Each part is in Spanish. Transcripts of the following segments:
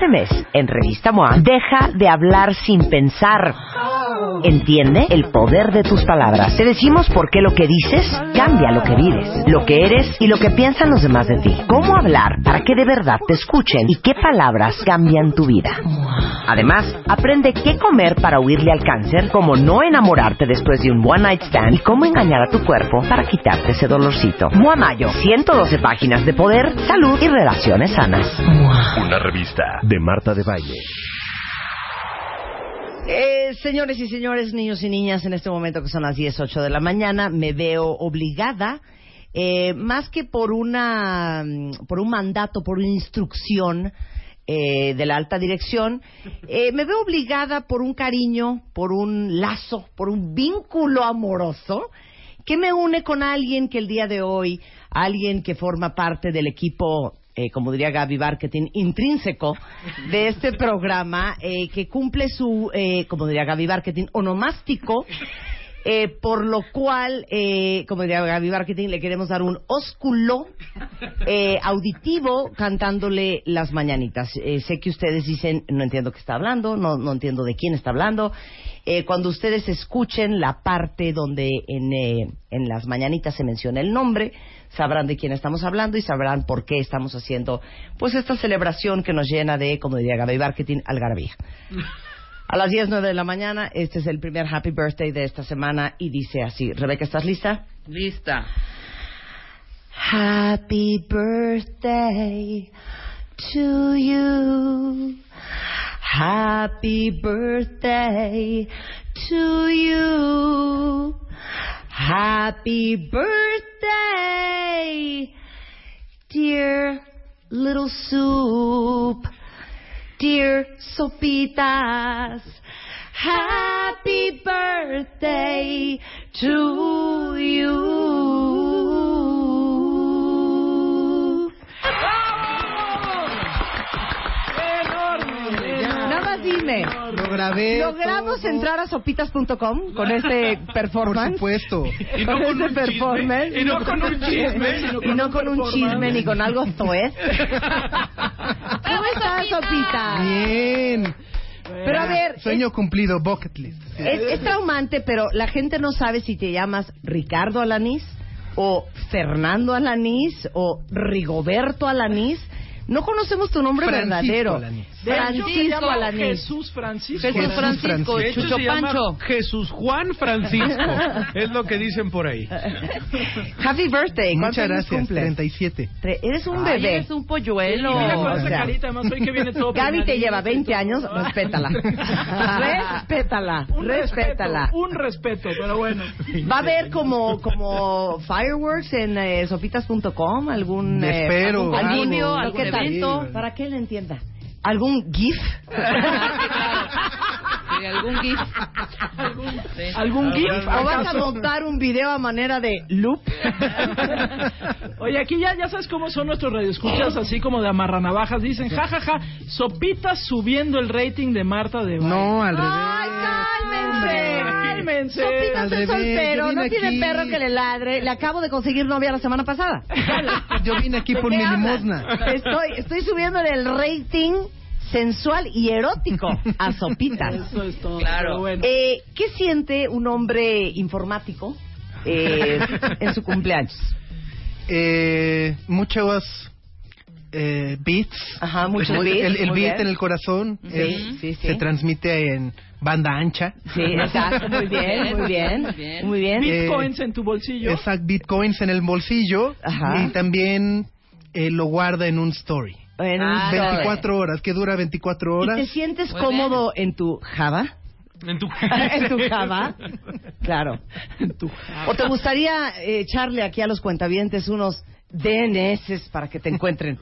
Este mes, en Revista MOA, deja de hablar sin pensar. Entiende el poder de tus palabras. Te decimos por qué lo que dices cambia lo que vives, lo que eres y lo que piensan los demás de ti. Cómo hablar para que de verdad te escuchen y qué palabras cambian tu vida. Además, aprende qué comer para huirle al cáncer, cómo no enamorarte después de un one night stand y cómo engañar a tu cuerpo para quitarte ese dolorcito. MOA Mayo, 112 páginas de poder, salud y relaciones sanas. Una revista de Marta de Baile. Eh, señores y señores, niños y niñas, en este momento que son las 10.08 de la mañana, me veo obligada, eh, más que por una, mm, por un mandato, por una instrucción eh, de la alta dirección, eh, me veo obligada por un cariño, por un lazo, por un vínculo amoroso que me une con alguien que el día de hoy, alguien que forma parte del equipo eh, como diría Gaby Marketing, intrínseco de este programa eh, que cumple su, eh, como diría Gaby Marketing, onomástico. eh, por lo cual, eh, como diría Gaby Marketing, le queremos dar un ósculo auditivo cantándole las mañanitas. Sé que ustedes dicen, no entiendo qué está hablando, no, no entiendo de quién está hablando. Cuando ustedes escuchen la parte donde en, en las mañanitas se menciona el nombre, sabrán de quién estamos hablando y sabrán por qué estamos haciendo pues esta celebración que nos llena de, como diría Gaby Marketing, algarabía. A las 10, 9 de la mañana, este es el primer Happy Birthday de esta semana y dice así. Rebeca, ¿estás lista? Lista. Happy birthday to you. Happy birthday to you. Happy birthday, dear little soup. Dear Sopitas, happy birthday to you. Más dime. Lo grabé. ¿Logramos todo. entrar a sopitas.com con este performance? Por supuesto. Y no con con este un performance. chisme, y no con un chisme, Y no con un chisme ni con algo zoez. ¿Cómo estás, Sopita? Bien. Pero a ver, Sueño cumplido, bucket list. Sí. Es, es traumante, pero la gente no sabe si te llamas Ricardo Alanís o Fernando Alanís o Rigoberto Alanís. No conocemos tu nombre Francisco verdadero. Alanís. De Francisco Alanís. Jesús Francisco. Jesús Francisco. De hecho, Chucho se llama Pancho. Jesús Juan Francisco. es lo que dicen por ahí. Happy birthday. ¿Cuántos Muchas gracias. cumples? 37. Tre- Eres un Ay, bebé. eres un polluelo. Mira con o esa sea, carita, además hoy que viene todo Gaby te lleva y 20 todo. años, respétala. respétala, Un respétala. respeto, un respeto, pero bueno. ¿Va a haber como, como fireworks en eh, sopitas.com? ¿Algún, eh, Espero, algún algún ¿Qué tal? evento? ¿Para que él entienda? ¿Algún GIF? Sí, algún gif. Sí. ¿Algún GIF? ¿O vas a montar un video a manera de loop? Oye, aquí ya, ya sabes cómo son nuestros radioescuchas, así como de amarranavajas. Dicen, jajaja, sopitas subiendo el rating de Marta de Baile. No, al ¡Ay, cálmense! Cálmense. Sopitas Al es revés, soltero, no tiene aquí- perro que le ladre. Le acabo de conseguir novia la semana pasada. Yo vine aquí ¿De por mi limosna. Estoy, estoy subiendo el rating sensual y erótico a Sopitas. Eso es todo. Claro. bueno. Eh, ¿Qué siente un hombre informático eh, en su cumpleaños? Eh, muchos eh, beats. Ajá, muchos el, beats, El, el beat bien. en el corazón Sí, es- sí, sí. se transmite en banda ancha. Sí, exacto, muy bien, muy bien, Muy bien. muy bien. Eh, Bitcoins en tu bolsillo. Exacto, bitcoins en el bolsillo. Ajá. Y también eh, lo guarda en un story. En un Ah, story. 24 horas, que dura 24 ¿Y horas. te sientes Muy cómodo en tu Java? En tu en tu Java, claro. ¿O te gustaría eh, echarle aquí a los cuentavientes unos DNS para que te encuentren?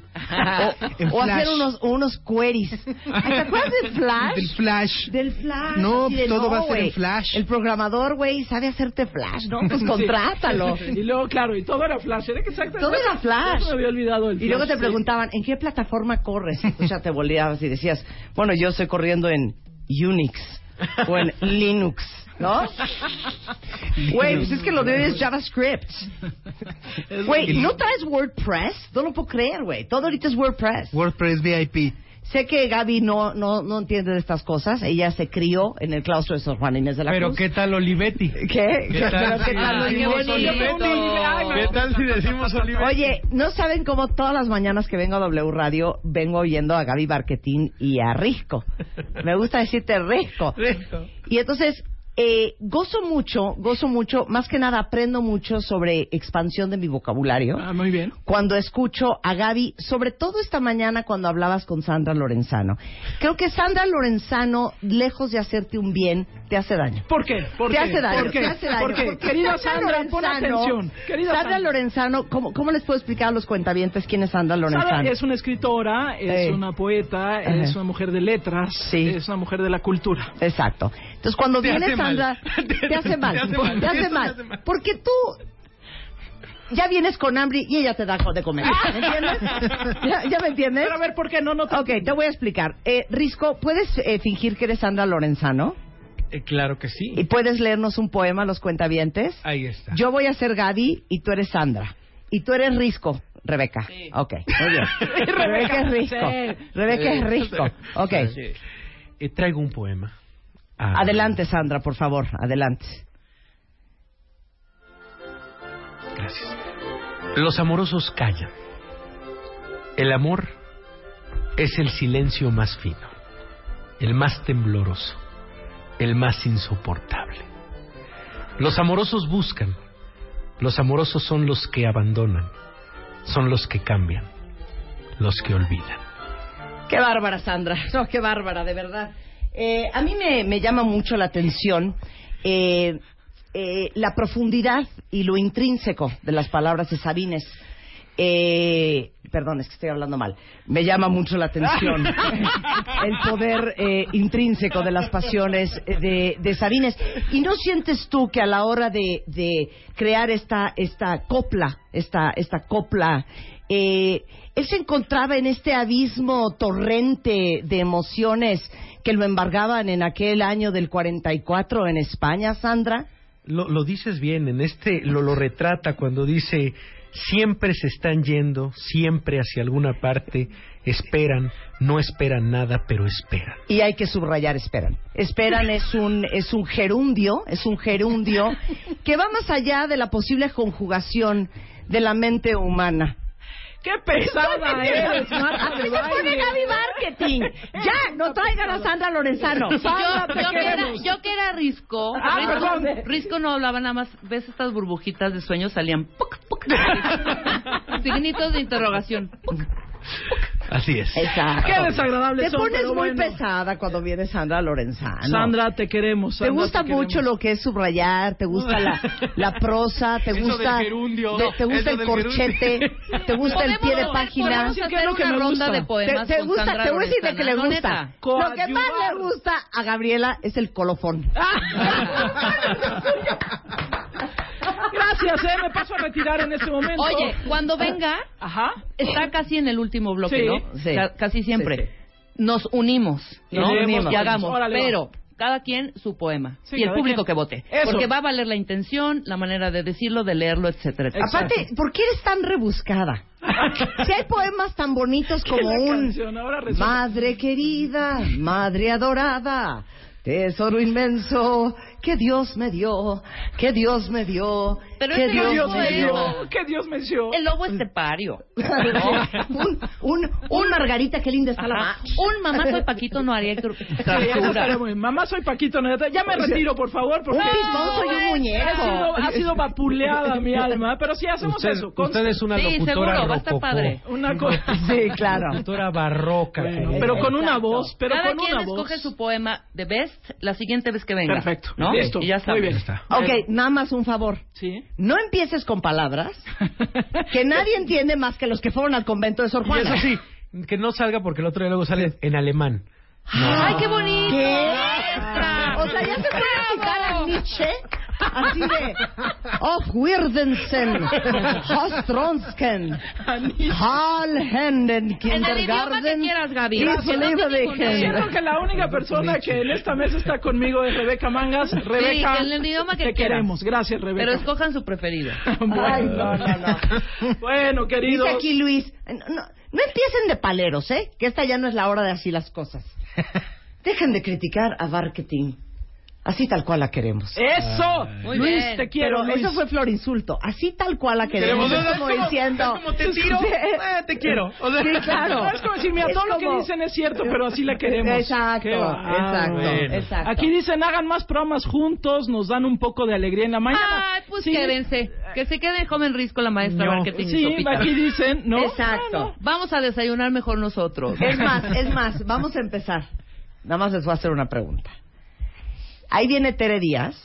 En O, o hacer Flash. unos, unos queries. ¿Te acuerdas del Flash? Del flash. Del Flash. No, de, todo va a ser en Flash. El programador, güey, sabe hacerte Flash, ¿no? Pues contrátalo. Y luego, claro, y todo era flash. Era exactamente. Todo era flash. Me había olvidado el Y luego flash, te sí. preguntaban, ¿en qué plataforma corres? Y tú ya te volteabas y decías, bueno, yo estoy corriendo en Unix o en Linux, ¿no? Güey, pues es que lo de hoy es JavaScript. Güey, ¿no traes WordPress? No lo puedo creer, güey. Todo ahorita es WordPress. WordPress VIP. sé que Gaby no, no, no entiende de estas cosas. Ella se crió en el claustro de San Juan Inés de la Pero Cruz. ¿qué tal Olivetti? ¿Qué? ¿Qué tal Pero ¿qué si tal, Ay, qué decimos bonito. Olivetti? ¿Qué tal si decimos Olivetti? Oye, no saben cómo todas las mañanas que vengo a W Radio vengo oyendo a Gaby Barquetín y a Risco. Me gusta decirte Risco. Y entonces, eh, gozo mucho, gozo mucho, más que nada aprendo mucho sobre expansión de mi vocabulario. Ah, muy bien. Cuando escucho a Gaby, sobre todo esta mañana cuando hablabas con Sandra Lorenzano. Creo que Sandra Lorenzano, lejos de hacerte un bien, te hace daño. ¿Por qué? ¿Por te qué? hace daño, ¿Por qué? te hace daño. Porque, Porque querida Sandra, pon atención. Querida Sandra Sandra. Lorenzano, ¿cómo, ¿cómo les puedo explicar a los cuentavientes quién es Sandra Lorenzano? Sandra es una escritora, es Sí. una poeta, Ajá. es una mujer de letras, Sí. es una mujer de la cultura. Exacto. Entonces, cuando Te viene hace mal. Sandra, te, hace mal. Te hace mal. Te hace Eso te mal. hace mal. Porque tú ya vienes con hambre y ella te da de comer. ¿Me entiendes? ¿Ya, ya me entiendes? Pero a ver, ¿por qué no? no te- Ok, te voy a explicar. Eh, Risco, ¿puedes eh, fingir que eres Sandra Lorenzano? Eh, claro que ¿Y sí. puedes leernos un poema a los cuentavientes? Ahí está. Yo voy a ser Gaby y tú eres Sandra. Y tú eres Risco, Rebeca. Sí. Ok, muy bien. Rebeca es Risco. Sí. Rebeca es Risco. Ok. Eh, traigo un poema. Ah, Adelante, Sandra, por favor. Adelante. Gracias. Los amorosos callan. El amor es el silencio más fino, el más tembloroso, el más insoportable. Los amorosos buscan, los amorosos son los que abandonan, son los que cambian, los que olvidan. Qué bárbara, Sandra. No, qué bárbara, de verdad. Eh, a mí me, me llama mucho la atención eh, eh, la profundidad y lo intrínseco de las palabras de Sabines. Eh, perdón, es que estoy hablando mal. Me llama mucho la atención el poder eh, intrínseco de las pasiones de, de Sabines. ¿Y no sientes tú que a la hora de, de crear esta, esta copla, esta, esta copla, eh, él se encontraba en este abismo torrente de emociones que lo embargaban en aquel año del 44 en España, Sandra? Lo, lo dices bien, en este lo, lo retrata cuando dice siempre se están yendo, siempre hacia alguna parte, esperan, no esperan nada, pero esperan. Y hay que subrayar esperan. Esperan es un es un gerundio, es un gerundio que va más allá de la posible conjugación de la mente humana. ¡Qué pesada eres, Marta de se pone baile! Gaby Marketing. Ya, no traigan a Sandra Lorenzano. Sandra, yo, te yo que era, queremos. yo que era Risco, Ah, Risco, perdón. Risco no hablaba nada más, ves estas burbujitas de sueño salían puc, puc, signitos de interrogación. Puc. Así es. Exacto. ¡Qué desagradable Te son, pones pero muy bueno. pesada cuando viene Sandra Lorenzano. Sandra, te queremos. ¿Te gusta te queremos. mucho lo que es subrayar? ¿Te gusta la, la prosa? ¿Te gusta, te, te gusta el corchete? ¿Te gusta el pie de página? podemos Sí, ¿qué es hacer lo que una me ronda gusta? de ¿Te, poemas te con gusta? Sandra Te voy a decir de que le gusta. Lo que más le gusta a Gabriela es el colofón. Gracias, eh. Me paso a retirar en este momento. Oye, cuando venga, Ajá. está casi en el último bloque, Sí, ¿no? sí. Ca- casi siempre. Sí, sí. Nos unimos, ¿no? Nos unimos. Y hagamos, Órale, va. pero cada quien su poema Sí, y el cada público quien. que vote, Eso. porque va a valer la intención, la manera de decirlo, de leerlo, etcétera, etcétera. Exacto. Aparte, ¿por qué eres tan rebuscada? Si hay poemas tan bonitos como la un canción ahora resulta- Madre querida, madre adorada, tesoro inmenso que Dios me dio, que Dios me dio, Pero que Dios, no Dios me dio. dio. Que Dios me dio. El lobo estepario. un, un, un Margarita, qué linda está la Ajá. ma- Un mamá soy Paquito no haría bien. Mamá, soy Paquito. ¿no? Ya me retiro, por favor, porque... Un soy un muñeco. Ha sido, ha sido vapuleada mi alma, pero sí hacemos Usted, eso. conste. usted es una Sí, locutora seguro, va a estar padre. Una cosa... Sí, claro. Locutora barroca. Bueno, que- pero con una voz, pero Cada con quien una escoge voz. su poema de best la siguiente vez que venga. Perfecto. ¿no? Listo. Y ya está. Muy bien. Ya está. Ok, nada más un favor. Sí. No empieces con palabras que nadie entiende más que los que fueron al convento de Sor Y Juana. eso sí, que no salga porque el otro día luego sale en alemán. ¡Ay, qué bonito! ¿Qué? O sea, ya se puede citar a. Nietzsche así de Auf Wirdensen, Ostronsken, Hallhenden, En el idioma que Kindergarten, quieras, Gaby. Ningunees. Siento que la única persona que en esta mesa está conmigo es Rebeca Mangas. Rebeca, en el idioma que te quieras. queremos. Gracias, Rebeca. Pero escojan su preferido. Bueno. Ay, no, no, no. Bueno, queridos. Dice aquí Luis, no, No empiecen de paleros, ¿eh? Que esta ya no es la hora de así las cosas. Dejen de criticar a marketing. Así tal cual la queremos. ¡Eso! Muy Luis, bien. te quiero, Pero Luis. eso fue flor insulto. Así tal cual la queremos. Queremos- Es como diciendo. es como te tiro, eh, te quiero. O sea- Sí, claro. No, es como decir, mira, Es todo lo que como- dicen es cierto, pero así la queremos. Exacto, exacto, bueno. exacto. Aquí dicen, hagan más programas juntos, nos dan un poco de alegría en la mañana. Ay, pues Sí. quédense. Que se quede joven risco la maestra No. marketing y Sí, Sopita. aquí dicen, ¿no? Exacto. Vamos a desayunar mejor nosotros. Es más, es más, vamos a empezar. Nada más les voy a hacer una pregunta. Ahí viene Tere Díaz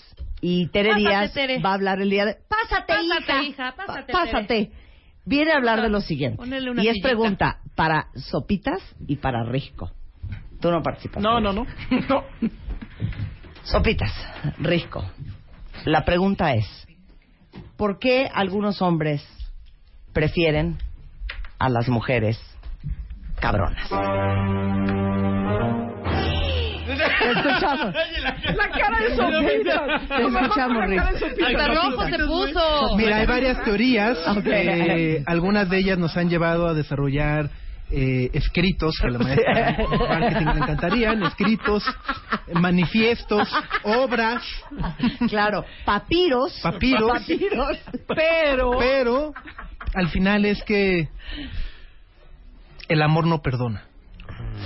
y Tere Pásate, Díaz Tere. va a hablar el día de... Pásate, Pásate, hija. hija, pásate. Viene a hablar de lo siguiente. Y es sillita. pregunta para Sopitas y para Risco. Tú no participas. No, no, no. no. Sopitas, Risco. La pregunta es, ¿por qué algunos hombres prefieren a las mujeres cabronas? Te escuchamos. La cara de Sopita. Te escuchamos, Rick. Hasta rojo se puso. Mira, hay varias teorías. Eh, algunas de ellas nos han llevado a desarrollar eh, escritos que a la maestra de marketing le encantarían, escritos, manifiestos, obras, Claro, papiros. Papiros. Papiros. Pero... pero al final es que el amor no perdona.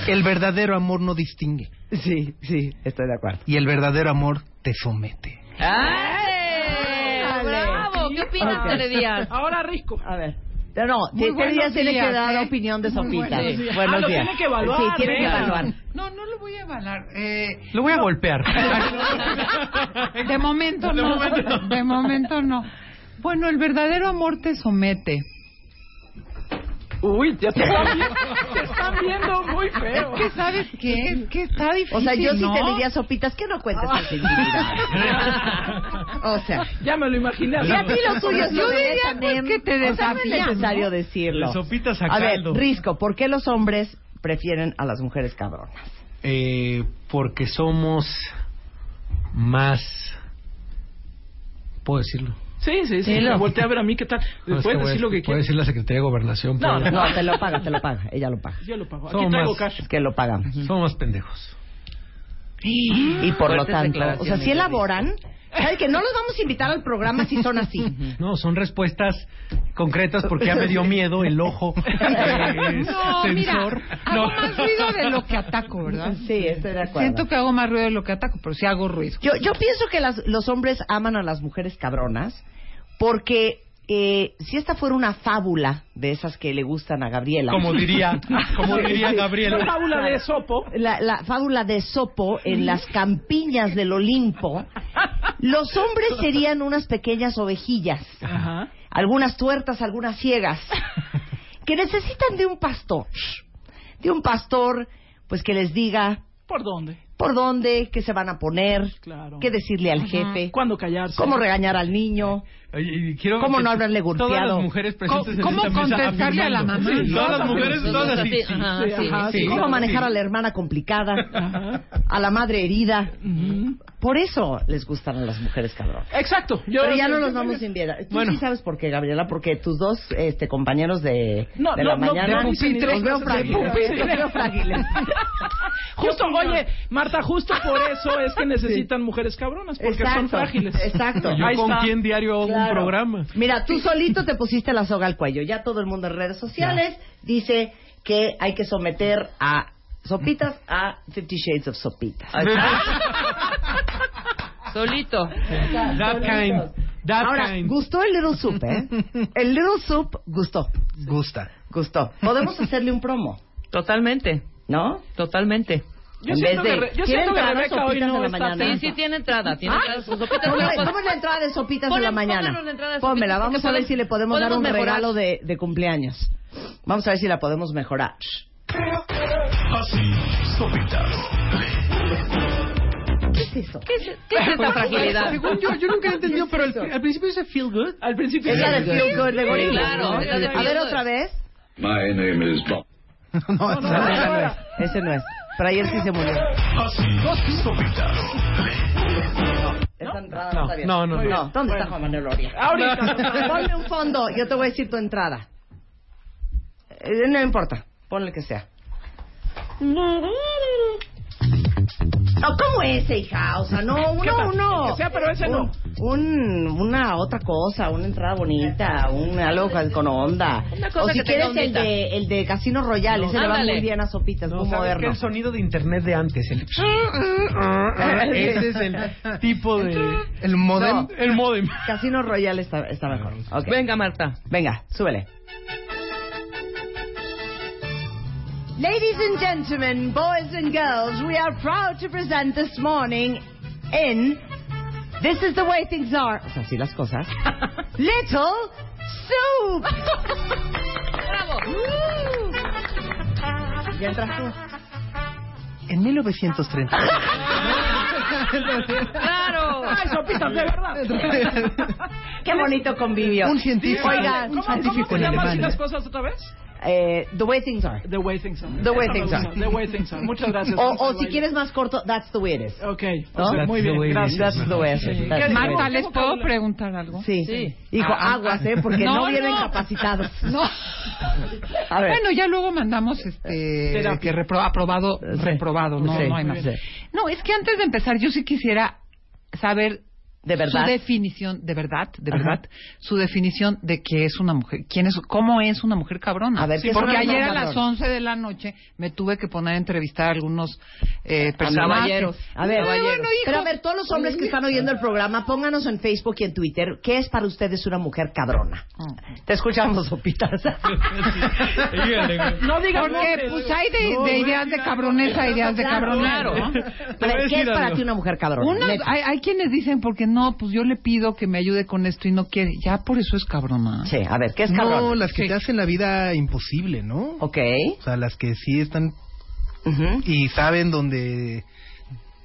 El verdadero amor no distingue Sí, sí, estoy de acuerdo. y el verdadero amor te somete. ¡Ay! ¡Bravo! ¿Qué opinas, Ok. Tere Díaz? Ahora Risco. A ver. Pero no, Muy Tere Díaz tiene que dar ¿eh? opinión de Sopita. buenos días. Buenos Ah, lo días. tiene que evaluar, Sí, tiene que evaluar. No, no lo voy a avalar. Eh, Lo voy a golpear. de momento no. De momento no. Bueno, el verdadero amor te somete. Uy, ya te están, viendo, te están viendo muy feo. Es que, ¿sabes qué? Es que está difícil, O sea, yo sí ¿no? te diría, Sopitas, que no cuentes intimidades. O sea, Ya me lo imaginé. y a ti lo tuyo es Yo diría, pues, que te O sea, no es necesario ¿no? decirlo. De sopitas a A ver. Risco, ¿por qué los hombres prefieren a las mujeres cabronas? Eh, porque somos más... ¿Puedo decirlo? Sí, sí, sí. Dilo. Me volteé a ver a mí, ¿qué tal? No, Puedes decir lo que Puede quieras. decir la Secretaría de Gobernación. No, No, te lo paga, te lo paga. Ella lo paga. Yo lo pago. Aquí Somos traigo más- cash. Que lo pagamos. Somos más pendejos. Y por lo tanto, o sea, si elaboran, ¿sabes que no los vamos a invitar al programa si son así? No, son respuestas concretas porque ya me dio miedo el ojo eh, No, sensor. mira, hago más ruido de lo que ataco, ¿verdad? Sí, estoy de acuerdo. Siento que hago más ruido de lo que ataco, pero sí hago ruido. Yo, yo pienso que las- los hombres aman a las mujeres cabronas porque eh, si esta fuera una fábula de esas que le gustan a Gabriela. Como diría, como diría La Gabriel. fábula de Sopo. La, la fábula de Sopo en las campiñas del Olimpo, los hombres serían unas pequeñas ovejillas, Ajá. algunas tuertas, algunas ciegas, que necesitan de un pastor, de un pastor, pues que les diga ¿Por dónde? por dónde, qué se van a poner, Claro. qué decirle al jefe, ¿Cuándo callarse? cómo regañar al niño. Oye, y quiero ¿Cómo que no haberle golpeado? Todas las mujeres presentes en ¿Cómo esta mesa contestarle a la mamá? Sí, todas las mujeres, todas así. Ajá, Sí, sí. ajá, sí. sí. ¿Cómo manejar sí. a la hermana complicada? Ajá. A la madre herida. Ujú. Por eso les gustan a las mujeres cabronas. Exacto. Yo Pero ya no los vamos a invitar. Tú Bueno. sí sabes por qué, Gabriela, porque tus dos este, compañeros de, No, de no, la no, mañana pupitre. los veo frágiles. Los veo frágiles. Justo, oye, Marta, justo por eso es que necesitan mujeres cabronas, porque son frágiles. Exacto. Yo con quién diario hago un programa. Mira, tú solito te pusiste la soga al cuello. Ya todo el mundo en redes sociales dice que hay que someter a Sopitas a Fifty Shades of Sopitas. Solito. That kind. That Ahora, kind. gustó el Little Soup, ¿eh? El Little Soup gustó. Gusta. Gustó. Podemos hacerle un promo, Totalmente. ¿no? Totalmente. Yo En siento vez que, de- Re- yo ¿Quieren siento que Rebeca hoy no en la mañana? Sí, sí tiene entrada. Tiene entrada. Sus sopitas ¿Cómo, no le- las- cómo es la entrada de sopitas de la mañana? pónganos la entrada de Pónmela, sopitas, vamos a ver si le podemos dar un mejorar. regalo de, de cumpleaños. Vamos a ver si la podemos mejorar. Así, sopitas. ¿Qué es eso? ¿Qué es, qué es esta fragilidad? Según yo, yo nunca he entendido, pero al, al principio dice feel good. Al principio Es la de Feel Good de claro, A ver otra vez. My name is Bob. No, No, ese no es. Pero ayer sí se murió. Así, sopitas. Esa entrada no, está bien. no, no, no. ¿dónde está Juan Manuel Oria? Ahorita. Ponme un fondo, yo te voy a decir tu entrada. Eh, no importa, ponle que sea. No, ¿cómo ese, hija? O sea, no, ¿Qué uno, uno. Que sea, pero ese un, no. un- una otra cosa, una entrada bonita, un algo con- onda. Una cosa o si que quieres el de, el de Casino Royale, ese le va ándale. muy bien a Sopitas, No, muy moderno. El sonido de internet de antes. El... Ese es el tipo de... El modem. No. El modem. Casino Royale está, está mejor. Ok. Venga, Marta. Venga, súbele. Ladies and gentlemen, boys and girls, we are proud to present this morning in This is the way things are. O sea, así las cosas. Little Soup. ¡Bravo! Ya entras tú. En 1930. ¡Claro! ¡Ay, sopitas, de verdad! Qué bonito convivio. Un científico. Oigan, un ¿Cómo, cómo científico se en llaman así Alemania. las cosas otra vez? Eh, The way things are. The way things are. The way things are. The way things are. Muchas gracias. O, o si baile. quieres más corto, that's the way it is. Ok, ¿No? o sea, muy That's the bien, way it is. gracias. That's the way it is. That's Marta. ¿les puedo preguntar algo? Sí. Sí. Hijo, Ah, aguas, ¿eh? Porque no, No, vienen no. capacitados. No. A ver. Bueno, ya luego mandamos este Terapia. que repro- aprobado, Sí. reprobado, no, Sí, no hay más. No, es que antes de empezar yo sí quisiera saber ¿De verdad? su definición, de verdad, de Ajá. verdad, su definición de qué es una mujer, quién es, cómo es una mujer cabrona. A ver, ¿qué es porque ayer a las 11 de la noche me tuve que poner a entrevistar a algunos eh, A personajes. caballeros. A ver, Pero bueno, pero a ver, todos los hombres que están oyendo el programa, pónganos en Facebook y en Twitter, ¿qué es para ustedes una mujer cabrona? Te escuchamos, Sopitas. No digas Porque pues hay de, de ideas de digas cabrones a ideas de claro. ¿no? A ver, ¿qué es para ti una mujer cabrona? Una- hay, hay quienes dicen porque no, pues yo le pido que me ayude con esto y no quiere. Ya por eso es cabrona. Sí, a ver, ¿qué es No, cabrona? las que Sí. te hacen la vida imposible, ¿no? Ok. O sea, las que sí están y saben dónde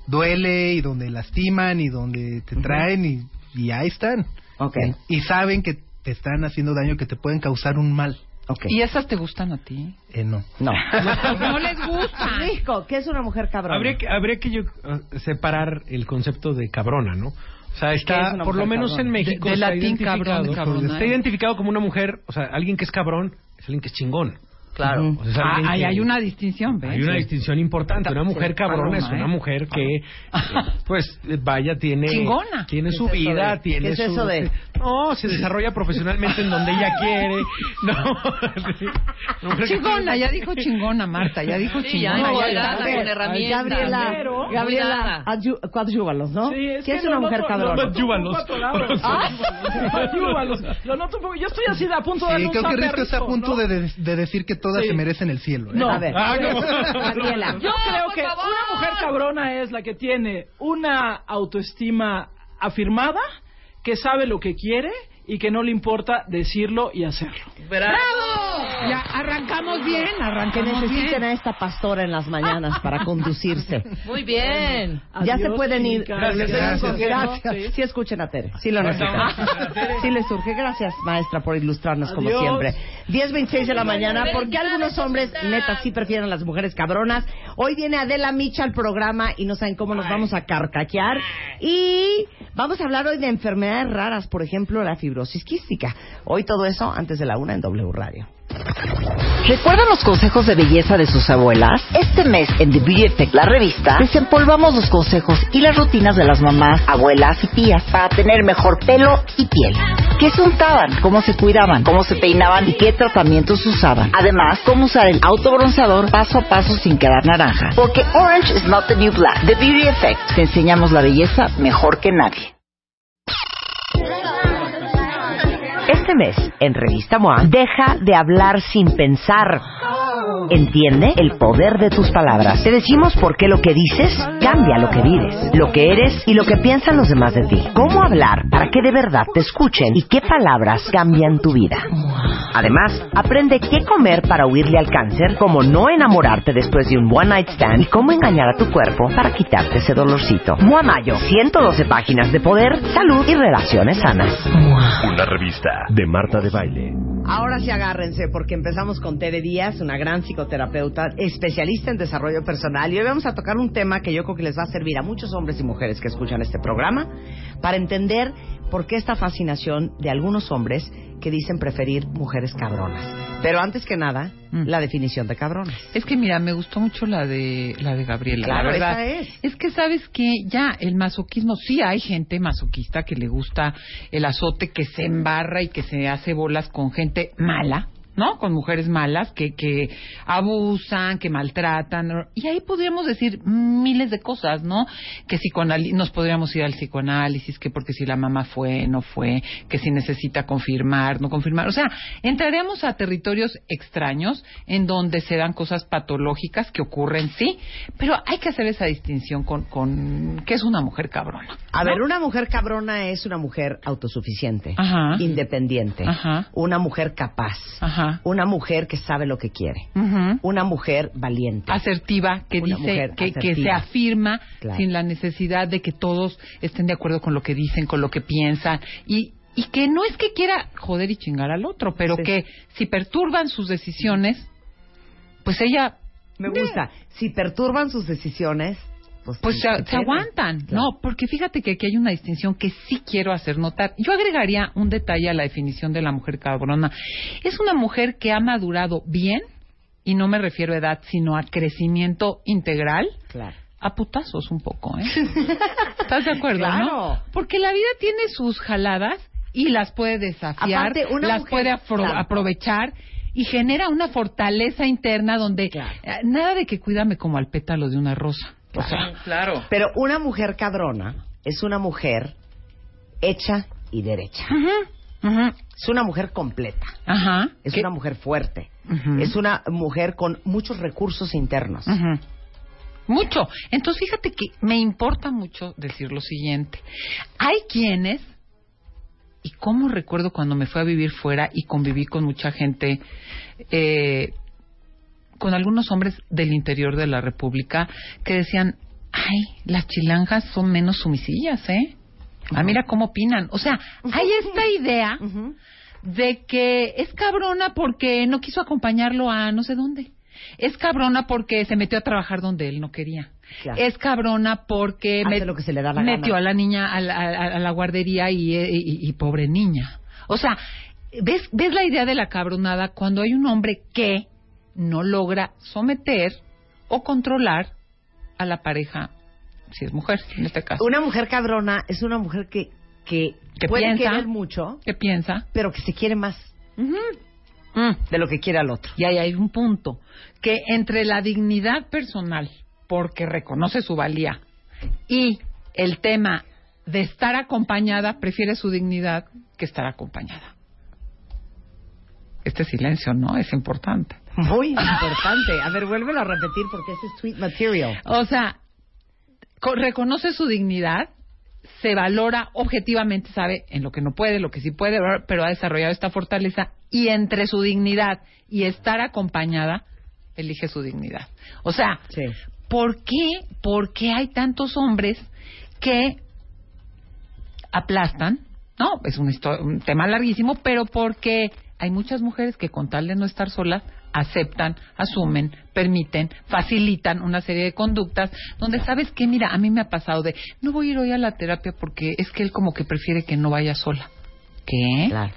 duele y donde lastiman y donde te traen y, y ahí están. Ok. Y saben que te están haciendo daño, que te pueden causar un mal. Ok. ¿Y esas te gustan a ti? Eh, no. No. No les gusta. Rico, ¿qué es una mujer cabrona? Habría que, habría que yo, eh, separar el concepto de cabrona, ¿no? O sea, ¿Qué es está, por lo menos en México, De- de está latín, identificado, cabrón, de cabrona, está ¿eh? identificado como una mujer, o sea, alguien que es cabrón es alguien que es chingón. Claro. Ujú. O sea, Ah, que- hay una distinción, ¿ves? Hay una Sí. distinción importante. Una mujer Sí, cabrona es una ¿eh? mujer que, eh, pues, vaya, tiene... Chingona. Tiene ¿Qué su es vida, de- tiene qué es su... eso de? No, se desarrolla profesionalmente en donde ella quiere. No. Sí. Chingona, ya dijo chingona, Marta, ya dijo Sí, ya, chingona. ya, ya, ya, con herramientas. Gabriela, Gabriela, coadyúvalos, ¿no? Sí, es ¿Qué que es una mujer cabrona? Coadyúvalos. atorado. ¿Ah? Coadyúvalos. Lo noto un poco. Yo estoy así de a punto de Sí, creo que Risco está a punto de decir que todas Sí. se merecen el cielo. ¿eh? No. A ver, Ah, no. Yo No, creo que favor. una mujer cabrona es la que tiene una autoestima afirmada, que sabe lo que quiere y que no le importa decirlo y hacerlo. ¡Bravo! Ya, arrancamos bien, Que arrancamos necesiten bien. a esta pastora en las mañanas para conducirse. Muy bien. ya se pueden ir. Gracias. Sí. escuchen a Tere. Sí lo necesitan. Sí les surge. Gracias, maestra, por ilustrarnos como siempre. 10.26 de la mañana. ¿Por qué algunos hombres, neta, sí prefieren a las mujeres cabronas? Hoy viene Adela Micha al programa y no saben cómo nos vamos a carcaquear. Y vamos a hablar hoy de enfermedades raras, por ejemplo, la fibrosis quística. Hoy todo eso antes de la una en W Radio. ¿Recuerdan los consejos de belleza de sus abuelas? Este mes en The Beauty Effect, la revista, desempolvamos los consejos y las rutinas de las mamás, abuelas y tías para tener mejor pelo y piel. ¿Qué se untaban? ¿Cómo se cuidaban? ¿Cómo se peinaban? ¿Y qué tratamientos usaban? Además, cómo usar el autobronceador paso a paso sin quedar naranja. Porque orange is not the new black. The Beauty Effect. Te enseñamos la belleza mejor que nadie. Este mes, en Revista MOA, deja de hablar sin pensar. Entiende el poder de tus palabras. Te decimos por qué lo que dices cambia lo que vives, lo que eres y lo que piensan los demás de ti. Cómo hablar para que de verdad te escuchen y qué palabras cambian tu vida. Además, aprende qué comer para huirle al cáncer, cómo no enamorarte después de un one night stand y cómo engañar a tu cuerpo para quitarte ese dolorcito. MOA Mayo, 112 páginas de poder, salud y relaciones sanas. Una revista de Marta de Baile. Ahora sí agárrense porque empezamos con Tere Díaz, una gran psicoterapeuta, especialista en desarrollo personal y hoy vamos a tocar un tema que yo creo que les va a servir a muchos hombres y mujeres que escuchan este programa para entender por qué esta fascinación de algunos hombres que dicen preferir mujeres cabronas. Pero antes que nada, la definición de cabrones. Es que mira, me gustó mucho la de la de Gabriela. Claro, la verdad. esa es. que sabes que ya el masoquismo, sí hay gente masoquista que le gusta el azote, que se embarra y que se hace bolas con gente mala. ¿No? Con mujeres malas que, que abusan, que maltratan. Y ahí podríamos decir miles de cosas, ¿no? Que nos podríamos ir al psicoanálisis, que porque si la mamá fue, no fue, que si necesita confirmar, no confirmar. O sea, entraríamos a territorios extraños en donde se dan cosas patológicas que ocurren, sí, pero hay que hacer esa distinción con, con qué es una mujer cabrona. A ver, una mujer cabrona es una mujer autosuficiente, Ajá. independiente, Ajá. una mujer capaz, Ajá. Una mujer que sabe lo que quiere, una mujer valiente. asertiva que Una dice que, que se afirma Claro. sin la necesidad de que todos estén de acuerdo con lo que dicen, con lo que piensan y y que no es que quiera joder y chingar al otro, pero Sí. que si perturban sus decisiones, pues ella Me gusta. Si perturban sus decisiones, pues, pues se, aguantan, Claro. no, porque fíjate que aquí hay una distinción que sí quiero hacer notar. Yo agregaría un detalle a la definición de la mujer cabrona. Es una mujer que ha madurado bien y no me refiero a edad, sino a crecimiento integral. Claro. A putazos un poco, ¿eh? ¿Estás de acuerdo, Claro. no? Porque la vida tiene sus jaladas y las puede desafiar, Aparte, una las mujer- puede afro- claro. aprovechar y genera una fortaleza interna donde Claro. eh, nada de que cuídame como al pétalo de una rosa. O sea, Claro. Pero una mujer cabrona es una mujer hecha y derecha. Es una mujer completa. ajá. Es una mujer fuerte. Es una mujer con muchos recursos internos. Mucho. Entonces, fíjate que me importa mucho decir lo siguiente. Hay quienes, y cómo recuerdo cuando me fui a vivir fuera y conviví con mucha gente, eh, con algunos hombres del interior de la República, que decían, ay, las chilangas son menos sumisillas, ¿eh? Ah, mira cómo opinan. O sea, hay esta idea de que es cabrona porque no quiso acompañarlo a no sé dónde. Es cabrona porque se metió a trabajar donde él no quería. Claro. Es cabrona porque Hace met- lo que se le da la metió gana. a la niña a la, a- a la guardería y, y- y- y pobre niña. O sea, ¿ves, ¿ves la idea de la cabronada cuando hay un hombre que no logra someter o controlar a la pareja, si es mujer, en este caso? Una mujer cabrona es una mujer que, que, Que puede piensa. querer mucho, ¿Qué piensa? pero que se quiere más Mm. de lo que quiere al otro. Y ahí hay un punto, que entre la dignidad personal, porque reconoce su valía, y el tema de estar acompañada, prefiere su dignidad que estar acompañada. Este silencio, ¿no? Es importante. Muy importante. A ver, vuélvelo a repetir porque ese es sweet material. O sea, co- reconoce su dignidad, se valora objetivamente, sabe en lo que no puede, lo que sí puede, pero ha desarrollado esta fortaleza y entre su dignidad y estar acompañada, elige su dignidad. O sea, Sí. ¿por qué, por qué hay tantos hombres que aplastan? No, es un tema larguísimo, pero porque hay muchas mujeres que con tal de no estar solas aceptan, asumen, permiten, facilitan una serie de conductas donde sabes que, mira, a mí me ha pasado de, no voy a ir hoy a la terapia porque es que él como que prefiere que no vaya sola. ¿Qué? Claro.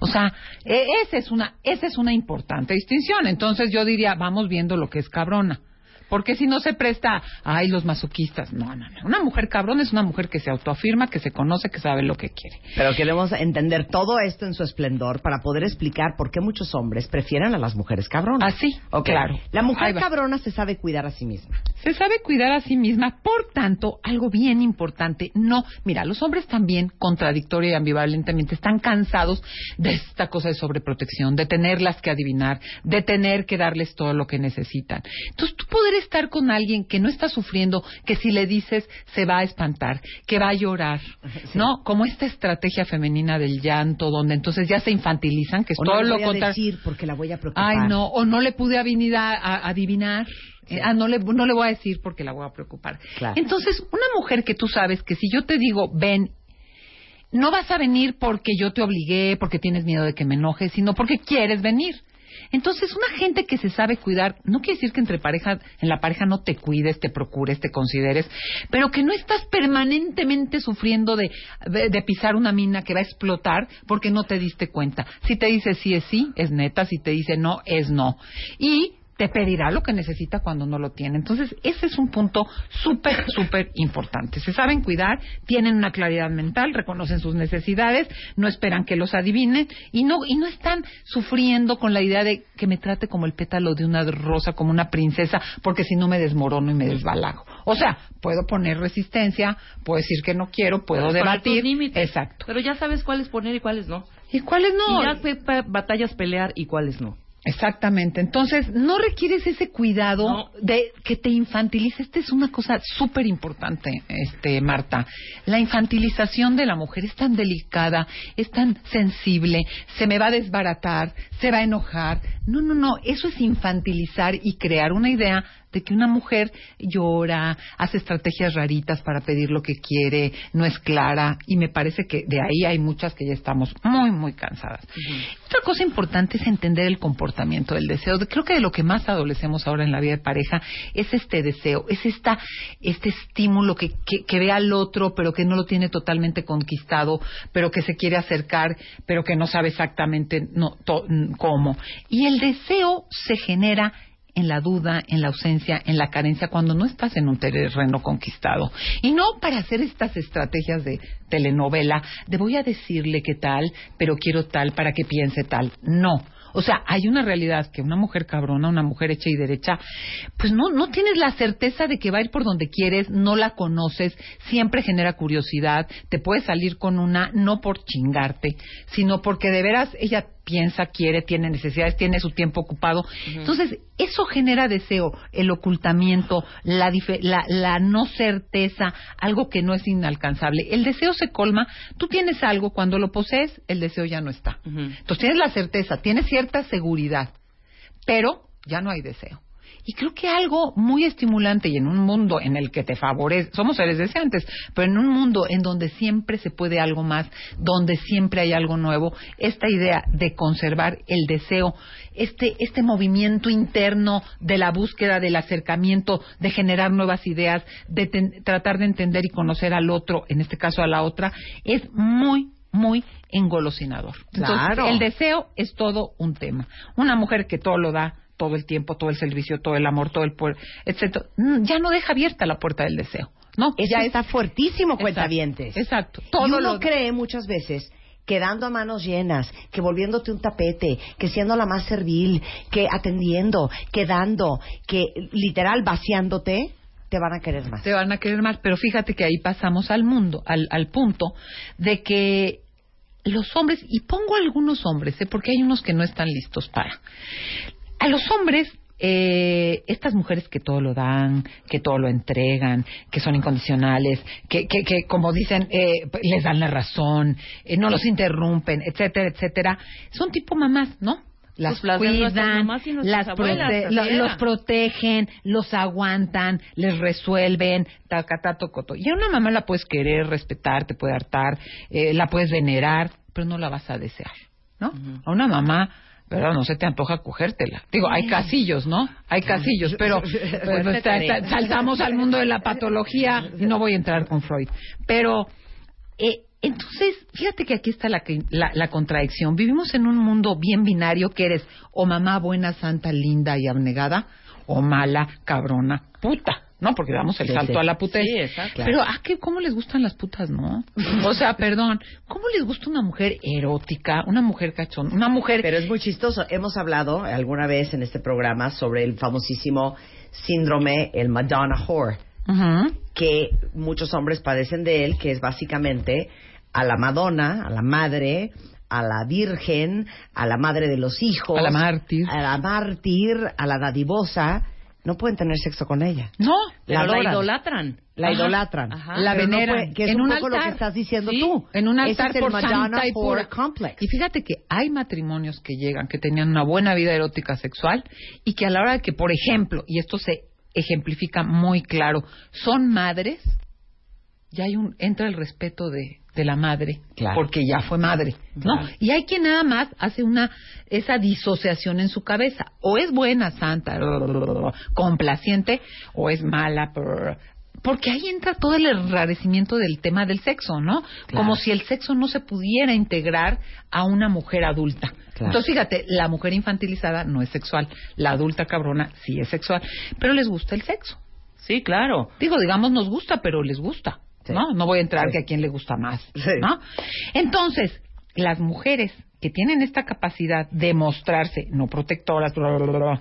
O sea, e- esa es una esa es una importante distinción. Entonces yo diría, vamos viendo lo que es cabrona. Porque si no se presta, ay, los masoquistas. No, no, no. Una mujer cabrona es una mujer que se autoafirma, que se conoce, que sabe lo que quiere. Pero queremos entender todo esto en su esplendor para poder explicar por qué muchos hombres prefieren a las mujeres cabronas. Así, Ok. claro. La mujer cabrona se sabe cuidar a sí misma. Se sabe cuidar a sí misma, por tanto, algo bien importante, no, mira, los hombres también, contradictoria y ambivalentemente, están cansados de esta cosa de sobreprotección, de tenerlas que adivinar, de tener que darles todo lo que necesitan. Entonces, tú poder estar con alguien que no está sufriendo, que si le dices se va a espantar, que va a llorar, ¿no? Como esta estrategia femenina del llanto, donde entonces ya se infantilizan, que es O no todo le lo contrario. decir porque la voy a preocupar. Ay, no, o no le pude a, adivinar. Ah, no le, no le voy a decir porque la voy a preocupar. Claro. Entonces, una mujer que tú sabes que si yo te digo, ven, no vas a venir porque yo te obligué, porque tienes miedo de que me enoje, sino porque quieres venir. Entonces, una gente que se sabe cuidar, no quiere decir que entre pareja, en la pareja no te cuides, te procures, te consideres, pero que no estás permanentemente sufriendo de, de, de pisar una mina que va a explotar porque no te diste cuenta. Si te dice sí es sí, es neta, si te dice no, es no. Y te pedirá lo que necesita cuando no lo tiene. Entonces, ese es un punto súper, súper importante. Se saben cuidar, tienen una claridad mental, reconocen sus necesidades, no esperan que los adivinen y no, y no están sufriendo con la idea de que me trate como el pétalo de una rosa, como una princesa, porque si no me desmorono y me desbalago. O sea, puedo poner resistencia, puedo decir que no quiero, puedo poner debatir. Exacto. Pero ya sabes cuáles poner y cuáles no. ¿Y cuáles no? Y ya batallas pelear y cuáles no. Exactamente. Entonces, no requieres ese cuidado No. de que te infantilice. Esta es una cosa súper importante, este, Marta. La infantilización de la mujer es tan delicada, es tan sensible, se me va a desbaratar, se va a enojar. No, no, no. Eso es infantilizar y crear una idea de que una mujer llora, hace estrategias raritas para pedir lo que quiere, no es clara, y me parece que de ahí hay muchas que ya estamos muy, muy cansadas. Otra cosa importante es entender el comportamiento del deseo. De- Creo que de lo que más adolecemos ahora en la vida de pareja es este deseo, es esta, este estímulo que, que, que ve al otro, pero que no lo tiene totalmente conquistado, pero que se quiere acercar, pero que no sabe exactamente no, to- cómo. Y el deseo se genera en la duda, en la ausencia, en la carencia, cuando no estás en un terreno conquistado. Y no para hacer estas estrategias de telenovela, de voy a decirle qué tal, pero quiero tal para que piense tal. No. O sea, hay una realidad que una mujer cabrona, una mujer hecha y derecha, pues no, no tienes la certeza de que va a ir por donde quieres, no la conoces, siempre genera curiosidad, te puede salir con una, no por chingarte, sino porque de veras ella piensa, quiere, tiene necesidades, tiene su tiempo ocupado. Entonces, eso genera deseo, el ocultamiento, la, la, la no certeza, algo que no es inalcanzable. El deseo se colma, tú tienes algo, cuando lo posees, el deseo ya no está. Entonces tienes la certeza, tienes cierta seguridad, pero ya no hay deseo. Y creo que algo muy estimulante y en un mundo en el que te favorece, somos seres deseantes, pero en un mundo en donde siempre se puede algo más, donde siempre hay algo nuevo, esta idea de conservar el deseo, este, este movimiento interno de la búsqueda, del acercamiento, de generar nuevas ideas, de ten- tratar de entender y conocer al otro, en este caso a la otra, es muy, muy engolosinador. Entonces, Claro. el deseo es todo un tema. Una mujer que todo lo da, todo el tiempo, todo el servicio, todo el amor, todo el poder, etcétera, mm, ya no deja abierta la puerta del deseo. No, Eso ya está fuertísimo, Exacto, cuentavientes. Exacto. y Todo uno lo cree muchas veces quedando a manos llenas, que volviéndote un tapete, que siendo la más servil, que atendiendo, que dando, que literal vaciándote, te van a querer más. te van a querer más, pero fíjate que ahí pasamos al mundo, al, al punto de que los hombres, y pongo algunos hombres, ¿eh? porque hay unos que no están listos para. A los hombres, eh, estas mujeres que todo lo dan, que todo lo entregan, que son incondicionales, que, que, que como dicen, eh, les dan la razón, eh, no los interrumpen, etcétera, etcétera, son tipo mamás, ¿no? Las Pues las cuidan, las prote- lo- los protegen, los aguantan, les resuelven, tacatato, coto. Y a una mamá la puedes querer, respetar, te puede hartar, eh, la puedes venerar, pero no la vas a desear, ¿no? A una mamá, pero no se te antoja cogértela. Digo, hay casillos, ¿no? Hay casillos, pero pues, ta- ta- saltamos al mundo de la patología y no voy a entrar con Freud. Pero eh, entonces, fíjate que aquí está la, la, la contradicción. Vivimos en un mundo bien binario que eres o mamá buena, santa, linda y abnegada, o mala, cabrona, puta. No, porque damos el salto sí. a la putez. Sí, exacto. Pero, ¿a qué, ¿cómo les gustan las putas, no? O sea, perdón, ¿cómo les gusta una mujer erótica, una mujer cachón, una mujer... Pero es muy chistoso. Hemos hablado alguna vez en este programa sobre el famosísimo síndrome, el Madonna Whore, Ujú. que muchos hombres padecen de él, que es básicamente a la Madonna, a la madre, a la Virgen, a la madre de los hijos, A la mártir. a la mártir, a la dadivosa, no pueden tener sexo con ella. No, la, idolatran. La Ajá. idolatran. Ajá. La no veneran puede- que es en un, un poco lo que altar. estás diciendo Sí, tú. En un Ese altar es el por santa y pura. complex. Y fíjate que hay matrimonios que llegan, que tenían una buena vida erótica sexual y que a la hora de que, por ejemplo, y esto se ejemplifica muy claro, son madres, ya hay un entra el respeto de de la madre, Claro. porque ya fue madre, ¿no? Claro. Y hay quien nada más hace una esa disociación en su cabeza, o es buena, santa, complaciente, o es mala, porque ahí entra todo el enrarecimiento del tema del sexo, ¿no? Como si el sexo no se pudiera integrar a una mujer adulta. Claro. Entonces, fíjate, la mujer infantilizada no es sexual, la adulta cabrona sí es sexual, pero les gusta el sexo. Sí, claro. Digo, digamos, nos gusta, pero les gusta, Sí. ¿no? No voy a entrar Sí. que a quién le gusta más, Sí. ¿no? Entonces, las mujeres que tienen esta capacidad de mostrarse no protectoras, bla, bla, bla, bla,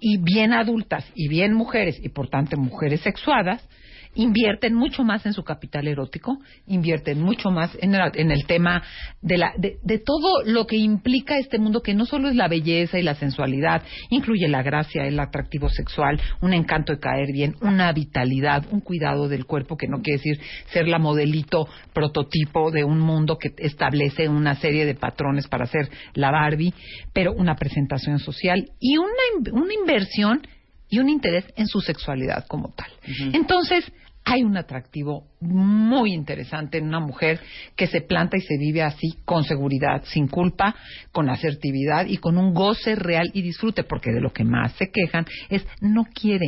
y bien adultas y bien mujeres, y por tanto mujeres sexuadas, invierten mucho más en su capital erótico, invierten mucho más en el, en el tema de, la, de, de todo lo que implica este mundo, que no solo es la belleza y la sensualidad, incluye la gracia, el atractivo sexual, un encanto de caer bien, una vitalidad, un cuidado del cuerpo, que no quiere decir ser la modelito prototipo de un mundo que establece una serie de patrones para ser la Barbie, pero una presentación social y una, una inversión y un interés en su sexualidad como tal. Entonces, hay un atractivo muy interesante en una mujer que se planta y se vive así, con seguridad, sin culpa, con asertividad y con un goce real y disfrute, porque de lo que más se quejan es no quiere.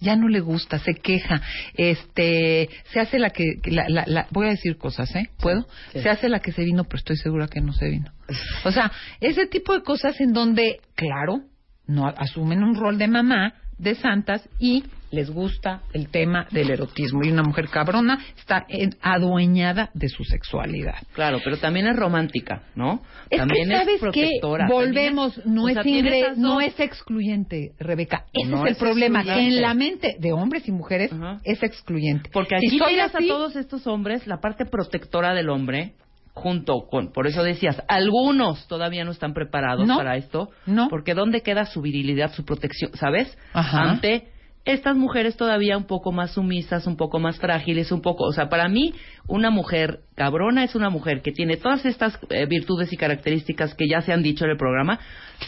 Ya no le gusta, se queja, este, se hace la que, la- la- voy a decir cosas, ¿eh? ¿Puedo? Se hace la que se vino, pero estoy segura que no se vino. O sea, ese tipo de cosas en donde, claro, no asumen un rol de mamá, de santas y les gusta el tema del erotismo. Y una mujer cabrona está adueñada de su sexualidad. Claro, pero también es romántica, ¿no? Es también que sabes que protectora. volvemos, también no es sea, ingre- no es excluyente, Rebeca. Ese No es el es problema, que en la mente de hombres y mujeres es excluyente. Porque Si aquí soy miras así, a todos estos hombres, la parte protectora del hombre, junto con, por eso decías, algunos todavía no están preparados No. para esto, No. porque ¿dónde queda su virilidad, su protección, sabes? Ajá. Ante estas mujeres todavía un poco más sumisas, un poco más frágiles, un poco, o sea, para mí una mujer cabrona es una mujer que tiene todas estas eh, virtudes y características que ya se han dicho en el programa,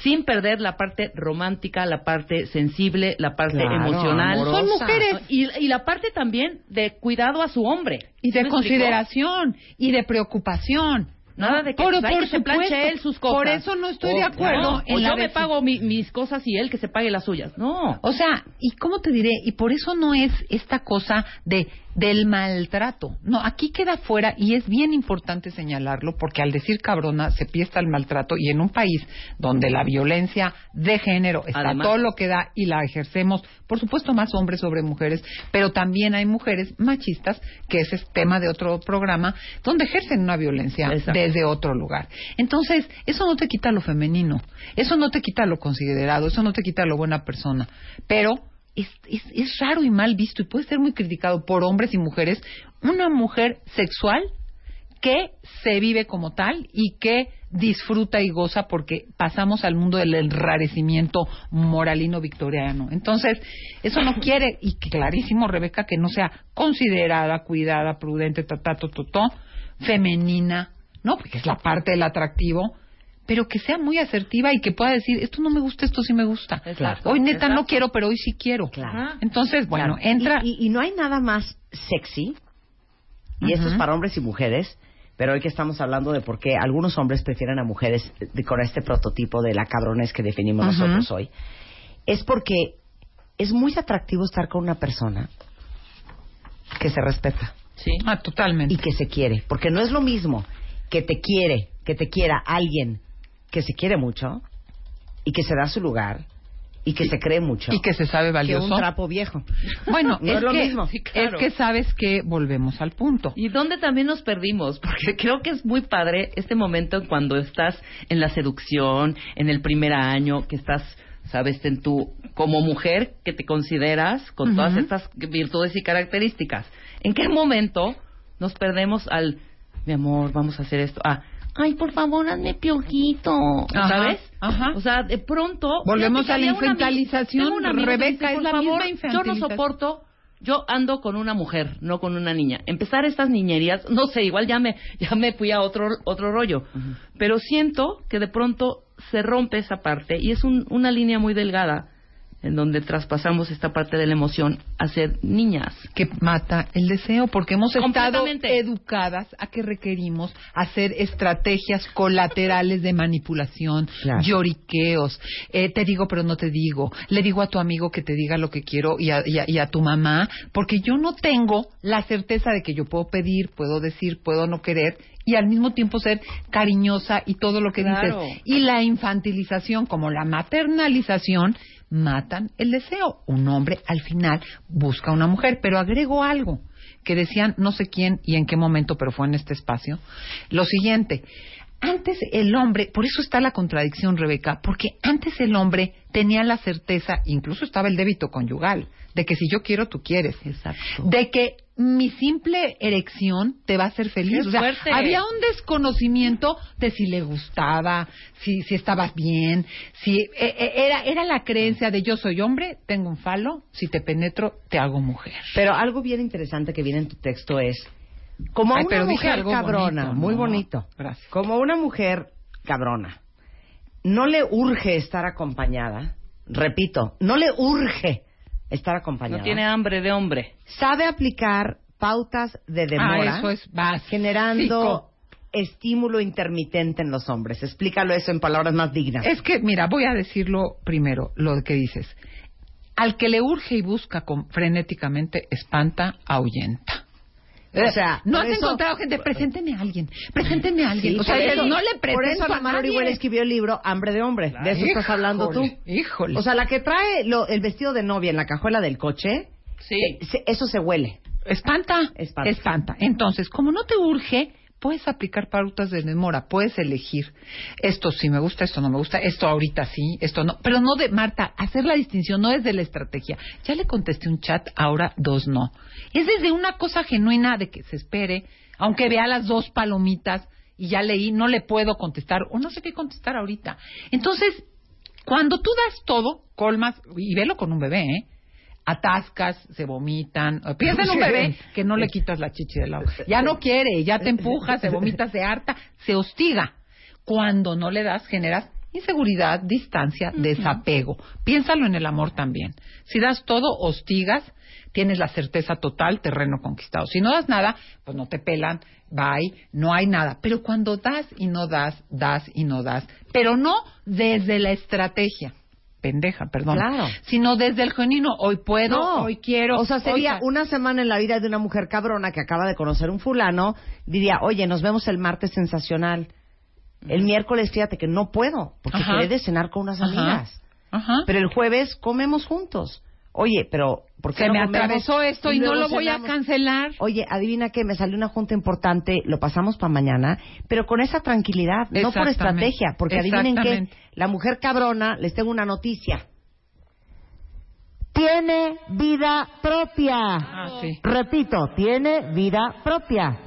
sin perder la parte romántica, la parte sensible, la parte Claro, emocional. amorosa. Son mujeres. Y, y la parte también de cuidado a su hombre. y de consideración y de preocupación. Nada de que por, pues, por que se planche él sus cosas. Por eso no estoy O- de acuerdo no, en o la yo me pago mi- mis cosas y él que se pague las suyas. No. O sea, ¿y cómo te diré? Y por eso no es esta cosa de del maltrato. No, aquí queda fuera y es bien importante señalarlo porque al decir cabrona se piesta el maltrato y en un país donde la violencia de género está Además. todo lo que da y la ejercemos, por supuesto más hombres sobre mujeres, pero también hay mujeres machistas, que ese es tema de otro programa, donde ejercen una violencia Exacto. desde otro lugar. Entonces, eso no te quita lo femenino, eso no te quita lo considerado, eso no te quita lo buena persona, pero es, es, es raro y mal visto y puede ser muy criticado por hombres y mujeres una mujer sexual que se vive como tal y que disfruta y goza porque pasamos al mundo del enrarecimiento moralino victoriano. Entonces, eso no quiere, y clarísimo, Rebeca, que no sea considerada, cuidada, prudente, ta, ta, to, to, femenina, ¿no? Porque es la parte del atractivo, pero que sea muy asertiva y que pueda decir, esto no me gusta, esto sí me gusta. Exacto, Hoy neta no quiero, pero hoy sí quiero. Claro. Entonces, bueno, Claro. entra... Y, y- y no hay nada más sexy, y esto es para hombres y mujeres, pero hoy que estamos hablando de por qué algunos hombres prefieren a mujeres de- con este prototipo de la cabrones que definimos nosotros hoy, es porque es muy atractivo estar con una persona que se respeta Sí. Ah, totalmente. y que se quiere, porque no es lo mismo que te quiere, que te quiera alguien que se quiere mucho y que se da su lugar y que se cree mucho y que se sabe que valioso. un trapo viejo. Bueno, No es, es lo que, mismo. Sí, claro. es que sabes que volvemos al punto. ¿Y dónde también nos perdimos? Porque creo que es muy padre este momento en cuando estás en la seducción, en el primer año, que estás, sabes, en tu, como mujer que te consideras con todas estas virtudes y características. ¿En qué momento nos perdemos al, mi amor, vamos a hacer esto? Ah, ay, por favor, hazme piojito, Ajá, ¿sabes? ajá. O sea, de pronto... Volvemos a la infantilización, tengo un amigo que Rebeca, dice, es la misma Yo no soporto yo ando con una mujer, no con una niña. Empezar estas niñerías, no sé, igual ya me, ya me fui a otro, otro rollo. Pero siento que de pronto se rompe esa parte y es un- una línea muy delgada en donde traspasamos esta parte de la emoción a ser niñas. que mata el deseo, porque hemos estado educadas a que requerimos hacer estrategias colaterales de manipulación, Claro. lloriqueos, eh, te digo pero no te digo, le digo a tu amigo que te diga lo que quiero y a, y a- y a tu mamá, porque yo no tengo la certeza de que yo puedo pedir, puedo decir, puedo no querer y al mismo tiempo ser cariñosa y todo lo que Claro. dices. Y la infantilización como la maternalización matan el deseo. Un hombre al final busca a una mujer, pero agrego algo que decían no sé quién y en qué momento, pero fue en este espacio. Lo siguiente, antes el hombre, por eso está la contradicción, Rebeca, porque antes el hombre tenía la certeza, incluso estaba el débito conyugal, de que si yo quiero, tú quieres. Exacto. De que mi simple erección te va a hacer feliz. Qué O sea, fuerte. había un desconocimiento de si le gustaba, si, si estabas bien, si eh, eh, era, era la creencia de yo soy hombre, tengo un falo, si te penetro, te hago mujer. Pero algo bien interesante que viene en tu texto es, como Ay, una mujer cabrona, bonito, muy ¿no? bonito, Gracias. como una mujer cabrona, no le urge estar acompañada, repito, no le urge estar acompañada. No tiene hambre de hombre. Sabe aplicar pautas de demora, Ah, eso es básico. generando estímulo intermitente en los hombres. Explícalo eso en palabras más dignas. Es que, mira, voy a decirlo primero, lo que dices. Al que le urge y busca con- frenéticamente, espanta, ahuyenta. O sea, no por has eso- encontrado gente, presénteme a alguien, presénteme a alguien. Sí, o sea, por eso- no le Por presento eso a nadie. Orihuela escribió el libro Hambre de Hombre. De eso estás hablando tú. Híjole, Híjole. O sea, la que trae lo- el vestido de novia en la cajuela del coche, Sí. eh, se- eso se huele. Espanta, Espanta. espanta. Entonces, como no te urge, puedes aplicar pautas de demora, puedes elegir. Esto sí me gusta, esto no me gusta, esto ahorita sí, esto no. Pero no de, Marta, hacer la distinción no es de la estrategia. Ya le contesté un chat, ahora dos no. Es desde una cosa genuina de que se espere, aunque vea las dos palomitas y ya leí, no le puedo contestar o no sé qué contestar ahorita. Entonces, cuando tú das todo, colmas, y velo con un bebé, ¿eh? Atascas, se vomitan. Piensa en un bebé que no le quitas la chichi del agua. Ya no quiere, ya te empuja, se vomita, se harta, se hostiga. Cuando no le das, generas inseguridad, distancia, desapego. Piénsalo en el amor también. Si das todo, hostigas, tienes la certeza total, terreno conquistado. Si no das nada, pues no te pelan, bye, no hay nada. Pero cuando das y no das, das y no das, pero no desde la estrategia. Pendeja, perdón. Claro. Sino desde el genuino, hoy puedo, No. hoy quiero. O sea, sería hoy- una semana en la vida de una mujer cabrona que acaba de conocer un fulano, diría, oye, nos vemos el martes sensacional. El miércoles, fíjate que no puedo, porque Ajá. quedé de cenar con unas Ajá. amigas. Ajá. Pero el jueves comemos juntos. Oye, pero ¿por qué Se no me comemos atravesó esto y no lo voy a cancelar. Oye, adivina qué, me salió una junta importante, lo pasamos para mañana, pero con esa tranquilidad, no por estrategia, porque adivinen qué, la mujer cabrona, les tengo una noticia. Tiene vida propia. Ah, sí. Repito, tiene vida propia.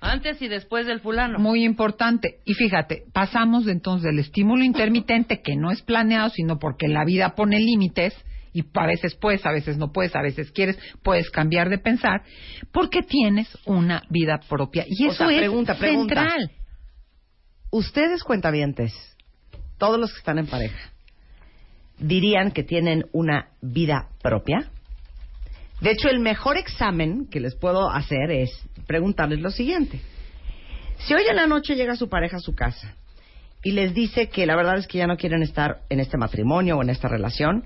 Antes y después del fulano. Muy importante. Y fíjate, pasamos entonces del estímulo intermitente, que no es planeado, sino porque la vida pone límites, y a veces puedes, a veces no puedes, a veces quieres, puedes cambiar de pensar, porque tienes una vida propia. Y O eso es pregunta, pregunta. central. Ustedes cuentavientes, todos los que están en pareja, dirían que tienen una vida propia. De hecho, el mejor examen que les puedo hacer es preguntarles lo siguiente. Si hoy en la noche llega su pareja a su casa y les dice que la verdad es que ya no quieren estar en este matrimonio o en esta relación,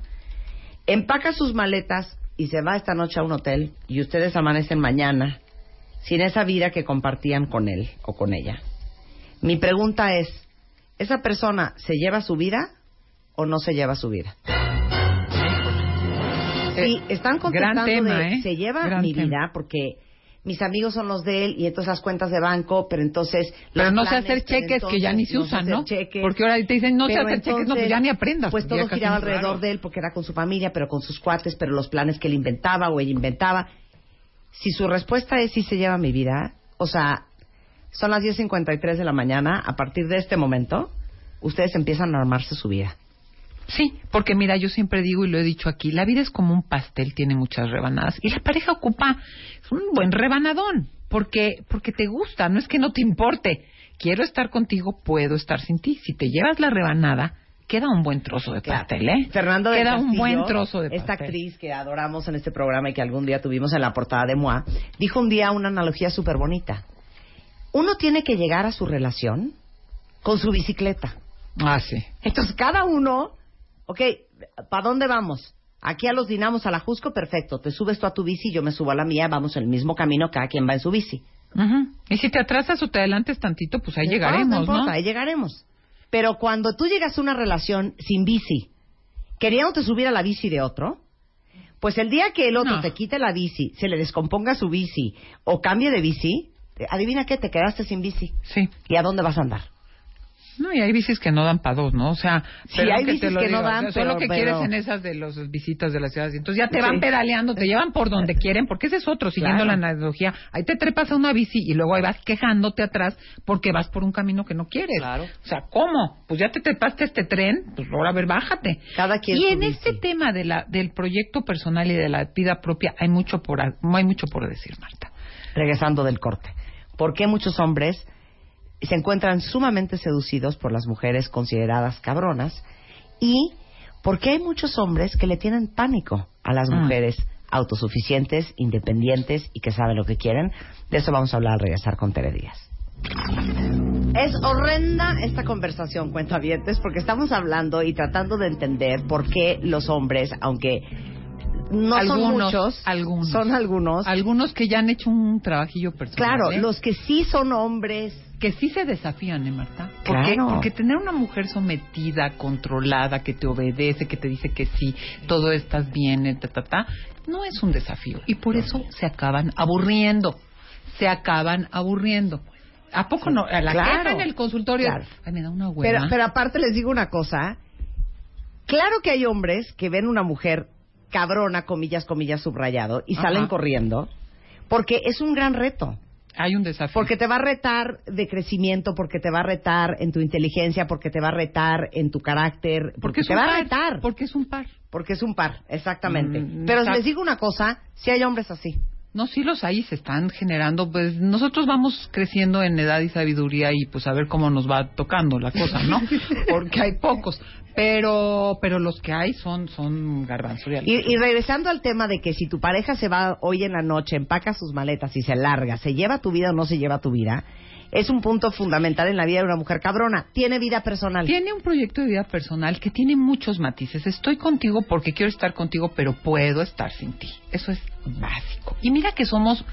empaca sus maletas y se va esta noche a un hotel y ustedes amanecen mañana sin esa vida que compartían con él o con ella. Mi pregunta es, ¿esa persona se lleva su vida o no se lleva su vida? Sí, están contestando gran tema, de ¿eh? se lleva Gran mi tema. vida porque mis amigos son los de él y entonces las cuentas de banco, pero entonces Pero los no sé hacer cheques que ya ni se usan, sé ¿no? Porque ahora te dicen, no sé hacer cheques, no, pues ya ni aprendas. Pues ya todo giraba alrededor de él porque era con su familia, pero con sus cuates, pero los planes que él inventaba o ella inventaba. Si su respuesta es sí se lleva mi vida, o sea, son las 10.53 de la mañana, a partir de este momento, ustedes empiezan a armarse su vida. Sí, porque mira, yo siempre digo y lo he dicho aquí, la vida es como un pastel, tiene muchas rebanadas y la pareja ocupa un buen rebanadón, porque porque te gusta, no es que no te importe. Quiero estar contigo, puedo estar sin ti. Si te llevas la rebanada, queda un buen trozo de pastel, ¿eh? Fernando Queda un buen trozo de pastel. Esta actriz que adoramos en este programa y que algún día tuvimos en la portada de MOA, dijo un día una analogía súper bonita. Uno tiene que llegar a su relación con su bicicleta. Ah, sí. Entonces, cada uno, ok, ¿para dónde vamos? Aquí a los dinamos a la Jusco, perfecto. Te subes tú a tu bici, yo me subo a la mía, vamos en el mismo camino, cada quien va en su bici. Ujú. Y si te atrasas o te adelantes tantito, pues ahí No llegaremos, importa, no importa, ahí llegaremos. Pero cuando tú llegas a una relación sin bici, queriéndote subir a la bici de otro, pues el día que el otro No. te quite la bici, se le descomponga su bici o cambie de bici, adivina qué, te quedaste sin bici. Sí. ¿Y a dónde vas a andar? No, y hay bicis que no dan para dos, ¿no? O sea, Sí, hay bicis lo que no dan, o sea, Solo pero- que pero- quieres en esas de las visitas de las ciudades. Entonces ya te Sí. van pedaleando, te llevan por donde quieren, porque ese es otro, siguiendo Claro. la analogía. Ahí te trepas a una bici y luego ahí vas quejándote atrás porque vas por un camino que no quieres. Claro. O sea, ¿cómo? Pues ya te trepaste a este tren, pues ahora a ver, bájate. Cada quien y en bici. este tema de la, del proyecto personal y de la vida propia hay mucho por, hay mucho por decir, Marta. regresando del corte. ¿Por qué muchos hombres se encuentran sumamente seducidos por las mujeres consideradas cabronas? ¿Y por qué hay muchos hombres que le tienen pánico a las Mm. mujeres autosuficientes, independientes y que saben lo que quieren? De eso vamos a hablar al regresar con Tere Díaz. Es horrenda esta conversación, cuentavientes, porque estamos hablando y tratando de entender por qué los hombres, aunque no son muchos, algunos. son algunos, Algunos que ya han hecho un trabajillo personal. Claro, ¿eh? los que sí son hombres. Que sí se desafían, ¿eh, Marta? Porque, Claro. porque tener una mujer sometida, controlada, que te obedece, que te dice que sí, todo estás bien, eh, ta, ta, ta, no es un desafío. Y por eso se acaban aburriendo. Se acaban aburriendo. ¿A poco no? A la Claro. jefa en el consultorio. Claro. Ay, me da una hueva. Pero, pero aparte les digo una cosa. Claro que hay hombres que ven una mujer cabrona, comillas, comillas, subrayado, y Ajá. salen corriendo, porque es un gran reto. Hay un desafío. Porque te va a retar de crecimiento, porque te va a retar en tu inteligencia, porque te va a retar en tu carácter, porque, es te un va a retar. Porque es un par. Porque es un par, exactamente. Mm, Pero les digo una cosa, si hay hombres así. No, sí los hay, se están generando. Pues nosotros vamos creciendo en edad y sabiduría y pues a ver cómo nos va tocando la cosa, ¿no? Porque hay pocos, pero pero los que hay son son. Y, y regresando al tema de que si tu pareja se va hoy en la noche, empaca sus maletas y se larga, ¿se lleva tu vida o no se lleva tu vida? Es un punto fundamental en la vida de una mujer cabrona. Tiene vida personal. Tiene un proyecto de vida personal que tiene muchos matices. Estoy contigo porque quiero estar contigo, pero puedo estar sin ti. Eso es básico. Y mira que somos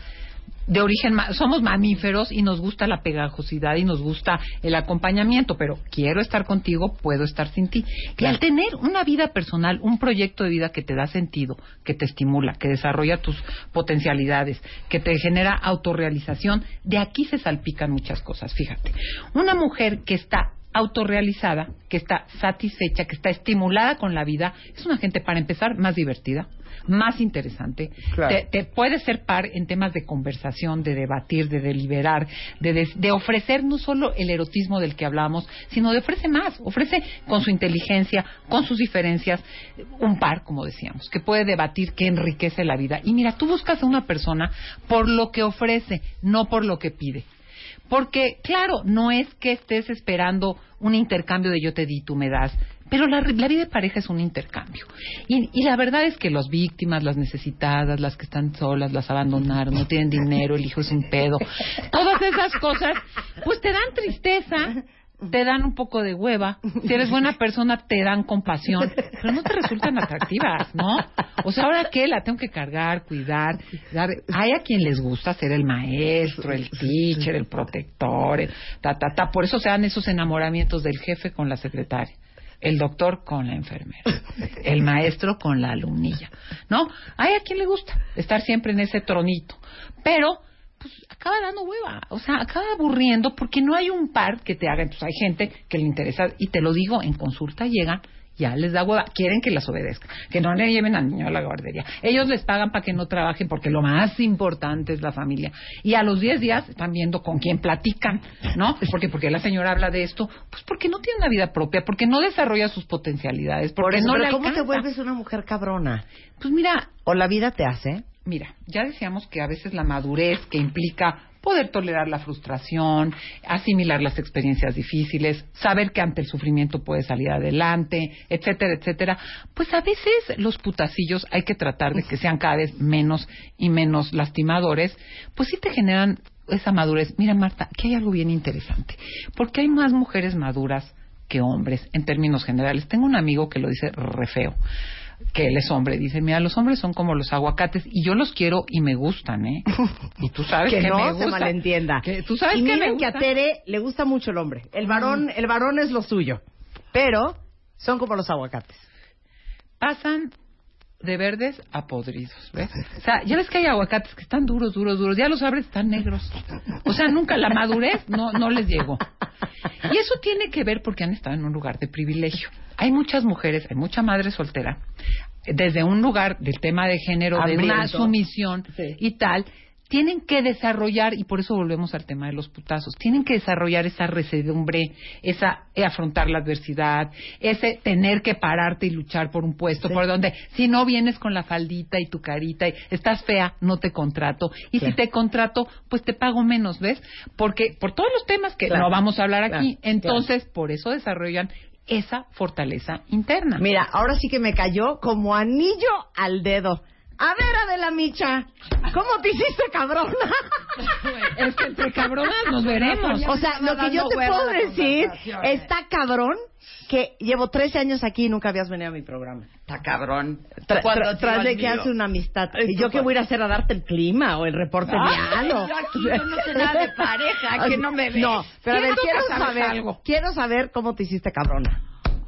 de origen, somos mamíferos y nos gusta la pegajosidad y nos gusta el acompañamiento, pero quiero estar contigo, puedo estar sin ti. Y al tener una vida personal, un proyecto de vida que te da sentido, que te estimula, que desarrolla tus potencialidades, que te genera autorrealización, de aquí se salpican muchas cosas. Fíjate, una mujer que está autorrealizada, que está satisfecha, que está estimulada con la vida, es una gente, para empezar, más divertida, más interesante. Claro. Te, te puede ser par en temas de conversación, de debatir, de deliberar, de, des- de ofrecer no solo el erotismo del que hablamos, sino de ofrece más, ofrece con su inteligencia, con sus diferencias, un par, como decíamos, que puede debatir, que enriquece la vida. Y mira, tú buscas a una persona por lo que ofrece, no por lo que pide. Porque, claro, no es que estés esperando un intercambio de yo te di, tú me das, pero la, la vida de pareja es un intercambio. Y, y la verdad es que las víctimas, las necesitadas, las que están solas, las abandonaron, no tienen dinero, el hijo es un pedo, todas esas cosas, pues te dan tristeza, te dan un poco de hueva. Si eres buena persona, te dan compasión, pero no te resultan atractivas, ¿no? O sea, ¿ahora qué? La tengo que cargar, cuidar. dar- Hay a quien les gusta ser el maestro, el teacher, el protector, el ta, ta, ta. Por eso se dan esos enamoramientos del jefe con la secretaria. El doctor con la enfermera, el maestro con la alumnilla, ¿no? Hay a quien le gusta estar siempre en ese tronito, pero pues acaba dando hueva, o sea, acaba aburriendo porque no hay un par que te haga. Entonces hay gente que le interesa, y te lo digo, en consulta llegan, ya les da hueva, quieren que las obedezcan, que no le lleven al niño a la guardería. Ellos les pagan para que no trabajen porque lo más importante es la familia. Y a los 10 días están viendo con quién platican, ¿no? Porque porque la señora habla de esto, pues porque no tiene una vida propia, porque no desarrolla sus potencialidades, Por porque eso, no pero le ¿cómo te vuelves una mujer cabrona? Pues mira, ¿O la vida te hace? Mira, ya decíamos que a veces la madurez que implica poder tolerar la frustración, asimilar las experiencias difíciles, saber que ante el sufrimiento puede salir adelante, etcétera, etcétera. Pues a veces los putacillos hay que tratar de que sean cada vez menos y menos lastimadores, pues sí te generan esa madurez. Mira, Marta, aquí hay algo bien interesante, porque hay más mujeres maduras que hombres en términos generales. Tengo un amigo que lo dice re feo que él es hombre. Dice, mira, los hombres son como los aguacates y yo los quiero y me gustan, ¿eh? Y tú sabes que, que no me se gusta. malentienda. Que tú sabes y que miren me que a. Tere le gusta mucho el hombre. El varón, el varón es lo suyo. Pero son como los aguacates. Pasan de verdes a podridos, ¿ves? O sea, ya ves que hay aguacates que están duros, duros, duros. Ya los abres, están negros. O sea, nunca la madurez no, no les llegó. Y eso tiene que ver porque han estado en un lugar de privilegio. Hay muchas mujeres, hay mucha madre soltera, desde un lugar del tema de género, de una sumisión y tal, tienen que desarrollar, y por eso volvemos al tema de los putazos, tienen que desarrollar esa resedumbre, esa eh, afrontar la adversidad, ese tener que pararte y luchar por un puesto, por donde si no vienes con la faldita y tu carita y estás fea, no te contrato, y si te contrato, pues te pago menos, ¿ves? Porque por todos los temas que Claro. no vamos a hablar aquí, Claro, entonces por eso desarrollan esa fortaleza interna. Mira, ahora sí que me cayó como anillo al dedo. A ver, Adela Micha, ¿cómo te hiciste cabrona? Es que entre cabronas nos veremos. O sea, lo que yo te puedo decir, está cabrón que llevo 13 años aquí y nunca habías venido a mi programa. Está cabrón. Tra- tra- tras de que hace una amistad. Ay, ¿Y yo qué voy a ir a hacer a darte el clima o el reporte Ay, yo aquí yo no sé nada de pareja, que no me ves. No, pero a ver, quiero saber, algo. quiero saber cómo te hiciste cabrona.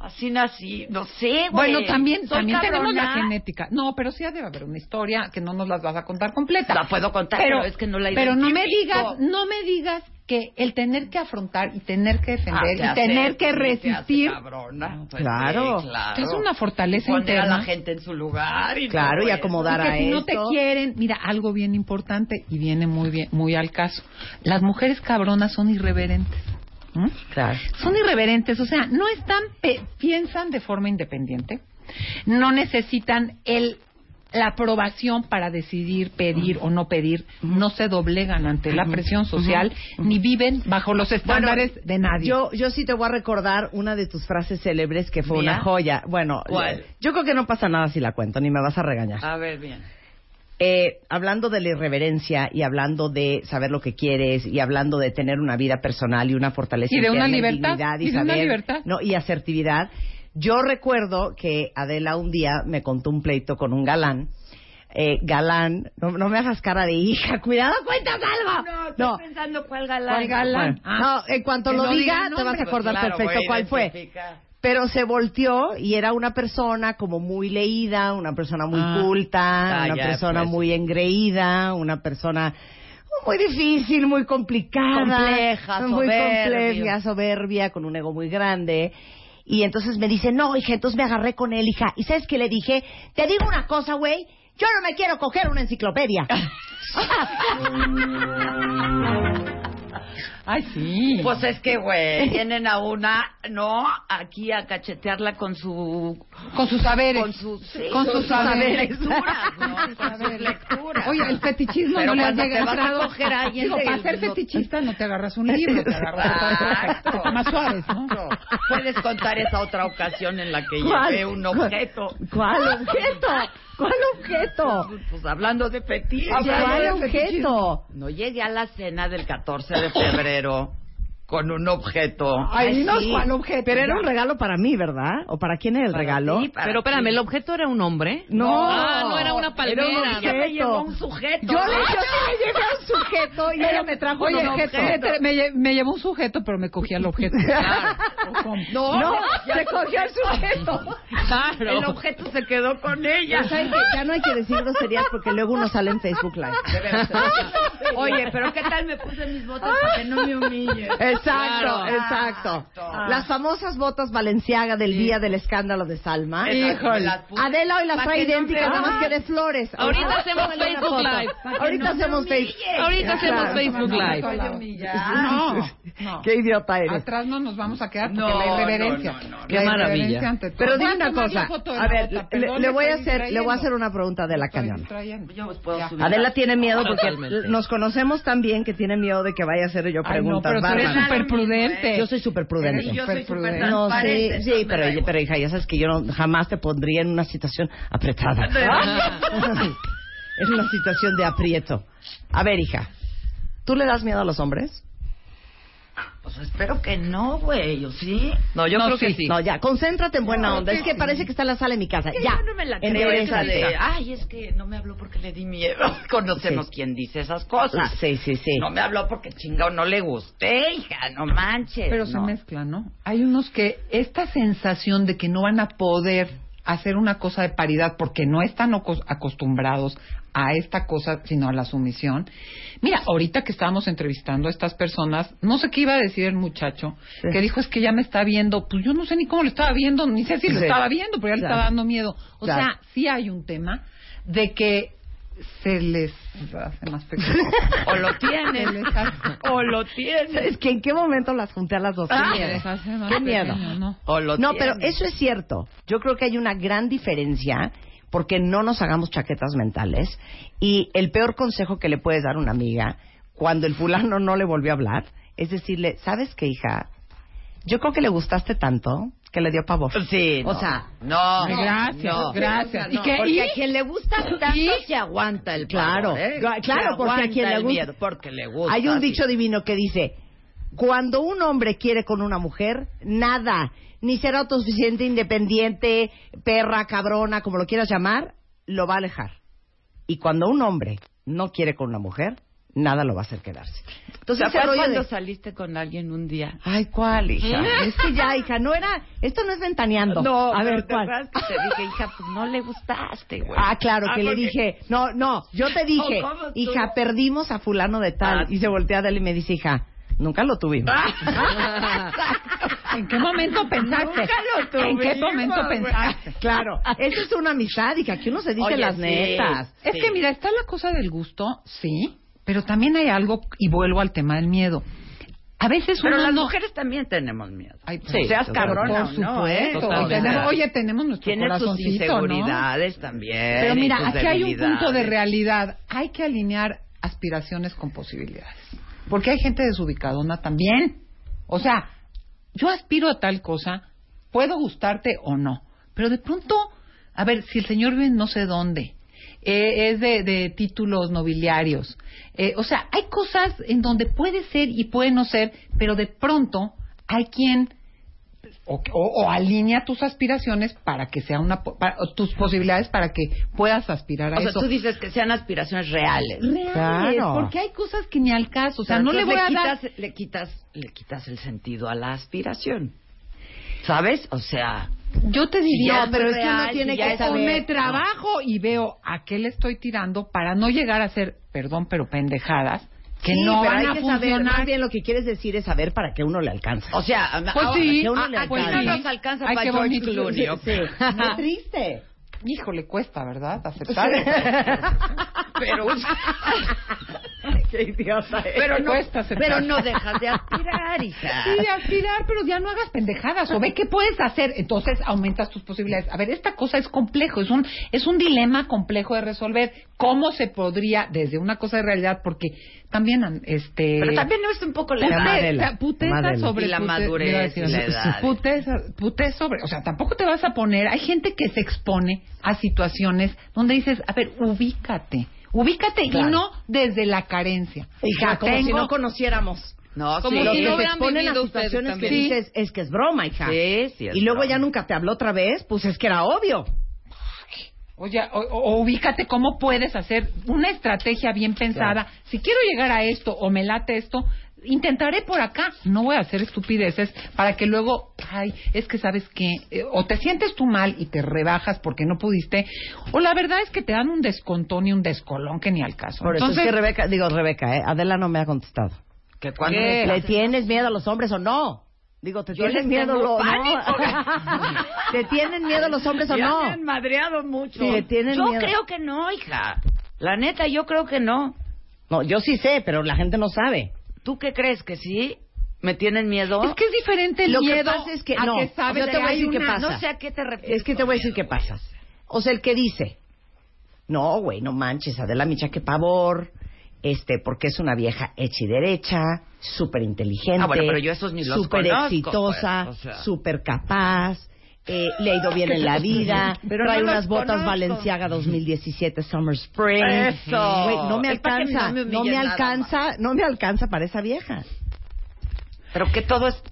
Así nací, no sé, güey. Bueno, también, Soy también tenemos la genética. No, pero sí debe haber una historia que no nos las vas a contar completa. La puedo contar, pero es que no la Pero no me digas, no me digas que el tener que afrontar y tener que Ah, defender te y hace- tener que hace resistir cabrona. Pues Claro. sí, claro. es una fortaleza Poner interna. a la gente en su lugar. Y Claro, y acomodar a si no te quieren, mira, algo bien importante y viene muy bien, muy al caso. Las mujeres cabronas son irreverentes. ¿Mm? Claro. Son irreverentes, o sea, no están, pe- piensan de forma independiente, no necesitan el la aprobación para decidir pedir o no pedir, no se doblegan ante la presión social ni viven bajo los estándares de nadie. Yo, yo sí te voy a recordar una de tus frases célebres que fue una joya. Bueno, ¿Cuál? yo creo que no pasa nada si la cuento, ni me vas a regañar. A ver, bien. Eh, hablando de la irreverencia y hablando de saber lo que quieres y hablando de tener una vida personal y una fortaleza Y de una libertad, dignidad y de una saber- libertad. no y asertividad. Yo recuerdo que Adela un día me contó un pleito con un galán. Eh, galán, no, no me hagas cara de hija, cuidado, cuentas algo. No, estoy pensando cuál galán. ¿Cuál galán? Bueno, Ah. no, en cuanto lo diga te vas a acordar pues claro, perfecto cuál fue. Pero se volteó y era una persona como muy leída, una persona muy Ah. culta, Ah, una persona pues. muy engreída, una persona muy difícil, muy complicada, Compleja, muy soberbio. compleja, soberbia, con un ego muy grande. Y entonces me dice, no, hija, entonces me agarré con él, hija. ¿Y sabes qué le dije? Te digo una cosa, güey, yo no me quiero coger una enciclopedia. Ay, sí. Pues es que, güey, tienen a una, no, aquí a cachetearla con su... con sus saberes. Con sus, sí, Con sus saberes. lecturas, ¿no? Con sus lecturas. Oye, el fetichismo Pero no le ha cuando te llegado. vas a coger a alguien Digo, de- para ser fetichista no te agarras un libro, te agarras cosas más suaves, ¿no? Puedes contar esa otra ocasión en la que ¿Cuál? llevé un objeto. ¿Cuál objeto? ¿Cuál objeto? Pues hablando de fetiche. ¿Cuál objeto? No llegué a la cena del 14 de febrero con un objeto. Ay, dinos sí. cuál objeto. Pero era un regalo para mí, ¿verdad? ¿O para quién era el Para regalo? ti, para Pero espérame, ti. ¿el objeto era un hombre? No. Ah, no, era una palmera. Era un Ella me llevó un sujeto. Yo, le, yo sí le llevé a un sujeto y ella me trajo Oye, un objeto. me, me lle- me llevó un sujeto, pero me cogía el objeto. ¿O cómo? No, No, se cogió el sujeto. Claro. El objeto se quedó con ella. Que ya no hay que decir groserías porque luego uno sale en Facebook Live. Oye, pero ¿qué tal me puse mis botas para que no me humille? Exacto, Claro. exacto. Ah. Las famosas botas Valenciaga del día del escándalo de Salma. Puse. Adela hoy las trae idénticas, nada más que de flores. Ahorita Ah, hacemos Facebook. Live. Ahorita hacemos. Facebook. Ahorita hacemos. Facebook Live. No, no. Qué idiota eres. Atrás no nos vamos a quedar porque No, la irreverencia. no, no, no. Qué La maravilla. irreverencia ante todo. Pero dime una cosa. A ver, le, voy a hacer, le voy a hacer una pregunta de la cañona. Adela la- tiene miedo porque nos conocemos tan bien que tiene miedo de que vaya a hacer yo Ay, no, preguntas bárbaras. Súper prudente. Yo soy súper prudente. Y yo soy súper prudente. No, sí, sí, pero, pero hija, ya sabes que yo no- jamás te pondría en una situación apretada. es una situación de aprieto. A ver, hija, ¿tú le das miedo a los hombres? Pues espero que no, güey, ¿o sí? No, yo No, creo que sí. No, ya, concéntrate en buena No, onda. que Es que sí. parece que está en la sala de mi casa. Ya, yo no me la creo esa de, ay, es que no me habló porque le di miedo. Conocemos Sí. quién dice esas cosas. Sí, sí, sí. No me habló porque chingado no le gusté, hija, no manches. Pero se mezcla, ¿no? Hay unos que esta sensación de que no van a poder hacer una cosa de paridad porque no están acostumbrados a esta cosa, sino a la sumisión. Mira, ahorita que estábamos entrevistando a estas personas, no sé qué iba a decir el muchacho, Sí. que dijo es que ya me está viendo, pues yo no sé ni cómo lo estaba viendo, ni sé si lo Sí. estaba viendo, pero ya le Claro. estaba dando miedo. O Claro. sea, sí hay un tema de que se les hace más pequeño. O lo tienen. o lo tienen. Es que en qué momento las junté a las dos. Qué Ah, miedo. se les hace más Qué miedo. pequeño, ¿no? O lo No, pero eso es cierto. Yo creo que hay una gran diferencia porque no nos hagamos chaquetas mentales. Y el peor consejo que le puedes dar a una amiga cuando el fulano no le volvió a hablar es decirle, ¿sabes qué, hija? Yo creo que le gustaste tanto que le dio pavor. Sí, O no. sea, no, gracias, no. gracias. ¿Y qué? Porque ¿Y? a quien le gusta tanto se aguanta el Claro, pavor, ¿eh? cla- claro, Se porque a quien le gusta- miedo, porque le gusta. Hay un dicho divino que dice, cuando un hombre quiere con una mujer, nada, ni será autosuficiente, independiente, perra, cabrona, como lo quieras llamar, lo va a alejar. Y cuando un hombre no quiere con una mujer, nada lo va a hacer quedarse. Entonces, ¿Te ese acuerdas rollo cuando de- saliste con alguien un día? Ay, ¿cuál, hija? es que ya, hija, no era... Esto no es ventaneando. a pero ver, ¿te ¿cuál? que te dije, hija, pues no le gustaste, güey. Ah, claro, que le dije, no, no, yo te dije, hija, perdimos a fulano de tal. Ah, y se voltea a él y me dice, hija, nunca lo tuvimos. ¿En qué momento pensaste? Nunca lo ¿En qué tuvimos, momento pensaste? Claro, esa es una amistad, hija, que uno se dice Oye, las sí. netas. Es que mira, está la cosa del gusto, sí, pero también hay algo, y vuelvo al tema del miedo. A veces Pero las no... mujeres también tenemos miedo. Ay, Sí, seas cabrona por o no, ¿eh? tenemos, oye, tenemos nuestro Tiene sus corazoncito, ¿no? inseguridades también. Pero mira, aquí hay un punto de realidad. Hay que alinear aspiraciones con posibilidades. Porque hay gente desubicadona también. O sea, yo aspiro a tal cosa, puedo gustarte o no. Pero de pronto, a ver, si el señor vive no sé dónde, eh, es de, de títulos nobiliarios. eh, o sea, hay cosas en donde puede ser y puede no ser, pero de pronto hay quien o, o- o alinea tus aspiraciones para que sea una po- para- o tus posibilidades para que puedas aspirar a O sea, eso tú dices que sean aspiraciones reales. reales Claro. porque hay cosas que ni al caso o sea no le voy a dar quitas, le quitas le quitas el sentido a la aspiración. ¿Sabes? O sea, yo te diría No, pero es que uno tiene que saber. me trabajo y veo a qué le estoy tirando para no llegar a ser perdón pero pendejadas que Sí, no pero van hay a que saber, funcionar más bien lo que quieres decir es saber para qué uno le alcanza. O sea, Pues ahora, sí, que uno ah, le pues alcanza. sí. no nos alcanza Ay, para qué George. Clooney. Qué triste. híjole cuesta verdad aceptar Pero, Qué idiota eres. pero, no, pero dejas de aspirar, hija. Sí, aspirar, pero ya no hagas pendejadas. O ve qué puedes hacer. Entonces aumentas tus posibilidades. A ver, esta cosa es complejo. Es un, es un dilema complejo de resolver. ¿Cómo se podría, desde una cosa de realidad? Porque también, este. Pero también no es un poco la Pute- edad. Madela, puteza Madela. sobre Y la pute- madurez decir, y la edad. Puteza, puteza sobre, o sea, tampoco te vas a poner, hay gente que se expone a situaciones donde dices, a ver, ubícate, ubícate Claro. y no desde la carencia. Hija, como si no conociéramos. No, Como sí. Si no hubieran a vivido ustedes situaciones que dices, es que es broma, hija. Sí, sí, es y luego broma. ya nunca te habló otra vez, pues es que era obvio. Oye, o, o- o ubícate cómo puedes hacer una estrategia bien pensada. Si quiero llegar a esto o me late esto, intentaré por acá. No voy a hacer estupideces para que luego, ay, es que sabes que, o te sientes tú mal y te rebajas porque no pudiste, o la verdad es que te dan un descontón y un descolón que ni al caso. Por eso Entonces, es que Rebeca, digo Rebeca, ¿eh? Adela no me ha contestado. Que cuando ¿Le tienes miedo a los hombres o no? Digo, ¿te tienen les miedo tengo lo- no? ¿Te tienen miedo los hombres o Ya no? me han madreado mucho. Sí, le tienen yo miedo. creo que no, hija. La neta, yo creo que no. No, yo sí sé, pero la gente no sabe. ¿Tú qué crees que sí? ¿Me tienen miedo? Es que es diferente el Lo que miedo pasa es que a no, que sabes yo te que voy a decir qué una- pasa. No sé a qué te refieres. Es que te voy a decir qué pasa. O sea, el que dice, no, güey, no manches, Adela Micha, qué pavor, este, porque es una vieja hecha y derecha, súper inteligente, Ah, bueno, pero yo esos ni los súper conozco, exitosa, pues, o sea. súper capaz, eh, le ha ido bien en la vida, Pero trae no unas botas conozco. Valenciaga 2017 Summer Spring. Eso. Güey, no me Es alcanza, no me no me alcanza, no me alcanza para esa vieja. Pero que todo es...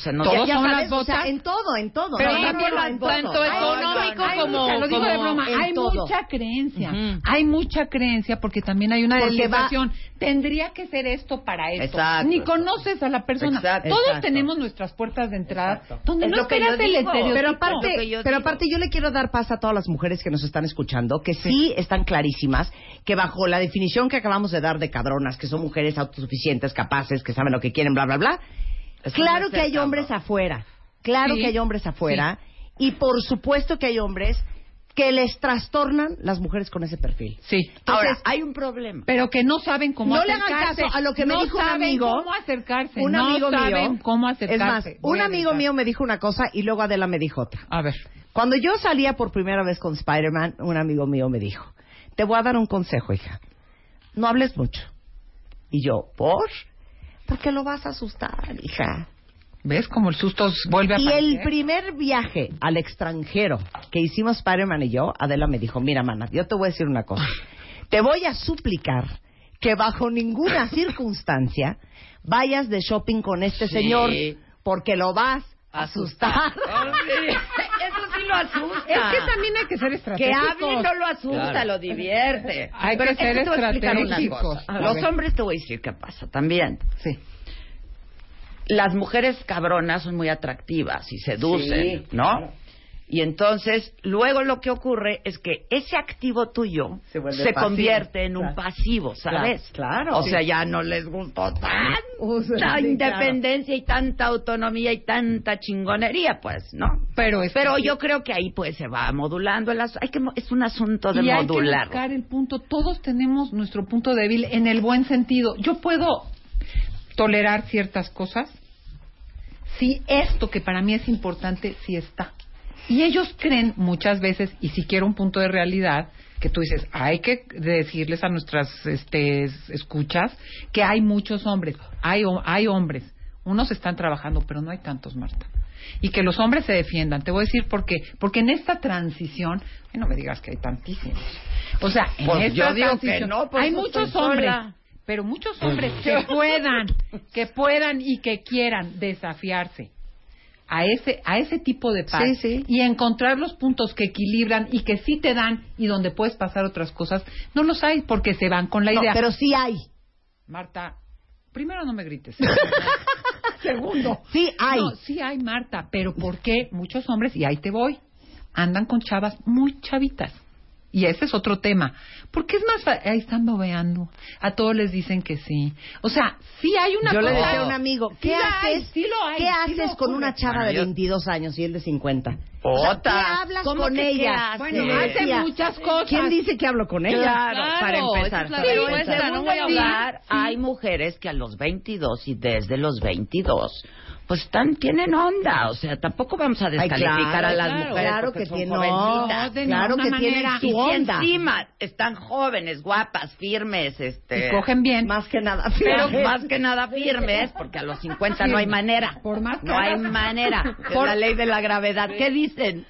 O sea, no Todos ya- ya son sabes, las botas. O sea, en todo, en todo. Pero No, tanto económico como, mucha- lo digo de broma, hay todo. mucha creencia, hay mucha creencia porque también hay una delegación. Tendría que ser esto para esto. Exacto, Ni conoces a la persona. Exacto. Todos Exacto. tenemos nuestras puertas de entrada Exacto. donde Es no lo que yo esperas el digo. estereotipo. Pero aparte, yo pero aparte yo le quiero dar paz a todas las mujeres que nos están escuchando, que sí. están clarísimas, que bajo la definición que acabamos de dar de cabronas, que son mujeres autosuficientes, capaces, que saben lo que quieren, bla, bla, bla, claro que hay hombres afuera, claro Sí. que hay hombres afuera, y por supuesto que hay hombres que les trastornan las mujeres con ese perfil. Sí. Ahora, hay un problema. Pero que no saben cómo No le hagan acercarse. caso a lo que me no dijo un saben amigo. cómo acercarse. un no amigo saben mío, cómo es más, acercarse. Voy un amigo mío me dijo una cosa y luego Adela me dijo otra. A ver. Cuando yo salía por primera vez con Spider-Man, un amigo mío me dijo, te voy a dar un consejo, hija. No hables mucho. Y yo, ¿por? Porque lo vas a asustar, hija. ¿Ves cómo el susto vuelve a Y el primer viaje al extranjero que hicimos Spider-Man y yo, Adela me dijo, mira, mana, yo te voy a decir una cosa. Te voy a suplicar que bajo ninguna circunstancia vayas de shopping con este Sí. señor porque lo vas asustar. Eso sí lo asusta. Es que también hay que ser Que estratégicos. hable no lo asusta, Claro. lo divierte. Hay Pero que es ser te voy a explicar una estratégicos. A Los hombres te voy a decir qué pasa también. Sí. Las mujeres cabronas son muy atractivas y seducen, Sí, ¿no? claro. Y entonces, luego lo que ocurre es que ese activo tuyo Se convierte en un pasivo, ¿sabes? Claro, claro. O sea, ya no les gustó tanta sí, independencia y tanta autonomía y tanta chingonería, pues, ¿no? Pero, es Pero que- yo creo que ahí pues se va modulando el asu- hay que es un asunto de y hay que modular. buscar el punto. Todos tenemos nuestro punto débil en el buen sentido. Yo puedo tolerar ciertas cosas si esto que para mí es importante sí está. Y ellos creen muchas veces, y si quiero un punto de realidad, que tú dices, hay que decirles a nuestras este, escuchas que hay muchos hombres, hay, hay hombres, unos están trabajando, pero no hay tantos, Marta. Y que los hombres se defiendan. Te voy a decir por qué. Porque en esta transición, ay, no me digas que hay tantísimos. O sea, en Pues esta yo digo que transición no, por hay muchos hombres, sola. pero muchos hombres que puedan, que puedan y que quieran desafiarse a ese a ese tipo de paz Sí, sí. y encontrar los puntos que equilibran y que sí te dan y donde puedes pasar otras cosas no los hay porque se van con la No, idea pero sí hay. Marta primero no me grites segundo Sí hay. no, sí hay Marta pero ¿por qué muchos hombres y ahí te voy andan con chavas muy chavitas y ese es otro tema. Porque es más fa- Ahí están bobeando. A todos les dicen que sí. O sea, sí hay una Yo le cosa- decía a un amigo, Sí ¿qué hay, haces? sí lo hay, ¿Qué sí lo haces con ocurre. una chava Bueno, de yo- 22 años y él de 50? O sea, Otas. ¿Qué hablas ¿Cómo con que ella? Bueno, Sí. hace muchas cosas. ¿Quién dice que hablo con ella? Claro, Claro, para empezar. es Pero respuesta, no voy a hablar. hay mujeres que a los 22 y desde los 22 pues están, tienen onda, o sea, tampoco vamos a Ay, descalificar claro, a las claro. mujeres Claro que son tiene- jovencitas. no, claro que tienen manera. su y si onda. encima están jóvenes, guapas, firmes, este... Y cogen bien. Más que nada. Pero fíjate. más que nada firmes, porque a los 50 no hay manera. Por más que no hay manera. Por- la ley de la gravedad. ¿Qué dicen?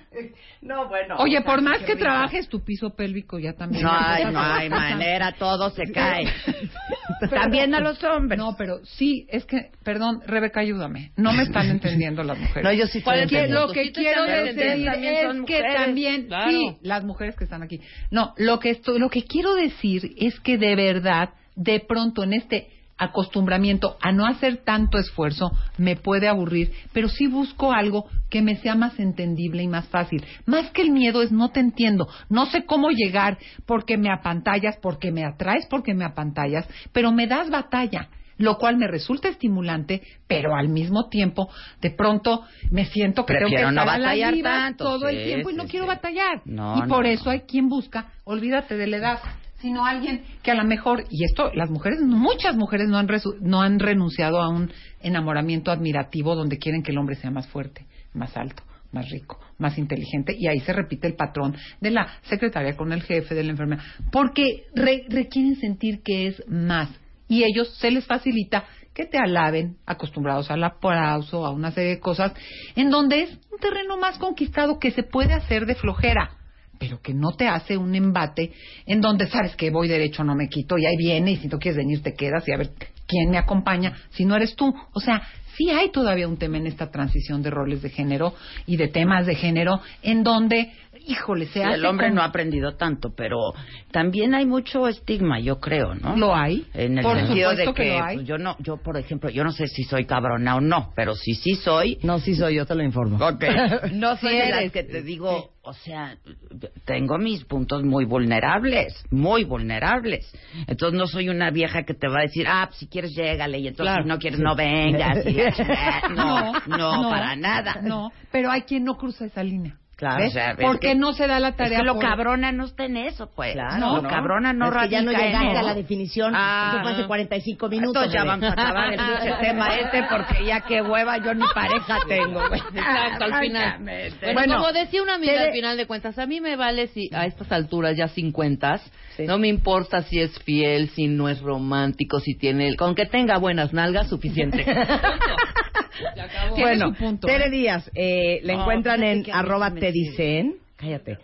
No, bueno. Oye, por más que trabajes tu piso pélvico ya también. No hay, no hay manera, todo se cae. También a los hombres. No, pero sí, es que, perdón, Rebeca, ayúdame. No me están entendiendo las mujeres. No, yo sí ¿Cuál estoy lo que quiero decir es que mujeres. también, Claro. sí, las mujeres que están aquí. No, lo que estoy, lo que quiero decir es que de verdad, de pronto en este acostumbramiento a no hacer tanto esfuerzo me puede aburrir, pero sí busco algo que me sea más entendible y más fácil. Más que el miedo es no te entiendo, no sé cómo llegar porque me apantallas, porque me atraes, porque me apantallas, pero me das batalla lo cual me resulta estimulante, pero al mismo tiempo, de pronto me siento que Prefiero tengo que no estar a batallar vivas tanto, todo sí, el tiempo y no sí. quiero batallar. No, y por no, eso hay quien busca, olvídate de la edad, sino alguien que a lo mejor, y esto las mujeres, muchas mujeres no han, resu- no han renunciado a un enamoramiento admirativo donde quieren que el hombre sea más fuerte, más alto, más rico, más inteligente, y ahí se repite el patrón de la secretaria con el jefe, de la enfermera, porque re- requieren sentir que es más, y ellos se les facilita que te alaben, acostumbrados al aplauso, a una serie de cosas, en donde es un terreno más conquistado que se puede hacer de flojera pero que no te hace un embate en donde sabes que voy derecho, no me quito, y ahí viene, y si no quieres venir te quedas y a ver quién me acompaña, si no eres tú. O sea, sí hay todavía un tema en esta transición de roles de género y de temas de género en donde, híjole, se Sí, hace el hombre como- no ha aprendido tanto, pero también hay mucho estigma, yo creo, ¿no? Lo hay. En el Por sentido de que, que lo hay. pues, yo no, yo por ejemplo, yo no sé si soy cabrona o no, pero si sí soy, No, sí soy, yo te lo informo. Ok. No soy de las eres. que te digo, o sea, tengo mis puntos muy vulnerables, muy vulnerables. Entonces no soy una vieja que te va a decir, ah, pues, si quieres llégale y entonces Claro. si no quieres no vengas. y no, no, para nada. No, pero hay quien no cruza esa línea. Claro. O sea, es Porque que- no se da la Es tarea que lo por- cabrona no está en eso, pues. Claro, no, lo ¿no? cabrona no Es que ya no radica llegaste a la definición, Ah, eso fue hace 45 minutos. Entonces ya bebé. vamos a acabar el pinche tema este porque ya qué hueva, yo ni pareja tengo. güey. Exacto, al final. Exactamente. Bueno, como decía una amiga, te- al final de cuentas, a mí me vale si a estas alturas ya 50, Sí. no me importa si es fiel, si no es romántico, si tiene, el- con que tenga buenas nalgas, suficiente. Bueno, punto, Tere ¿eh? Díaz, eh, la encuentran en arroba te dicen, cállate,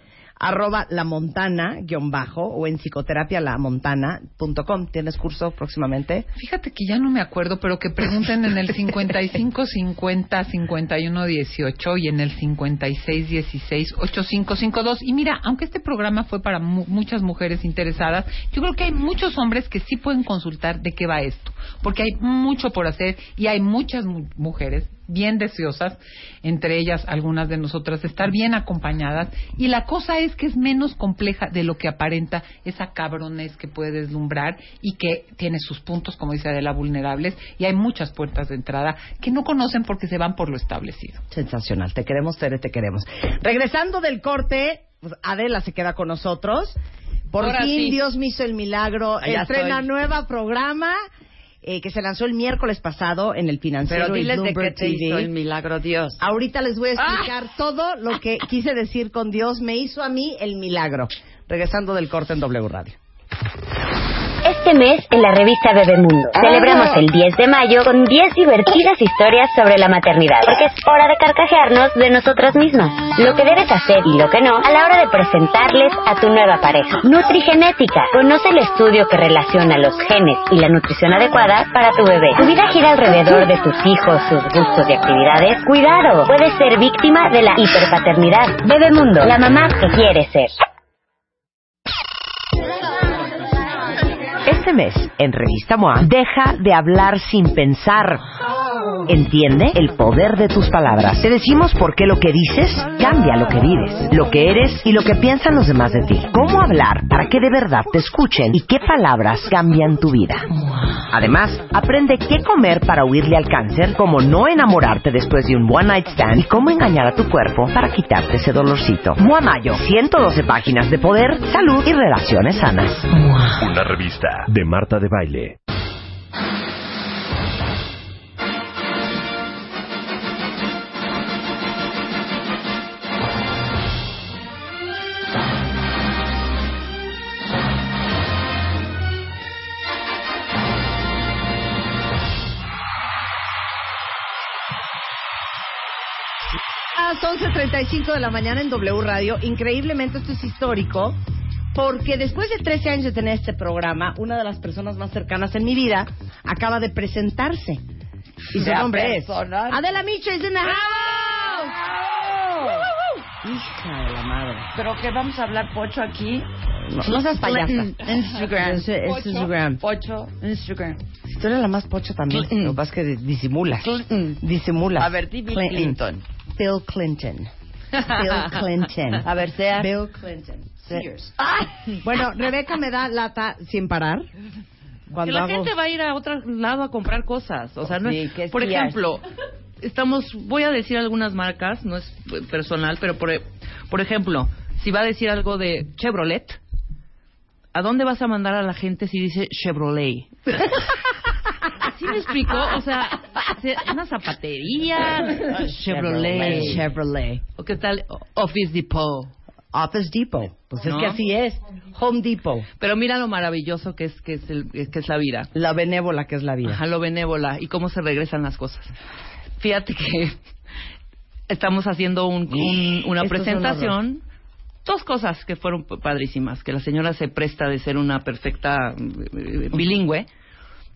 arroba la montana guion bajo o en psicoterapia la montana.com. ¿Tienes curso próximamente? Fíjate que ya no me acuerdo, pero que pregunten en el 55 50 51 18 y en el 56 16 8552. Y mira, aunque este programa fue para mu- muchas mujeres interesadas, yo creo que hay muchos hombres que sí pueden consultar de qué va esto, porque hay mucho por hacer y hay muchas mu- mujeres bien deseosas, entre ellas algunas de nosotras, de estar bien acompañadas. Y la cosa es que es menos compleja de lo que aparenta esa cabrones que puede deslumbrar y que tiene sus puntos, como dice Adela, vulnerables. Y hay muchas puertas de entrada que no conocen porque se van por lo establecido. Sensacional. Te queremos, Tere, te queremos. Regresando del corte, pues Adela se queda con nosotros. Por Ahora fin sí. Dios me hizo el milagro. Allá Estrena estoy. nueva programa eh, que se lanzó el miércoles pasado en el financiero Pero y diles de qué te TV. hizo el milagro Dios. Ahorita les voy a explicar todo lo que quise decir con Dios me hizo a mí el milagro. Regresando del corte en W Radio. Este mes, en la revista Bebemundo, celebramos el 10 de mayo con 10 divertidas historias sobre la maternidad, porque es hora de carcajearnos de nosotras mismas. Lo que debes hacer y lo que no a la hora de presentarles a tu nueva pareja. Nutrigenética. Conoce el estudio que relaciona los genes y la nutrición adecuada para tu bebé. Tu vida gira alrededor de tus hijos, sus gustos y actividades. Cuidado, puedes ser víctima de la hiperpaternidad. Bebemundo, la mamá que quiere ser. Este mes, en Revista MOA, deja de hablar sin pensar. Entiende el poder de tus palabras. Te decimos por qué lo que dices cambia lo que vives, lo que eres y lo que piensan los demás de ti. Cómo hablar para que de verdad te escuchen y qué palabras cambian tu vida. Además, aprende qué comer para huirle al cáncer, cómo no enamorarte después de un one night stand y cómo engañar a tu cuerpo para quitarte ese dolorcito. MOA Mayo, 112 páginas de poder, salud y relaciones sanas. Una revista de Marta de Baile. 11.35 de la mañana en W Radio. Increíblemente esto es histórico porque después de 13 años de tener este programa, una de las personas más cercanas en mi vida acaba de presentarse. Y su nombre es. Adela Micha is in the house. Hija de la madre. Pero que vamos a hablar pocho aquí. No, no seas payasa. Instagram. Es, es Instagram. Pocho, Instagram. Tú eres la más pocha también. Clinton. Lo que pasa es que disimulas. Clinton. Disimulas. A ver, Bill Clinton. Bill Clinton. Bill Clinton. A ver, sea. Bill Clinton. Bueno, Rebeca me da lata sin parar. Que Cuando la hago... gente va a ir a otro lado a comprar cosas. O sea, no Sí, es- ¿qué por ejemplo, estamos, voy a decir algunas marcas, no es personal, pero por, e- por ejemplo, si va a decir algo de Chevrolet, ¿a dónde vas a mandar a la gente si dice Chevrolet? ¿Sí me explicó? O sea, se- una zapatería, Chevrolet. Chevrolet. ¿O qué tal? Office Depot. Office Depot. Pues es ¿No? que así es. Home Depot. Pero mira lo maravilloso que es que es, el- que es la vida. La benévola que es la vida. Ajá, lo benévola y cómo se regresan las cosas. Fíjate que estamos haciendo un- un- una Esto es presentación. Dos cosas que fueron padrísimas, que la señora se presta de ser una perfecta eh, bilingüe.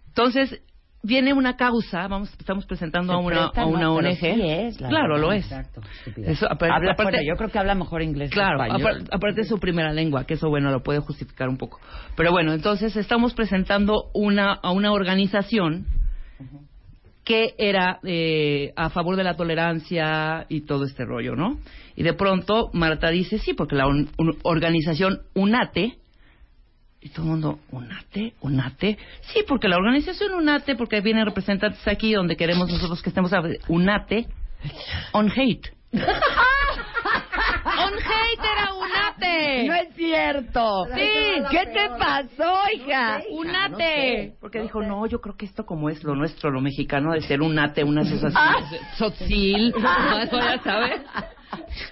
Entonces, viene una causa, vamos, estamos presentando a una, presta, a una no, ONG. sí es, la claro, verdad. lo es. Exacto, estúpida. Eso, apar- Habla- aparte- bueno, yo creo que habla mejor inglés que Claro, español. aparte de su primera lengua, que eso bueno lo puede justificar un poco. Pero bueno, entonces estamos presentando una a una organización que era eh, a favor de la tolerancia y todo este rollo, ¿no? Y de pronto Marta dice sí, porque la un- un- organización UNATE y todo el mundo, ¿UNATE? ¿UNATE? Sí, porque la organización UNATE, porque vienen representantes aquí donde queremos nosotros que estemos, a- UNATE, on hate. On hate era UNATE. No es cierto. Sí. ¿Qué te pasó, hija? Unate. Porque dijo, no, yo creo que esto como es lo nuestro, lo mexicano, de ser unate, una asociación, sotzil, no, eso ya sabes.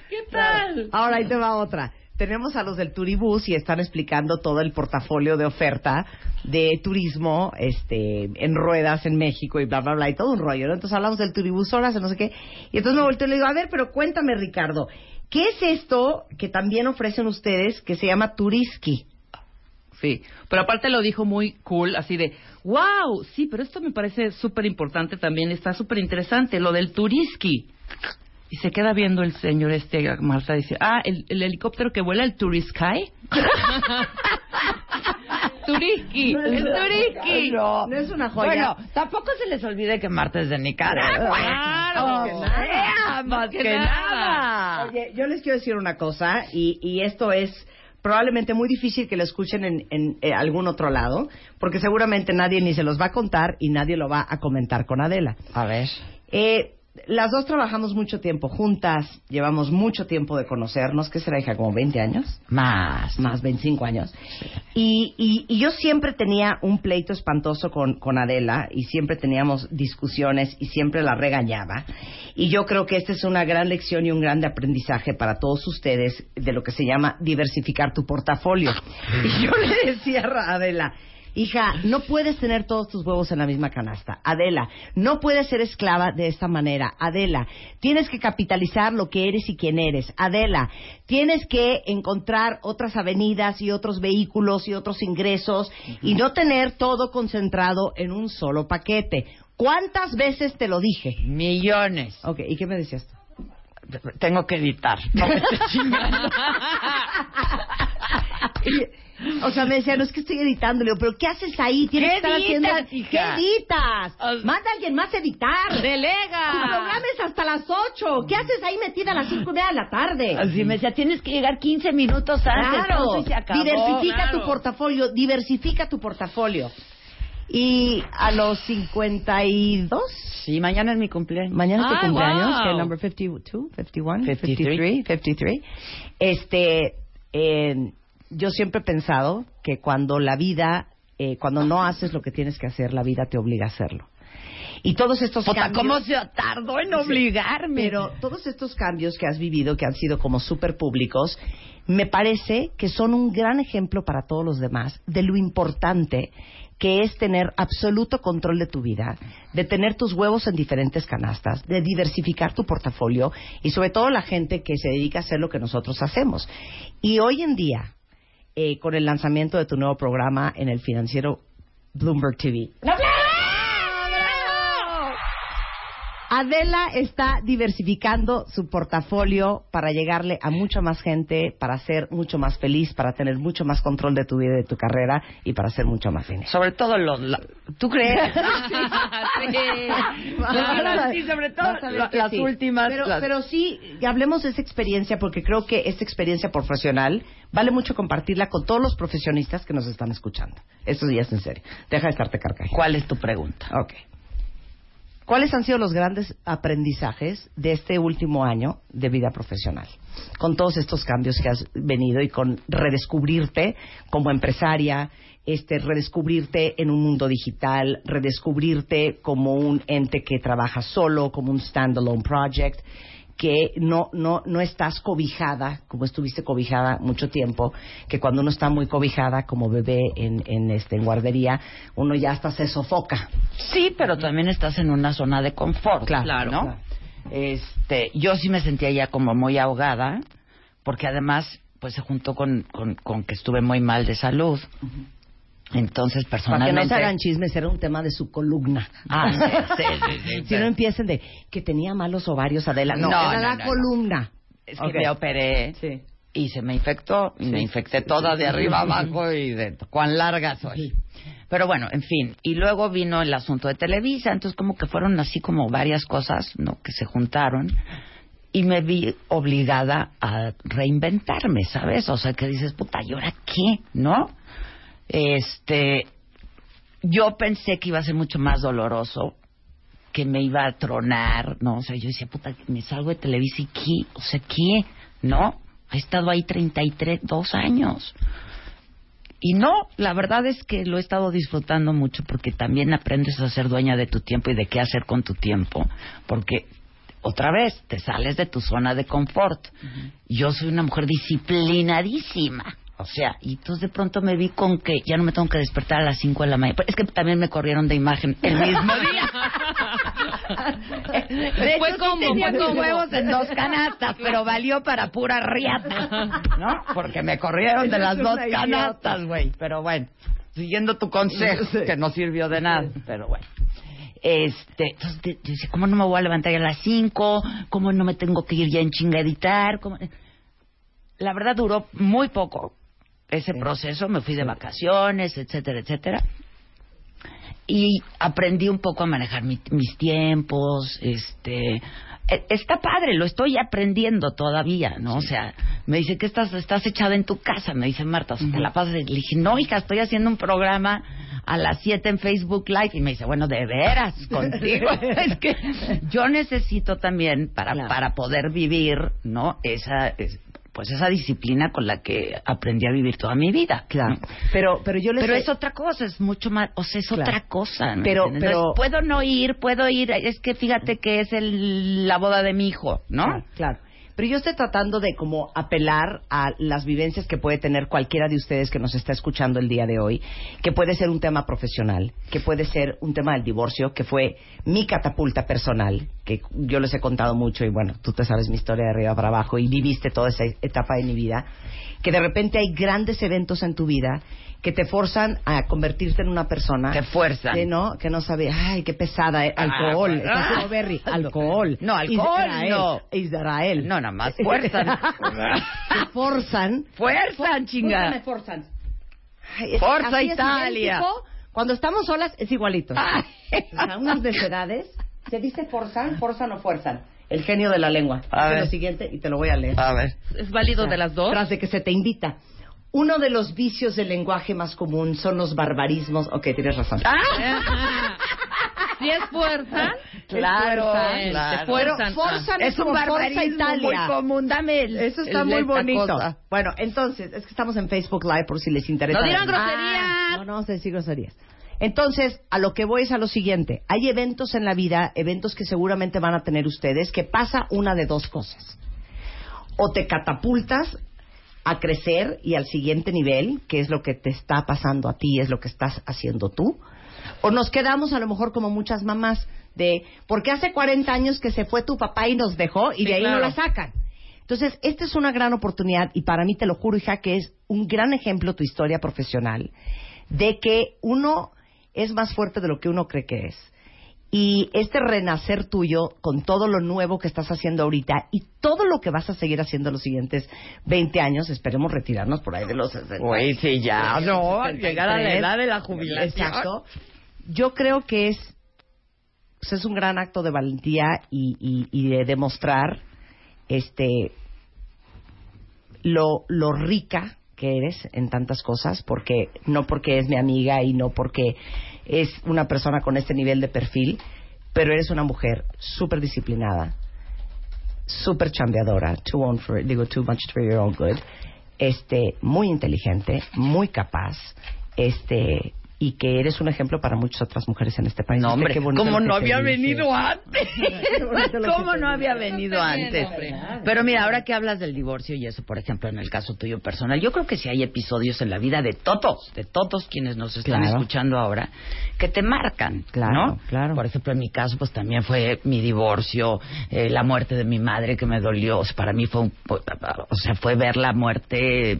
¿Qué tal? Ahora ahí te va otra. Tenemos a los del Turibús y están explicando todo el portafolio de oferta de turismo este, en ruedas en México y bla, bla, bla, y todo un rollo. ¿no? Entonces hablamos del Turibús horas, no sé qué. Y entonces me volteo y le digo, a ver, pero cuéntame, Ricardo, ¿qué es esto que también ofrecen ustedes que se llama Turiski? Sí, pero aparte lo dijo muy cool, así de, wow, sí, pero esto me parece súper importante también, está súper interesante, lo del turiski. Y se queda viendo el señor este, Marta, dice, ah, el, el helicóptero que vuela, el Turisky. Turiski, el Turiski. No. No es una joya. Bueno, tampoco se les olvide que Marta es de Nicaragua. Claro, Oh, más que nada. sea, más que que nada. nada. Oye, yo les quiero decir una cosa, y, y esto es probablemente muy difícil que lo escuchen en, en, eh, algún otro lado, porque seguramente nadie ni se los va a contar y nadie lo va a comentar con Adela. A ver. Eh, las dos trabajamos mucho tiempo juntas, llevamos mucho tiempo de conocernos, ¿qué será, hija? ¿Como 20 años? Más. Más 25 años. Y, y, y yo siempre tenía un pleito espantoso con, con Adela y siempre teníamos discusiones y siempre la regañaba. Y yo creo que esta es una gran lección y un gran aprendizaje para todos ustedes de lo que se llama diversificar tu portafolio. Y yo le decía a Adela, Hija, no puedes tener todos tus huevos en la misma canasta. Adela, no puedes ser esclava de esta manera. Adela, tienes que capitalizar lo que eres y quién eres. Adela, tienes que encontrar otras avenidas y otros vehículos y otros ingresos y no tener todo concentrado en un solo paquete. ¿Cuántas veces te lo dije? Millones. Ok, ¿y qué me decías tú? Tengo que editar. No me. O sea, me decía, no es que estoy editando. Le digo, ¿pero qué haces ahí? Tienes ¿Qué que estar haciendo... editas, hija? ¿Qué editas? Manda a alguien más a editar. Tu ¡Delega! programa es hasta las 8. ¿Qué haces ahí metida a las 5 y media de la tarde? Así me decía, tienes que llegar 15 minutos antes. Claro. se acabó. Diversifica Claro. tu portafolio. Diversifica tu portafolio. Y a los 52... Sí, mañana es mi cumpleaños. Mañana es tu Ah, cumpleaños, wow. que es number 52, 51, 53. 53, 53. Este, eh, yo siempre he pensado que cuando la vida, eh, cuando no haces lo que tienes que hacer, la vida te obliga a hacerlo. Y todos estos Puta, cambios... ¿cómo se tardó en obligarme? Pero todos estos cambios que has vivido, que han sido como súper públicos, me parece que son un gran ejemplo para todos los demás de lo importante que es tener absoluto control de tu vida, de tener tus huevos en diferentes canastas, de diversificar tu portafolio y sobre todo la gente que se dedica a hacer lo que nosotros hacemos. Y hoy en día, eh, con el lanzamiento de tu nuevo programa en el financiero Bloomberg TV, Adela está diversificando su portafolio para llegarle a mucha más gente, para ser mucho más feliz, para tener mucho más control de tu vida y de tu carrera y para ser mucho más dinero. Sobre todo los... la- ¿Tú crees? A Claro, sí, sobre todo la- las sí. últimas... Pero, las- pero sí, hablemos de esa experiencia porque creo que esta experiencia profesional vale mucho compartirla con todos los profesionistas que nos están escuchando. Eso ya es en serio. Deja de estarte carcajando. ¿Cuál es tu pregunta? Ok. ¿Cuáles han sido los grandes aprendizajes de este último año de vida profesional? Con todos estos cambios que has venido y con redescubrirte como empresaria, este, redescubrirte en un mundo digital, redescubrirte como un ente que trabaja solo, como un standalone project, que no, no, no estás cobijada, como estuviste cobijada mucho tiempo, que cuando uno está muy cobijada como bebé en, en, este, en guardería, uno ya hasta se sofoca. Sí, pero también estás en una zona de confort, Claro, ¿no? claro. Este, yo sí me sentía ya como muy ahogada, porque además, pues se juntó con, con, con que estuve muy mal de salud. Entonces, Para que personalmente... no se hagan chismes, era un tema de su columna. Ah, sí, sí, si no empiecen de que tenía malos ovarios, Adela. No, No, era no, la no, columna. Es que me operé Sí. y se me infectó y me infecté toda de arriba abajo y de cuán larga soy. Pero bueno, en fin. Y luego vino el asunto de Televisa, entonces como que fueron así como varias cosas, ¿no? Que se juntaron y me vi obligada a reinventarme, ¿sabes? O sea, que dices, puta, ¿y ahora qué? ¿No? Este, yo pensé que iba a ser mucho más doloroso, que me iba a tronar, ¿no? O sea, yo decía, puta, me salgo de Televisa y qué, o sea, ¿qué? ¿No? He estado ahí 33, dos años. Y no, la verdad es que lo he estado disfrutando mucho porque también aprendes a ser dueña de tu tiempo y de qué hacer con tu tiempo. Porque, otra vez, te sales de tu zona de confort. Yo soy una mujer disciplinadísima. O sea, y entonces de pronto me vi con que ya no me tengo que despertar a las 5 de la mañana. Es que también me corrieron de imagen el mismo día. De Fue hecho, sí como, tenía huevos en dos canastas, pero valió para pura riata, ¿no? Porque me corrieron de las dos canastas, güey. Pero bueno, siguiendo tu consejo, que no sirvió de nada, pero bueno. Este, entonces te- ¿cómo no me voy a levantar a las 5? ¿Cómo no me tengo que ir ya en chinga a editar? ¿Cómo? La verdad duró muy poco ese proceso, me fui de vacaciones, etcétera, etcétera. Y aprendí un poco a manejar mi- mis tiempos, este eh, está padre, lo estoy aprendiendo todavía, ¿no? O sea, me dice que estás estás echada en tu casa, me dice Marta, o sea, te la pasas. Le dije, "No, hija, estoy haciendo un programa a las 7 en Facebook Live." Y me dice, "Bueno, de veras, contigo." es que yo necesito también para Claro. para poder vivir, ¿no? Esa es- pues esa disciplina con la que aprendí a vivir toda mi vida. Claro. Pero, pero yo les Pero sé- es otra cosa, es mucho más, o sea, es Claro. otra cosa. ¿me Pero- pero- No puedo no ir, puedo ir, es que fíjate que es el, la boda de mi hijo, ¿no? Claro, claro. Pero yo estoy tratando de como apelar a las vivencias que puede tener cualquiera de ustedes que nos está escuchando el día de hoy, que puede ser un tema profesional, que puede ser un tema del divorcio, que fue mi catapulta personal, que yo les he contado mucho y bueno, tú te sabes mi historia de arriba para abajo y viviste toda esa etapa de mi vida, que de repente hay grandes eventos en tu vida que te forzan a convertirte en una persona Te fuerzan. que no que no sabe ay qué pesada eh, alcohol Ah, estás como Berry alcohol No, alcohol, Israel, no. Israel No, nada más fuerzan. te forzan Fuerzan, chinga. me forzan Ay, es- Forza es Italia. cuando estamos solas es igualito Ay. o sea unas necedades se dice forzan forzan o fuerzan el genio de la lengua A ver. lo siguiente y te lo voy a leer A ver. ¿Es válido de las dos? Tras de que se te invita. Uno de los vicios del lenguaje más común son los barbarismos. Ok, tienes razón. Si es fuerza, Claro, fuerzan, claro. te fuerzan. Pero forzan Es un barbarismo Italia. muy común, dame el- Eso está el- muy bonito. cosa. Bueno, entonces, es que estamos en Facebook Live por si les interesa. No digan Ah, groserías. no, no vamos a decir groserías. Entonces, a lo que voy es a lo siguiente. Hay eventos en la vida, eventos que seguramente van a tener ustedes, que pasa una de dos cosas. O te catapultas a crecer y al siguiente nivel, que es lo que te está pasando a ti, es lo que estás haciendo tú. O nos quedamos a lo mejor como muchas mamás de, porque hace 40 años que se fue tu papá y nos dejó y Sí, de ahí no la sacan. Entonces, esta es una gran oportunidad y para mí, te lo juro, hija, que es un gran ejemplo tu historia profesional de que uno es más fuerte de lo que uno cree que es. Y este renacer tuyo con todo lo nuevo que estás haciendo ahorita y todo lo que vas a seguir haciendo los siguientes 20 años, esperemos retirarnos por ahí de los 60. Güey, sí, ya, no, 73. llegar a la edad de la jubilación. Exacto. Yo creo que es, pues es un gran acto de valentía y, y- y de demostrar este lo, lo rica que eres en tantas cosas, porque no porque es mi amiga y no porque es una persona con este nivel de perfil, pero eres una mujer súper disciplinada, súper chambeadora, too, own for, digo, too much for your own good, este, muy inteligente, muy capaz, este, y que eres un ejemplo para muchas otras mujeres en este país. No, ¿Viste hombre, que no había venido antes. ¿Cómo no había venido antes? Pero mira, ahora que hablas del divorcio y eso, por ejemplo, en el caso tuyo personal, yo creo que sí hay episodios en la vida de todos, de todos quienes nos están Claro. escuchando ahora, que te marcan, Claro, ¿no? claro. Por ejemplo, en mi caso, pues también fue mi divorcio, eh, la muerte de mi madre que me dolió. O sea, para mí fue un, o sea, fue ver la muerte,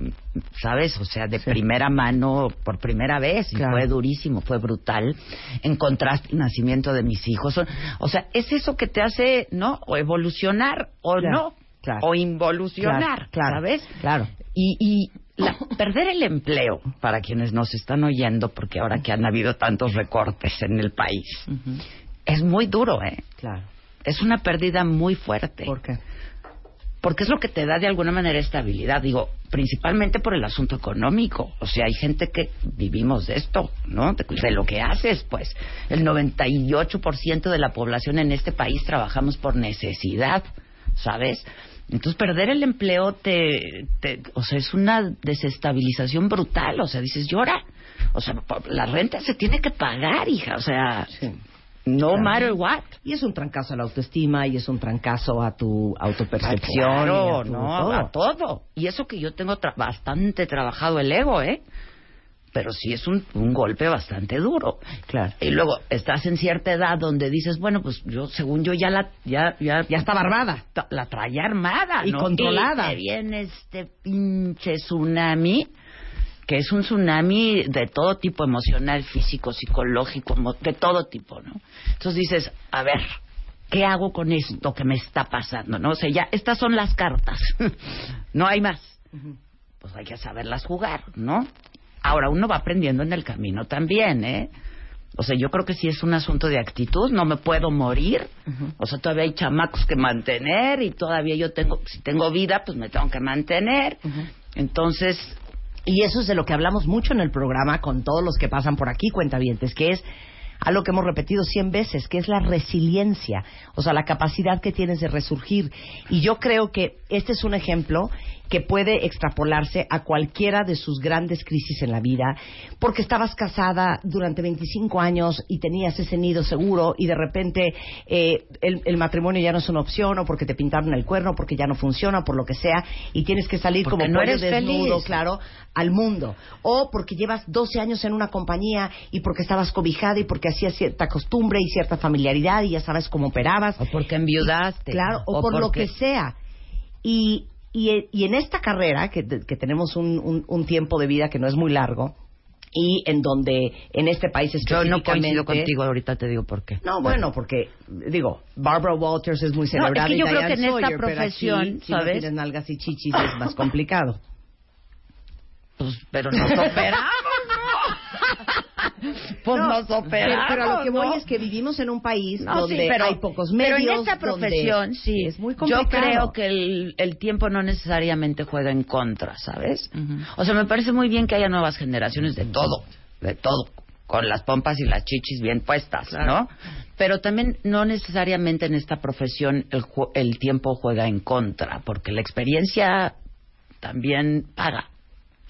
¿sabes? O sea, de primera mano, por primera vez, y Claro. fue durísimo, fue brutal. En contraste, el nacimiento de mis hijos. O sea, es eso que te hace, ¿no? O evolucionar o Claro, no. claro. O involucionar, ¿sabes? Claro. Y, y la- perder el empleo, para quienes nos están oyendo, porque ahora que han habido tantos recortes en el país, es muy duro, ¿eh? Claro. Es una pérdida muy fuerte. ¿Por qué? Porque es lo que te da de alguna manera estabilidad. Digo, principalmente por el asunto económico. O sea, hay gente que vivimos de esto, ¿no? De, de lo que haces, pues. El 98% de la población en este país trabajamos por necesidad, ¿sabes? Entonces, perder el empleo te, te- o sea, es una desestabilización brutal. O sea, dices, llora. O sea, la renta se tiene que pagar, hija. O sea, no Claro. matter what. Y es un trancazo a la autoestima y es un trancazo a tu autopercepción. Claro, a tu no, todo. a todo. Y eso que yo tengo tra- bastante trabajado el ego, ¿eh? Pero sí es un, un golpe bastante duro. Claro. Y luego estás en cierta edad donde dices, bueno, pues yo, según yo, ya la, ya, ya, Ya estaba armada. ta- la traía armada, Y ¿no? controlada. Y te viene este pinche tsunami, que es un tsunami de todo tipo, emocional, físico, psicológico, de todo tipo, ¿no? Entonces dices, a ver, ¿qué hago con esto que me está pasando? ¿No? O sea, ya, estas son las cartas. no hay más. Pues hay que saberlas jugar, ¿no? Ahora, uno va aprendiendo en el camino también, ¿eh? O sea, yo creo que sí es un asunto de actitud, no me puedo morir. O sea, todavía hay chamacos que mantener y todavía yo tengo, si tengo vida, pues me tengo que mantener. Entonces, Y eso es de lo que hablamos mucho en el programa con todos los que pasan por aquí, cuentavientes, que es algo que hemos repetido cien veces, que es la resiliencia, o sea, la capacidad que tienes de resurgir. Y yo creo que este es un ejemplo que puede extrapolarse a cualquiera de sus grandes crisis en la vida, porque estabas casada durante 25 años y tenías ese nido seguro y de repente eh, el, el matrimonio ya no es una opción o porque te pintaron el cuerno, porque ya no funciona, por lo que sea, y tienes que salir Porque como no eres desnudo, feliz. claro, al mundo. O porque llevas 12 años en una compañía y porque estabas cobijada y porque hacías cierta costumbre y cierta familiaridad y ya sabes cómo operabas. o porque enviudaste. Claro, o, por lo que sea. Y, y, y en esta carrera, que, que tenemos un, un, un tiempo de vida que no es muy largo, y en donde en este país Yo no coincido específicamente- contigo, ahorita te digo por qué. No, bueno, porque, digo, Barbara Walters es muy No, celebrada es que yo y creo Diane que en esta Sawyer, pero aquí, profesión, si no ¿sabes? tienes nalgas y chichis es más complicado. Pues, pero nos operamos, ¿no? pues No, nos operamos, Pero a lo que voy ¿no? es que vivimos en un país No, sí, donde pero- hay pocos Pero medios. en esta profesión, sí. Es muy Yo complicado. creo que el, el tiempo no necesariamente juega en contra, ¿sabes? O sea, me parece muy bien que haya nuevas generaciones de todo, de todo, con las pompas y las chichis bien puestas, ¿no? Pero también no necesariamente en esta profesión el, el tiempo juega en contra, porque la experiencia también paga,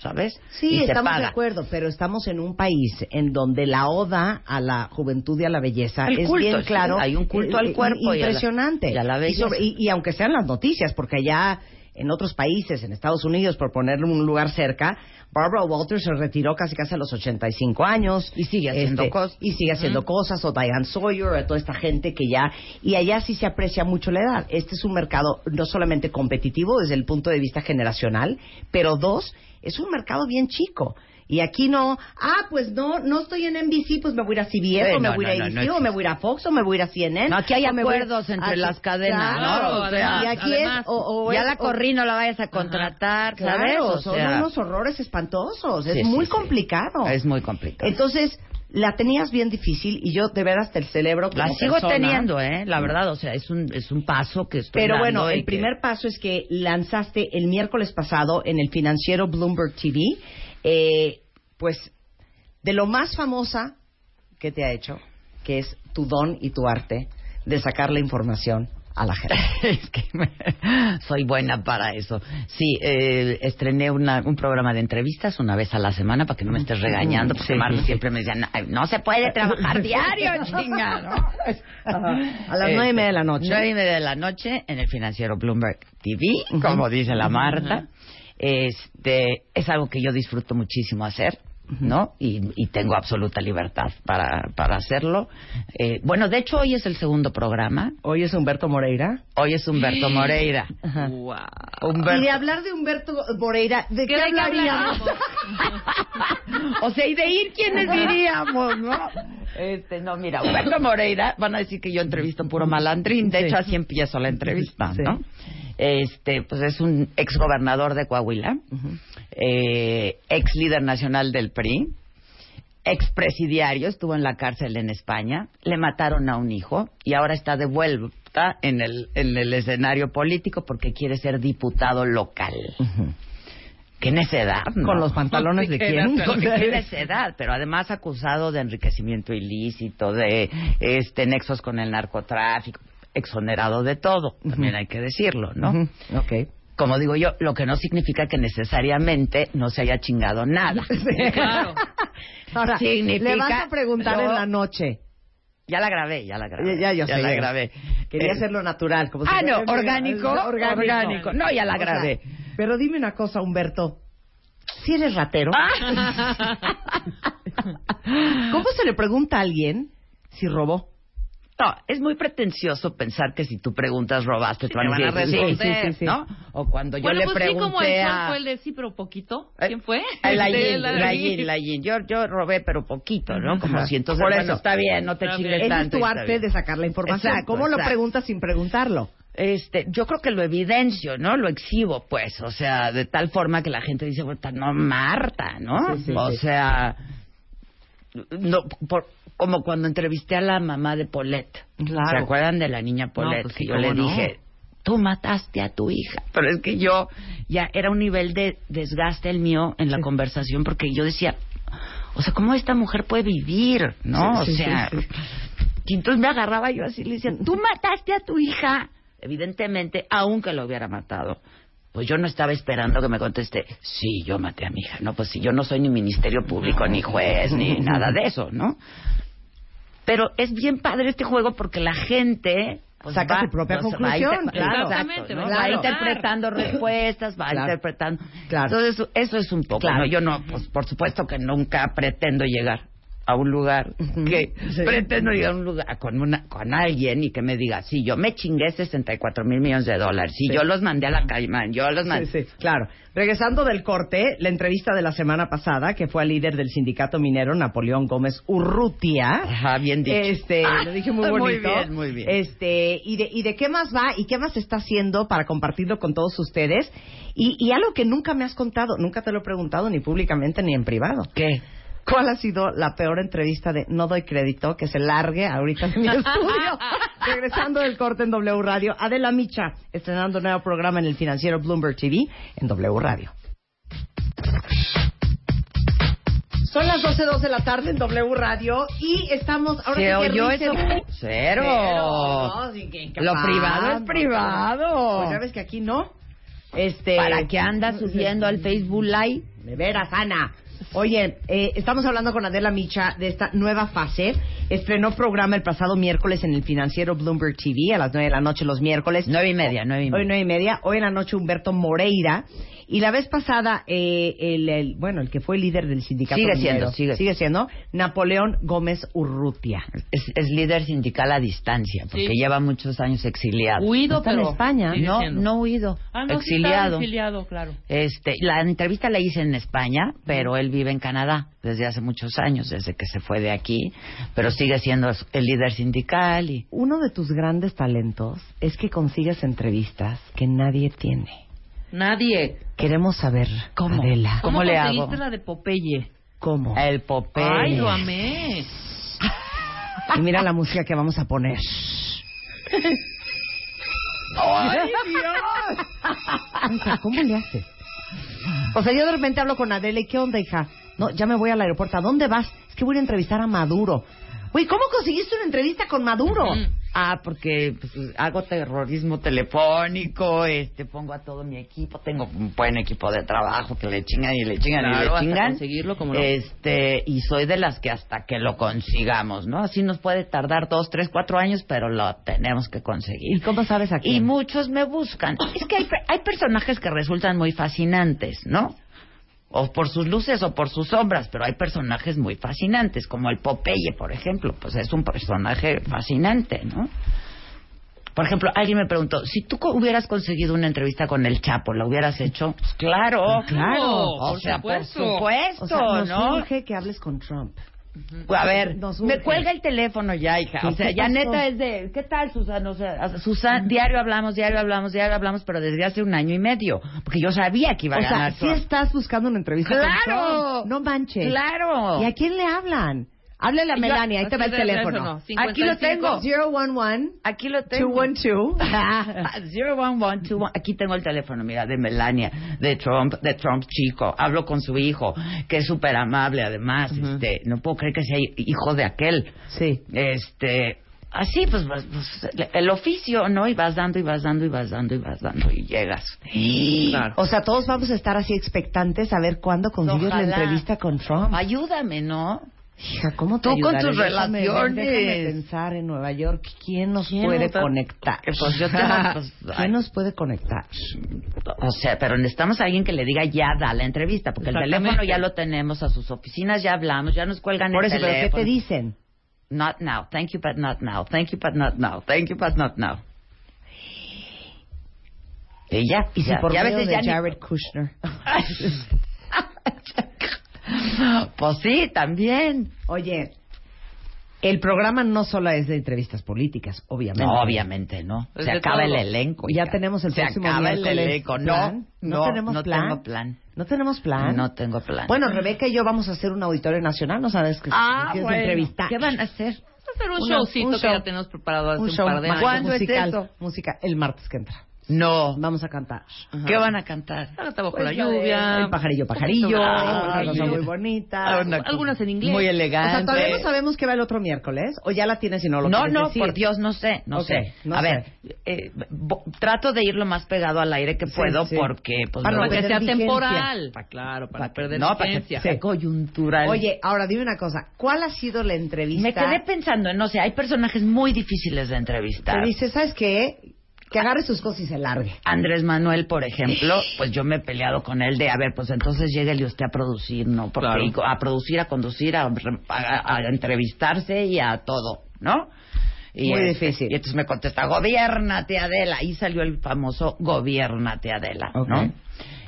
¿sabes? Sí, y estamos de acuerdo, pero estamos en un país en donde la oda a la juventud y a la belleza El es culto, bien sí, claro. hay un culto al eh, cuerpo y a la- Impresionante. y a la belleza. sobre- y, y aunque sean las noticias, porque allá en otros países, en Estados Unidos, por ponerle un lugar cerca, Barbara Walters se retiró casi casi a los 85 años. Y sigue haciendo Este, cosas. Y sigue haciendo cosas, o Diane Sawyer, o toda esta gente que ya... Y allá sí se aprecia mucho la edad. Este es un mercado no solamente competitivo desde el punto de vista generacional, pero dos, es un mercado bien chico. Y aquí no, ah, pues no, no estoy en NBC, pues me voy a ir a CBS, Sí, o me no, voy a ir no, a ABC, no o me voy a ir a Fox, o me voy a ir a CNN. No, aquí hay acuerdos entre Ah, las cadenas, claro, ¿no? O sea, y aquí es, además, o, o ya es- la corrí, no la vayas a contratar, ¿sabes? Claro, O son sea, unos horrores espantosos. Es Sí, muy sí. complicado. Es muy complicado. Entonces, la tenías bien difícil y yo de veras te celebro como la sigo persona. teniendo, ¿eh? La verdad, o sea, es un, es un paso que estoy Pero dando bueno, el que- primer paso es que lanzaste el miércoles pasado en el financiero Bloomberg TV, eh, pues de lo más famosa que te ha hecho, que es tu don y tu arte, de sacar la información a la gente. es que me- soy buena para eso. Sí, eh, estrené una- un programa de entrevistas una vez a la semana para que no me estés regañando, porque Sí, Marlon sí. siempre me decía, "Ay, no se puede trabajar diario, chinga, ¿no? A las nueve y media de la noche. Nueve y media de la noche en el financiero Bloomberg TV, como dice la Marta. Este, es algo que yo disfruto muchísimo hacer. ¿No? Y, y tengo absoluta libertad para, para hacerlo. Eh, bueno, de hecho, hoy es el segundo programa. Hoy es Humberto Moreira. Hoy es Humberto Moreira. Humberto- Y de hablar de Humberto Moreira, ¿de qué, ¿De qué hablaríamos? o sea, y de ir, ¿quiénes diríamos, no? Este, no, mira, Humberto Moreira, van a decir que yo entrevisto puro malandrín, de Sí. hecho así empiezo la entrevista, Sí. ¿no? Este, pues es un ex gobernador de Coahuila, eh, ex líder nacional del PRI, ex presidiario, estuvo en la cárcel en España, le mataron a un hijo y ahora está de vuelta en el, en el escenario político porque quiere ser diputado local. Qué necedad, ¿no? ¿Con los pantalones de quién? Qué necedad, pero además acusado de enriquecimiento ilícito, de este nexos con el narcotráfico, exonerado de todo, también hay que decirlo, ¿no? Ujú, Ok. Como digo yo, lo que no significa que necesariamente no se haya chingado nada. Claro. Ahora, Significa le vas a preguntar lo- en la noche. Ya la grabé, ya la grabé. Ya, ya, yo sé, la grabé. Quería Eh, hacerlo natural. Como si Ah, no, orgánico, orgánico. No, ya la O sea, grabé. pero dime una cosa, Humberto. Si eres ratero, Ah. ¿cómo se le pregunta a alguien si robó? No, es muy pretencioso pensar que si tú preguntas robaste, te van, te van a decir, responder, sí, sí, sí, ¿no? O cuando yo bueno, le pues sí, pregunté como el a... fue el de sí, pero poquito. Eh, ¿Quién fue? a La Este, Yin, la Yin, la Yin. Yo, yo robé, pero poquito, ¿no? Como Ajá. si entonces, Por bueno, eso. está bien, no te bien. Ese es tanto. tu arte de sacar la información. Exacto, ¿Cómo lo preguntas sin preguntarlo? Este, yo creo que lo evidencio, ¿no? Lo exhibo, pues, o sea, de tal forma que la gente dice, "Puta, no, Marta, ¿no? Sí, sí, o sí. sea, no, por- como cuando entrevisté a la mamá de Paulette. Claro. ¿Se acuerdan de la niña Paulette? pues que sí, yo le no. dije, tú mataste a tu hija. Pero es que yo, ya era un nivel de desgaste el mío en la conversación porque yo decía, o sea, ¿cómo esta mujer puede vivir? ¿No? Sí, o sea, y entonces me agarraba yo así y le decía, tú mataste a tu hija. Evidentemente, aunque lo hubiera matado, pues yo no estaba esperando que me conteste, sí, yo maté a mi hija. No, pues si yo no soy ni ministerio público, ni juez, ni nada de eso, ¿no? Pero es bien padre este juego porque la gente pues, Saca va- su propia pues, va conclusión, inter- claro. Exacto, ¿no? Exactamente, va claro. interpretando respuestas, va Claro. interpretando. Claro. Entonces, eso, eso es un poco. Claro. ¿no? Yo no, pues por supuesto que nunca pretendo llegar a un lugar que Sí. pretendo llegar a un lugar con una con alguien y que me diga, sí, yo me chingué 64 mil millones de dólares, sí, Sí. yo los mandé a la Caimán, yo los mandé. Sí, sí, claro. Regresando del corte, la entrevista de la semana pasada, que fue al líder del sindicato minero, Napoleón Gómez Urrutia. Ajá, bien dicho. Este, Ah, lo dije muy muy bonito. bien, muy bien. Este, y de, y de qué más va y qué más está haciendo para compartirlo con todos ustedes. Y, y algo que nunca me has contado, nunca te lo he preguntado ni públicamente ni en privado. ¿Qué? ¿Cuál ha sido la peor entrevista de No doy crédito que se largue ahorita en mi estudio? Regresando del corte en W Radio, Adela Micha, estrenando un nuevo programa en el financiero Bloomberg TV en W Radio. Son las 12.02 de la tarde en W Radio y estamos... Ahora ¿Se sí que oyó risa- eso? Cero. No, sí, que- que Lo privado es privado. Pues ya ves que aquí no. Este... ¿Para qué andas subiendo al Facebook Live? De veras, Ana. Oye, eh, estamos hablando con Adela Micha de esta nueva fase. Estrenó programa el pasado miércoles en el financiero Bloomberg TV a las nueve de la noche los miércoles. Nueve y media, nueve y Hoy media. nueve y media. Hoy en la noche Humberto Moreira. Y la vez pasada, eh, el, el- bueno, el que fue líder del sindicato. Sigue minero, siendo, sigue. siendo, Napoleón Gómez Urrutia. Es, es líder sindical a distancia, porque Sí. lleva muchos años exiliado. Huido, Está en pero España. sigue No, siendo. no huido, Ah, no, sí exiliado. exiliado, claro. Este, la entrevista la hice en España, pero él vive en Canadá desde hace muchos años, desde que se fue de aquí, pero sigue siendo el líder sindical y Uno de tus grandes talentos es que consigues entrevistas que nadie tiene. Nadie. Queremos saber, ¿Cómo? Adela, ¿Cómo le conseguiste hago? la de Popeye? ¿cómo? el Popeye. Ay, lo amé. Y mira la música que vamos a poner. ¡Ay, Hija, ¿Cómo le haces? O sea, yo de repente hablo con Adela y ¿qué onda, hija? No, ya me voy al aeropuerto. ¿A dónde vas? Es que voy a entrevistar a Maduro. Güey, ¿cómo conseguiste una entrevista con Maduro? Mm. Ah, porque pues, hago terrorismo telefónico, este, pongo a todo mi equipo, tengo un buen equipo de trabajo que le chingan y le chingan Claro, y le hasta chingan. conseguirlo, como. Este, y soy de las que hasta que lo consigamos, ¿no? Así nos puede tardar dos, tres, cuatro años, pero lo tenemos que conseguir. ¿Y cómo sabes a Y muchos me buscan. Es que hay, pe- hay personajes que resultan muy fascinantes, ¿no? O por sus luces o por sus sombras, pero hay personajes muy fascinantes, como el Popeye, por ejemplo. Pues es un personaje fascinante, ¿no? Por ejemplo, alguien me preguntó, si tú hubieras conseguido una entrevista con el Chapo, ¿la hubieras hecho? Pues claro, Claro, O por sea, por supuesto. supuesto, O sea, nos que hables con Trump. A ver, me cuelga el teléfono ya, hija. O ¿Qué sea, ya pasó? neta es de, ¿qué tal, Susana? O sea, Susana, diario hablamos, diario hablamos, diario hablamos, pero desde hace un año y medio. Porque yo sabía que iba a O sea, ganar estás buscando una entrevista con ¡Claro! Trump. No manches. ¡Claro! ¿Y a quién le hablan? Háblale a Melania, ahí te va el teléfono. Aquí lo tengo. 011 Aquí lo tengo. 212 01121. Aquí tengo el teléfono, mira, de Melania, de Trump, de Trump chico. Hablo con su hijo, que es súper amable además. este No puedo creer que sea hijo de aquel. Sí. Este, así, pues, pues, pues, el oficio, ¿no? Y vas dando, y vas dando, y vas dando, y vas dando, y llegas. O sea, todos vamos a estar así expectantes a ver cuándo consigues Ojalá. la entrevista con Trump. Ayúdame, ¿no? Hija, ¿cómo te Tú con tus Déjame relaciones. Déjame pensar en Nueva York. ¿Quién nos ¿Quién puede conectar? Pues yo te- pues. ¿Quién nos puede conectar? O sea, pero necesitamos a alguien que le diga ya da la entrevista, porque el teléfono ya lo tenemos, a sus oficinas ya hablamos, ya nos cuelgan Por el eso, ¿pero qué teléfono. te dicen? Not now, thank you, but not now, thank you, but not now, thank you, but not now. Y ya, Y si ya, por ya medio veces de ya ni- Jared Kushner. Pues sí, también. Oye, el programa no solo es de entrevistas políticas, obviamente. No, obviamente no. Es Se acaba todo. el elenco. Ya tenemos el Se próximo acaba el elenco. No, plan. no, ¿No tenemos no plan? tengo plan. ¿No tenemos plan? No tengo plan. Bueno, Rebeca y yo vamos a hacer un auditorio nacional, ¿no sabes que ah, bueno. ¿Qué van a hacer? hacer un Una- showcito un que ya tenemos preparado hace un un, show par de años. ¿Cuándo es eso? Música, el martes que entra. No. Vamos a cantar. ¿Qué van a cantar? Ahorita bajo Pues la lluvia. El pajarillo, pajarillo. Ay, una cosa sí. muy bonita. Ah, una- Algunas en inglés. Muy O elegante. sea, todavía no sabemos qué va el otro miércoles. O ya la tienes y no lo No, no, decir? por Dios, no sé, no Ok, sé. no a sé. ver, eh, trato de ir lo más pegado al aire que Sí, puedo sí. porque, pues, Para Para que sea vigencia. temporal. Pa- claro, para, para perder no, para que sea coyuntural. Oye, ahora dime una cosa. ¿Cuál ha sido la entrevista? me quedé pensando en, no sé, hay personajes muy difíciles de entrevistar. Te dice, ¿sabes qué? Que agarre sus cosas y se largue. Andrés Manuel, por ejemplo, pues yo me he peleado con él de, a ver, pues entonces lléguele usted a producir, ¿no? Porque Claro. a producir, a conducir, a, a- a entrevistarse y a todo, ¿no? Y Muy este, difícil. Y entonces me contesta, gobiernate Adela. Ahí salió el famoso gobiernate Adela. ¿no?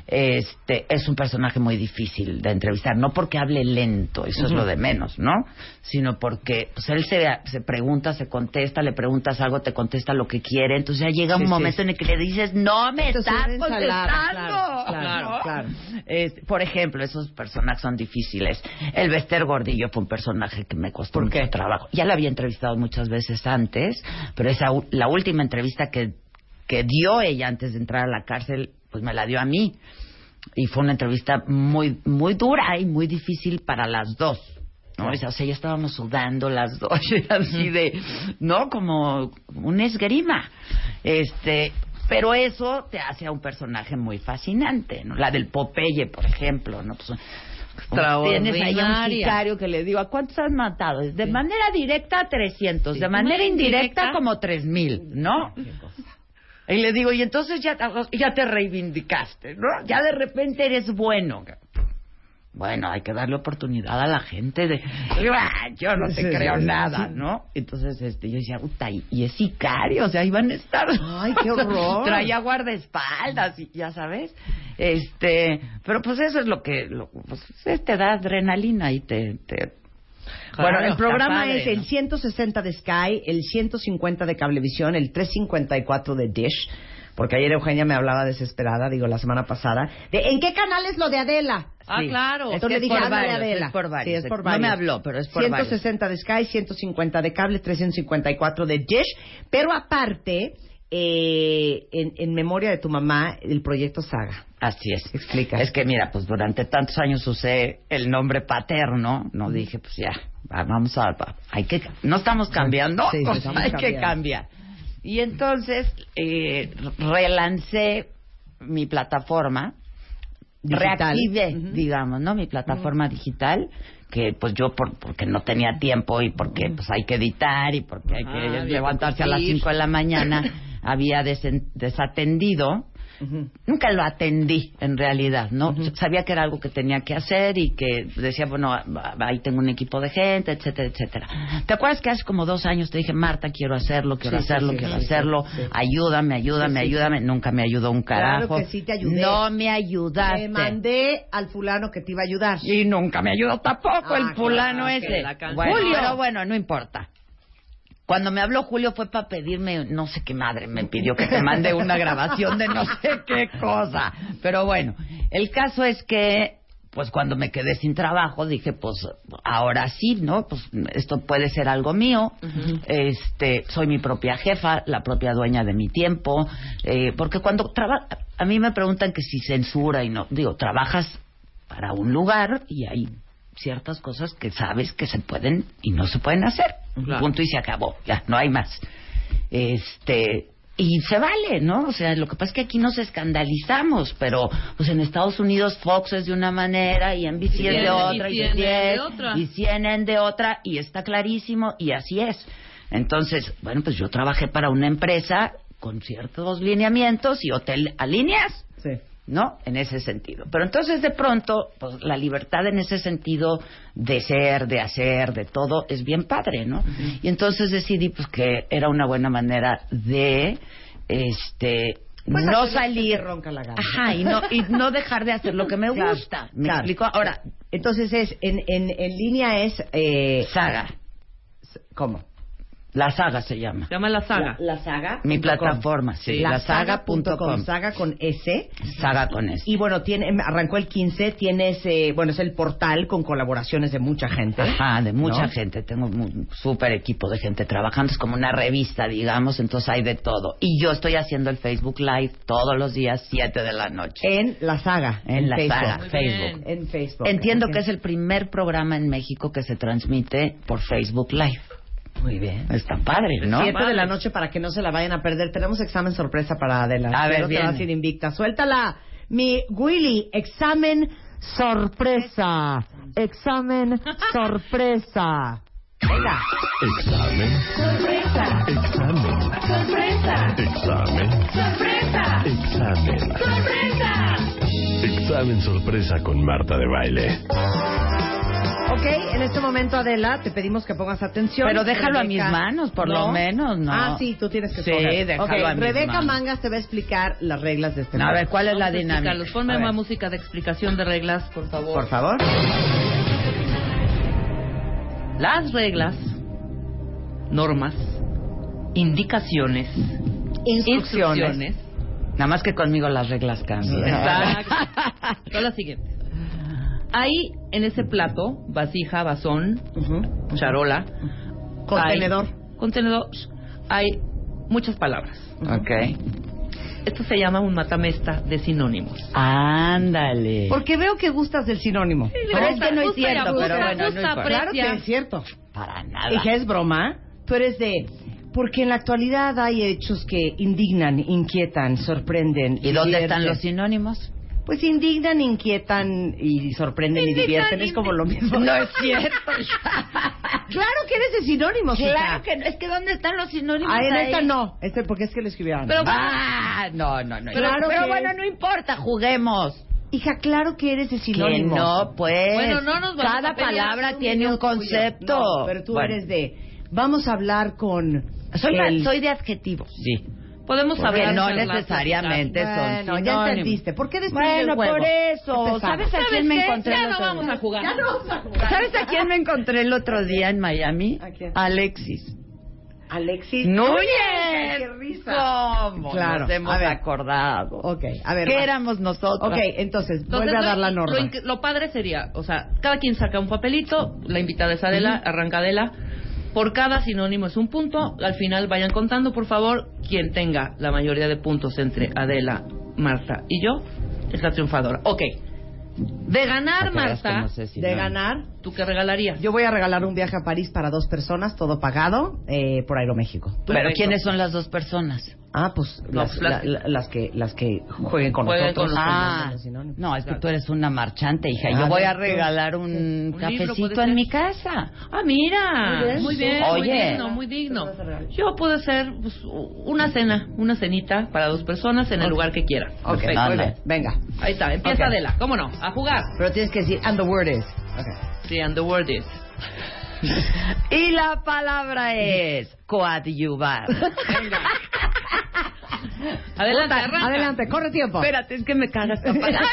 Este, es un personaje muy difícil de entrevistar, no porque hable lento, eso es lo de menos, ¿no? Sino porque pues, él se, se pregunta, se contesta, le preguntas algo, te contesta lo que quiere, entonces ya llega Sí, un sí. momento en el que le dices, no me estás contestando. claro, claro, ¿no? claro. Es- por ejemplo, esos personajes son difíciles. El Bester Gordillo fue un personaje que me costó ¿Por mucho qué? trabajo. Ya la había entrevistado muchas veces antes, pero esa la última entrevista que, que dio ella antes de entrar a la cárcel, pues me la dio a mí. Y fue una entrevista muy, muy dura y muy difícil para las dos. ¿no? O sea, ya estábamos sudando las dos, así de, ¿no? Como un esgrima. Este, pero eso te hace a un personaje muy fascinante, ¿no? La del Popeye, por ejemplo, ¿no? Pues, Tienes ahí a un sicario que le digo, ¿a cuántos has matado? De manera directa, 300. Sí. De manera indirecta, indirecta. como 3000, ¿no? Y le digo, y entonces ya, ya te reivindicaste, ¿no? Ya de repente eres bueno. Bueno, hay que darle oportunidad a la gente de, "Ah, yo no te Sí, creo sí, nada, sí. ¿no? Entonces, este, yo decía, puta, y, y es sicario, o sea, iban a estar. Ay, qué horror. Traía guardaespaldas, y ya sabes. Este, pero pues eso es lo que, lo- pues, te da adrenalina y te, te Bueno, Claro, el programa padre, es el ¿no? 160 de Sky, el 150 de Cablevisión, el 354 de Dish. Porque ayer Eugenia me hablaba desesperada, digo, la semana pasada, de ¿en qué canal es lo de Adela? Ah, claro. Es Entonces le dije, por varios, Adela. es por varios. Sí, es por No varios. me habló, pero es por 160 de Sky, 150 de cable, 354 de Dish. Pero aparte, eh, en, en memoria de tu mamá el proyecto Saga. Así es. Explica. Es que mira, pues durante tantos años usé el nombre paterno, no dije, pues ya, va- vamos a, hay que, no estamos cambiando, Sí, estamos hay que cambiar. Y entonces eh, relancé mi plataforma, Digital. reactivé, digamos, ¿no? Mi plataforma digital, que pues yo por, porque no tenía tiempo y porque pues hay que editar y porque hay que levantarse a las cumplir. 5 de la mañana, había desen- desatendido Nunca lo atendí, en realidad, ¿no? Sabía que era algo que tenía que hacer y que decía, bueno, ahí tengo un equipo de gente, etcétera, etcétera. ¿Te acuerdas que hace como dos años te dije, Marta, quiero hacerlo, quiero Sí, hacerlo, sí, quiero sí, hacerlo, ayúdame, ayúdame, ayúdame? Nunca me ayudó un Claro carajo. que sí te ayudé. No me ayudaste. Le mandé al fulano que te iba a ayudar. Y nunca me ayudó tampoco Ah, el fulano claro, ese. Bueno, Julio. pero bueno, no importa. Cuando me habló Julio fue para pedirme, no sé qué madre, me pidió que te mande una grabación de no sé qué cosa. Pero bueno, el caso es que, pues cuando me quedé sin trabajo, dije, pues ahora sí, ¿no? Pues esto puede ser algo mío. Este, soy mi propia jefa, la propia dueña de mi tiempo. eh, porque cuando trabajo, a mí me preguntan que si censura y no, digo, trabajas para un lugar y hay ciertas cosas que sabes que se pueden y no se pueden hacer. Claro. Punto y se acabó, ya, no hay más. Este, y se vale, ¿no? O sea, lo que pasa es que aquí nos escandalizamos, pero pues en Estados Unidos Fox es de una manera y NBC es de otra y, y CNN de otra. y CNN de otra y está clarísimo y así es. Entonces, bueno, pues yo trabajé para una empresa con ciertos lineamientos y hotel a líneas Sí. ¿No? En ese sentido. Pero entonces de pronto, pues la libertad en ese sentido de ser, de hacer, de todo, es bien padre, ¿no? Y entonces decidí pues que era una buena manera de, este, Pues no salir, ronca la gana. ajá, y no, y no dejar de hacer lo que me Claro, gusta. ¿Me claro. explico? Ahora, Entonces es, en, en, en línea es... Eh, saga, ¿Cómo? La saga se llama. Se llama La Saga. La, la saga. Mi punto com. plataforma, sí, La saga.com, saga con S. Saga con eso. Y bueno, tiene, arrancó el 15, tienes, eh, bueno, es el portal con colaboraciones de mucha gente. Ajá, de mucha ¿no? gente. Tengo un súper equipo de gente trabajando. Es como una revista, digamos, entonces hay de todo. Y yo estoy haciendo el Facebook Live todos los días, 7 de la noche. En la saga. En la Facebook. saga, Muy Facebook. bien. En Facebook. Entiendo que es el primer programa en México que se transmite por Facebook Live. Muy bien. Está padre, ¿no? Siete de la noche para que no se la vayan a perder. Tenemos examen sorpresa para Adela. A ver, viene. vas a ir invicta. Suéltala. Mi Willy, examen sorpresa. Examen sorpresa. Venga. Examen. Sorpresa. Examen. Sorpresa. Examen. Sorpresa. Examen. Sorpresa. Examen sorpresa con Marta de Baile. Ok, en este momento, Adela, te pedimos que pongas atención. Pero déjalo a Rebeca- mis manos, por ¿No? lo menos, ¿no? Ah, sí, tú tienes que Sí, escoger. déjalo Ok, a mis Rebeca manos. Mangas te va a explicar las reglas de este A juego. ver, ¿cuál es la a dinámica? explicarlos. Ponme A una música de explicación de reglas, por favor. Por favor. Las reglas, normas, indicaciones, instrucciones. Nada más que conmigo las reglas cambian. Exacto. Son las siguientes. Hay en ese plato, vasija, vasón, charola, Contenedor. hay- contenedor, hay muchas palabras. ok. Esto se llama un matamesta de sinónimos. Ándale. Porque veo que gustas del sinónimo. Pero es que no es cierto, abusa, pero bueno, no gusta, importa. Claro que es cierto. Para Y nada. que es broma. Tú eres de... Porque en la actualidad hay hechos que indignan, inquietan, sorprenden. ¿Y dónde están los sinónimos? Pues indignan, inquietan y sorprenden y Indignan, divierten. Es como lo mismo. No es cierto. claro que eres de sinónimos, hija. claro que no. Es que ¿dónde están los sinónimos? Ah, en ahí? esta no. Este, porque es que lo escribieron. Pero- Ah, no, no, no. Pero- Pero, Claro que- bueno, no importa, juguemos. Hija, claro que eres de Que sinónimos. no, pues. Bueno, no nos vamos Cada a palabra tiene un concepto. No, pero tú Bueno, eres de... Vamos a hablar con... Soy, el- soy de adjetivos. Sí. Podemos Porque hablar no necesariamente Bueno, son ya sinónimos. entendiste. ¿Por qué destruir Bueno, el juego? por eso. ¿Sabes a ¿Sabes quién me encontré Ya el no vamos día? a jugar. Ya no vamos a jugar. ¿Sabes a quién me encontré el otro día en Miami? ¿A quién? Alexis. Alexis ¡Núñez! ¡Qué risa! ¿Cómo Claro, nos hemos a ver. acordado? Ok, a ver. ¿Qué éramos nosotros? Ok, entonces, Entonces, vuelve a lo- dar la Lo, norma. inc- lo padre sería, o sea, cada quien saca un papelito, la invitada es Adela, arranca Adela. Por cada sinónimo es un punto. Al final vayan contando, por favor. Quien tenga la mayoría de puntos entre Adela, Marta y yo es la triunfadora. Ok. De ganar, Marta, no sé si De no. ganar, ¿tú qué regalarías? Yo voy a regalar un viaje a París para dos personas, todo pagado, eh, por Aeroméxico. Pero ¿quiénes son las dos personas? Ah, pues No, las, pues las la- que- la- las que las que jueguen con Jueguen nosotros. con. Los sinónimos. No, es que tú eres una marchante, hija. Ah, Yo voy a regalar un, cafecito en mi casa. Ah, mira. Muy bien. Muy digno, muy digno. Yo puedo hacer pues, una cena, una cenita para dos personas en el lugar que quiera. Ok, Perfecto. muy bien. Venga. Ahí está, empieza Ok. Adela. ¿Cómo no? A jugar. Pero tienes que decir, and the word is. Sí, and the word is. Y la palabra es coadyuvar. Adelante, arranca. Adelante, corre tiempo. Espérate, es que me caga esta palabra.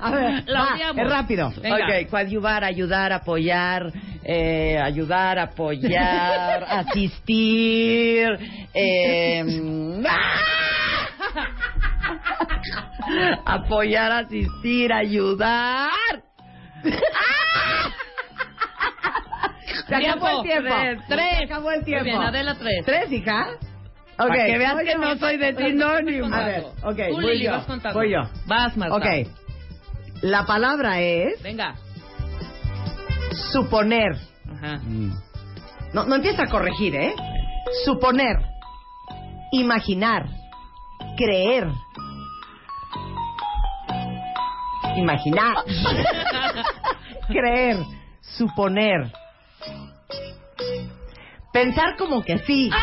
A ver, La va, odiamos. es rápido. Venga. Ok, coadyuvar, ayudar, apoyar, eh, ayudar, apoyar, asistir, eh, apoyar, asistir, ayudar. Se acabó el tiempo. Tres. Se acabó el tiempo. Bien, Adela, tres. ¿Tres, hija? Ok. Para que veas que no soy de sinónimo. A ver, ok, Tú, voy yo. vas contando. Voy yo. Vas, Marta. Ok. La palabra es Venga. suponer. Ajá. No, no empieza a corregir, ¿eh? Suponer. Imaginar. Creer. Imaginar. Creer. Suponer. Pensar como que sí.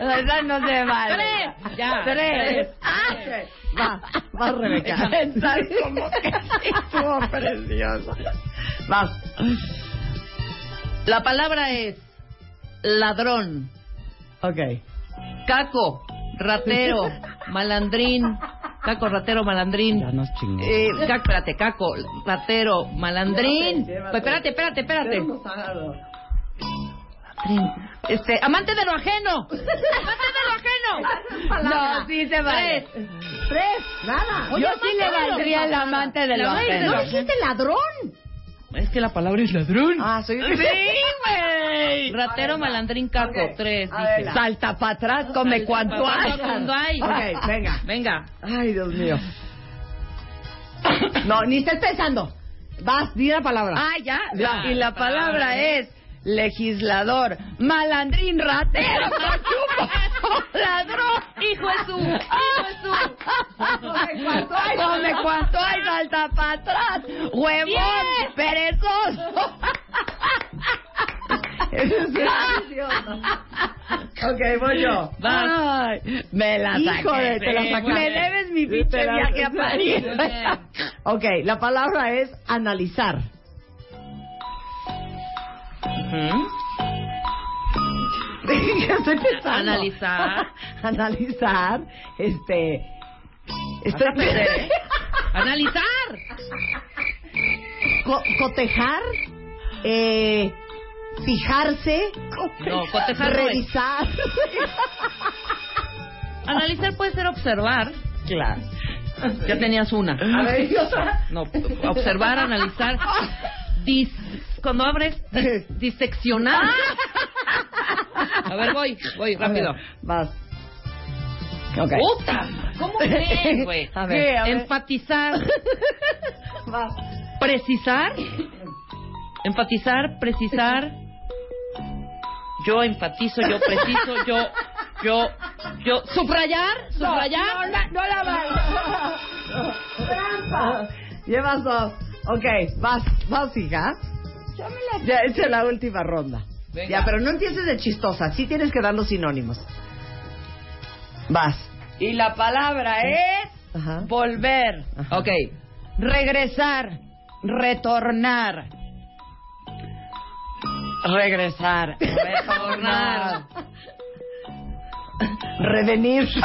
Esa no se vale. Tres. Ya. Tres. Ah, Va, va, Rebeca. Pensar como que sí. Estuvo preciosa. Vas. La palabra es ladrón, Ok. caco, ratero, malandrín. Caco, ratero, malandrín. Ya nos chingó. Eh, ca- espérate, caco, ratero, malandrín. Pues espérate, espérate, espérate. Este, amante de lo ajeno. Amante de lo ajeno. No, sí se vale. Tres. Tres. Nada. Yo sí le valdría el amante de lo ajeno. ¿No dijiste ladrón? Es que la palabra es ladrón. Ah, soy Sí, güey. Ratero, malandrín, caco. Tres. Dije. Salta para atrás, come cuanto hay. Cuando hay. Ok, venga. Venga. Ay, Dios mío. No, ni estés pensando. Vas, di la palabra. Ah, ya. Ya. Y la palabra es legislador, malandrín, ratero, ladrón. Hijo de su. Hijo de su. Come cuanto hay. Salta para atrás. Huevón, Diez. perezoso. Eso es delicioso. Ok, voy yo. Ay, me la saqué. Híjole, te la Sí, sacaste. Me debes mi pinche viaje a París. Ok, la palabra es analizar. Estoy pensando. Analizar. Analizar. Este. Estoy perder, ¿eh? Analizar. Co- cotejar. Eh, fijarse. No, cotejar no. Revisar. Analizar puede ser observar. claro. Ya tenías una. A ver, ¿y otra? No, observar, analizar. Dis, cuando abres, dis- diseccionar. A ver, voy, voy, rápido. ver, vas. Ok. ¡Puta! ¿Cómo crees, güey? A ver, a ver. Enfatizar, Vas. precisar. Enfatizar, precisar. Yo enfatizo, yo preciso, yo, yo, yo. Subrayar, subrayar. No, no la vas. Trampa. Llevas dos. Ok, vas, vas, hija. Ya, esa es la última ronda. Venga. Ya, pero no empieces de chistosa. Sí tienes que dar los sinónimos. Vas. Y la palabra es Ajá. volver. Ajá. Ok. Regresar. Retornar. Regresar. Retornar. Revenir.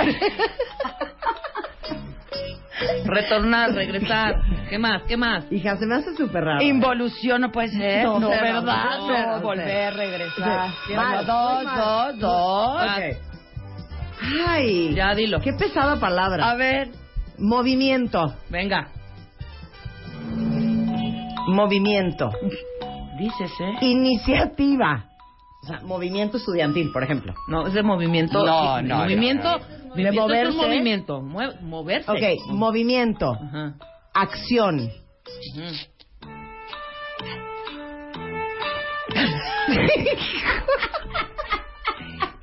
Retornar, regresar. ¿Qué más? ¿Qué más? Hija, se me hace súper raro. Involución no puede ser. No, No, ¿verdad? No, volver, regresar. Sí. Mal, dos, mal. dos, dos. Ay. Ya dilo. Qué pesada palabra. A ver. Movimiento. Venga. Movimiento. dices, ¿eh? Iniciativa. O sea, movimiento estudiantil, por ejemplo. No, es de movimiento. No, no, Movimiento. De movimiento moverse. Es un movimiento. mue- moverse. Ok, movimiento. Ajá. Acción.